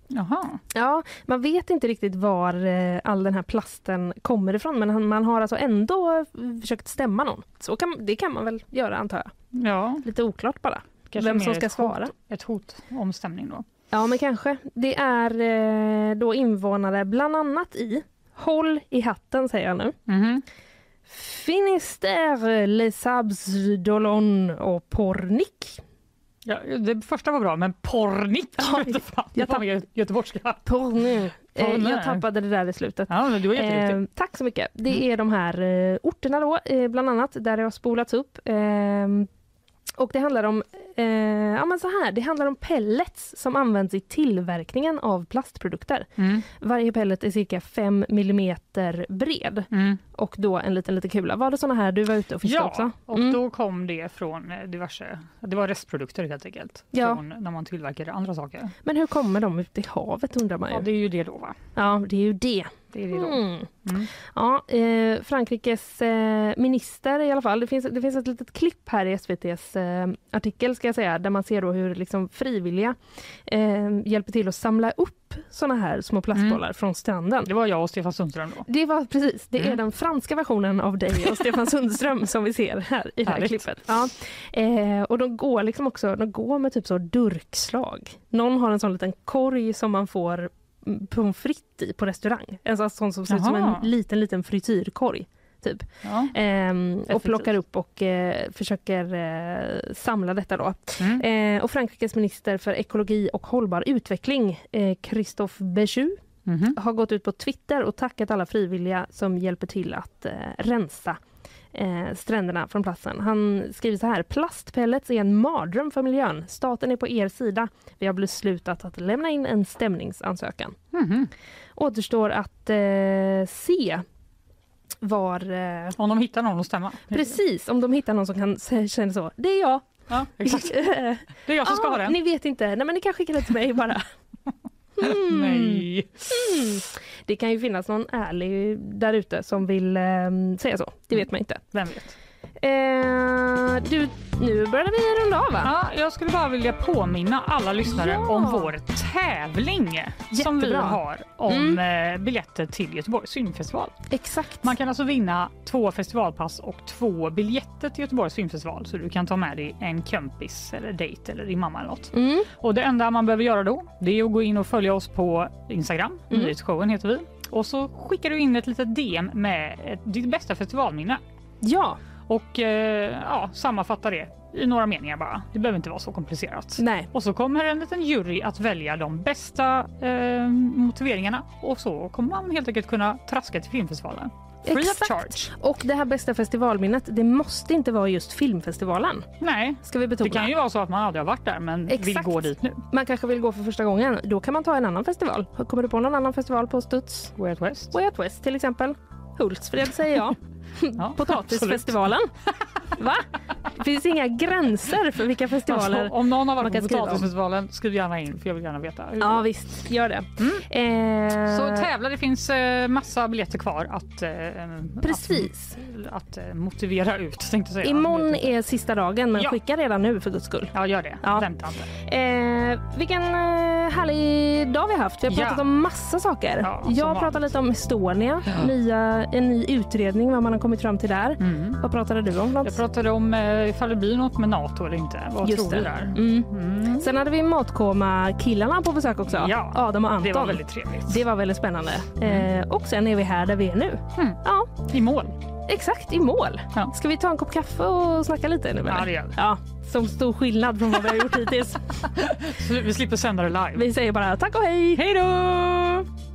Speaker 3: Jaha.
Speaker 2: Ja, man vet inte riktigt var eh, all den här plasten kommer ifrån men man har alltså ändå eh, försökt stämma någon. Så kan, det kan man väl göra antar jag.
Speaker 3: Ja.
Speaker 2: Lite oklart bara.
Speaker 3: Kanske
Speaker 2: Vem som ska
Speaker 3: ett
Speaker 2: svara.
Speaker 3: Hot, ett hot om stämning då.
Speaker 2: Ja, men kanske. Det är eh, då invånare bland annat i, håll i hatten säger jag nu,
Speaker 3: Mhm.
Speaker 2: Finistère, Les Sables d'Olonne och Pornic.
Speaker 3: Ja, det första var bra, men pornick! [laughs] Ja,
Speaker 2: jag
Speaker 3: med göteborgska.
Speaker 2: Pornic. Eh, jag tappade det där i slutet.
Speaker 3: Ja, men du var.
Speaker 2: Eh, tack så mycket. Det är de här eh, orterna då, eh, bland annat, där det har spolats upp. Och det handlar om eh, ja, men så här, det handlar om pellets som används i tillverkningen av plastprodukter.
Speaker 3: Mm.
Speaker 2: Varje pellet är cirka 5 millimeter bred
Speaker 3: Mm.
Speaker 2: och då en liten, liten kula. Var det såna här du var ute och fiskade
Speaker 3: Ja,
Speaker 2: också?
Speaker 3: och
Speaker 2: Mm.
Speaker 3: då kom det från diverse, det var restprodukter helt enkelt.
Speaker 2: Ja.
Speaker 3: Från när man tillverkade andra saker.
Speaker 2: Men hur kommer de ut i havet undrar man ju.
Speaker 3: Ja, det är ju det då va?
Speaker 2: Ja, det är ju det.
Speaker 3: Det är det då.
Speaker 2: Mm.
Speaker 3: Mm.
Speaker 2: Ja, eh, Frankrikes eh, minister i alla fall. Det finns, det finns ett litet klipp här i SVTs eh, artikel ska jag säga, där man ser då hur liksom frivilliga eh, hjälper till att samla upp såna här små plastbollar från stranden.
Speaker 3: Det var jag och Stefan Sundström då.
Speaker 2: Det var precis, det är
Speaker 3: Mm.
Speaker 2: den franska versionen av dig och Stefan Sundström [laughs] som vi ser här i det här
Speaker 3: Härligt.
Speaker 2: klippet. Ja. Eh, och de går liksom också, de går med typ så durkslag. Någon har en sån liten korg som man får mm, pommes frites i på restaurang. En sån, sån som ser ut som en liten, liten frityrkorg. Typ.
Speaker 3: Ja.
Speaker 2: Ehm, och
Speaker 3: Effektivt.
Speaker 2: plockar upp och eh, försöker eh, samla detta då.
Speaker 3: Mm.
Speaker 2: Eh, och Frankrikes minister för ekologi och hållbar utveckling, eh, Christophe Béchu,
Speaker 3: Mhm.
Speaker 2: har gått ut på Twitter och tackat alla frivilliga som hjälper till att eh, rensa eh, stränderna från platsen. Han skriver så här. Plastpellets är en mardröm för miljön. Staten är på er sida. Vi har beslutat att lämna in en stämningsansökan.
Speaker 3: Mhm.
Speaker 2: Återstår att eh, se var... Eh,
Speaker 3: Om de hittar någon att stämma.
Speaker 2: Precis, om de hittar någon som kan känna så. Det är jag.
Speaker 3: Ja, exakt. [laughs] Det är jag som ska
Speaker 2: Ah,
Speaker 3: ha den.
Speaker 2: Ni vet inte. Nej, men ni kan skicka det till mig bara. Mm.
Speaker 3: Nej.
Speaker 2: Mm. Det kan ju finnas någon ärlig där ute som vill eh, säga så. Det vet man inte.
Speaker 3: Vem vet?
Speaker 2: Eh, du, nu börjar vi runda av va?
Speaker 3: Ja, jag skulle bara vilja påminna alla lyssnare
Speaker 2: Ja.
Speaker 3: om vår tävling som vi
Speaker 2: Jättebra.
Speaker 3: har om eh, biljetter till Göteborgs filmfestival.
Speaker 2: Exakt.
Speaker 3: Man kan alltså vinna två festivalpass och två biljetter till Göteborgs filmfestival så du kan ta med dig en kompis eller dejt eller din mamma eller något.
Speaker 2: Mm.
Speaker 3: Och det enda man behöver göra då det är att gå in och följa oss på Instagram,
Speaker 2: Mm.
Speaker 3: nyhetsshowen heter vi. Och så skickar du in ett litet DM med ditt bästa festivalminne.
Speaker 2: Ja.
Speaker 3: Och eh, ja, sammanfatta det i några meningar bara. Det behöver inte vara så komplicerat.
Speaker 2: Nej.
Speaker 3: Och så kommer en liten jury att välja de bästa eh, motiveringarna och så kommer man helt enkelt kunna traska till filmfestivalen. Free of
Speaker 2: Exakt.
Speaker 3: charge.
Speaker 2: Och det här bästa festivalminnet, det måste inte vara just filmfestivalen.
Speaker 3: Nej,
Speaker 2: Ska vi betona.
Speaker 3: det kan ju vara så att man aldrig har varit där men vill
Speaker 2: Exakt.
Speaker 3: gå dit nu.
Speaker 2: Man kanske vill gå för första gången. Då kan man ta en annan festival. Kommer du på någon annan festival på studs?
Speaker 3: Way Out West.
Speaker 2: Way Out West till exempel. Hultsfred säger jag. [laughs]
Speaker 3: Ja, [laughs]
Speaker 2: Potatisfestivalen. [laughs] Va? Det finns inga gränser för vilka festivaler
Speaker 3: Alltså, om någon har varit på. Potatisfestivalen, skriv gärna in för jag vill gärna veta. hur-
Speaker 2: Ja visst, gör det. Eh,
Speaker 3: Så tävla, det finns eh, massa biljetter kvar att, eh,
Speaker 2: Precis.
Speaker 3: att, att eh, motivera ut. Tänkte säga.
Speaker 2: Imorgon är sista dagen, men
Speaker 3: Ja.
Speaker 2: skicka redan nu för guds skull.
Speaker 3: Ja, gör det.
Speaker 2: Ja.
Speaker 3: Vänta inte.
Speaker 2: Eh, vilken eh, härlig dag vi har haft. Vi har
Speaker 3: Ja.
Speaker 2: pratat om massa saker.
Speaker 3: Ja,
Speaker 2: jag pratar lite om Estonia, nya, en ny utredning, vad man har kommit fram till där. Vad pratade du om? något?
Speaker 3: Pratade om eh, ifall det blir något med Nato eller inte. Vad
Speaker 2: Just
Speaker 3: tror
Speaker 2: det.
Speaker 3: där?
Speaker 2: Mm. Sen hade vi Matkoma-killarna på besök också.
Speaker 3: Ja,
Speaker 2: Adam och Anton.
Speaker 3: det var väldigt trevligt.
Speaker 2: Det var väldigt spännande. Eh, och sen är vi här där vi är nu. Ja.
Speaker 3: I mål.
Speaker 2: Exakt, i mål. Ska vi ta en kopp kaffe och snacka lite nu?
Speaker 3: Ja,
Speaker 2: eller?
Speaker 3: det gör vi.
Speaker 2: Ja, som stor skillnad från vad vi har gjort hittills. [laughs]
Speaker 3: Så vi slipper sända det live.
Speaker 2: Vi säger bara tack och hej!
Speaker 3: Hej då!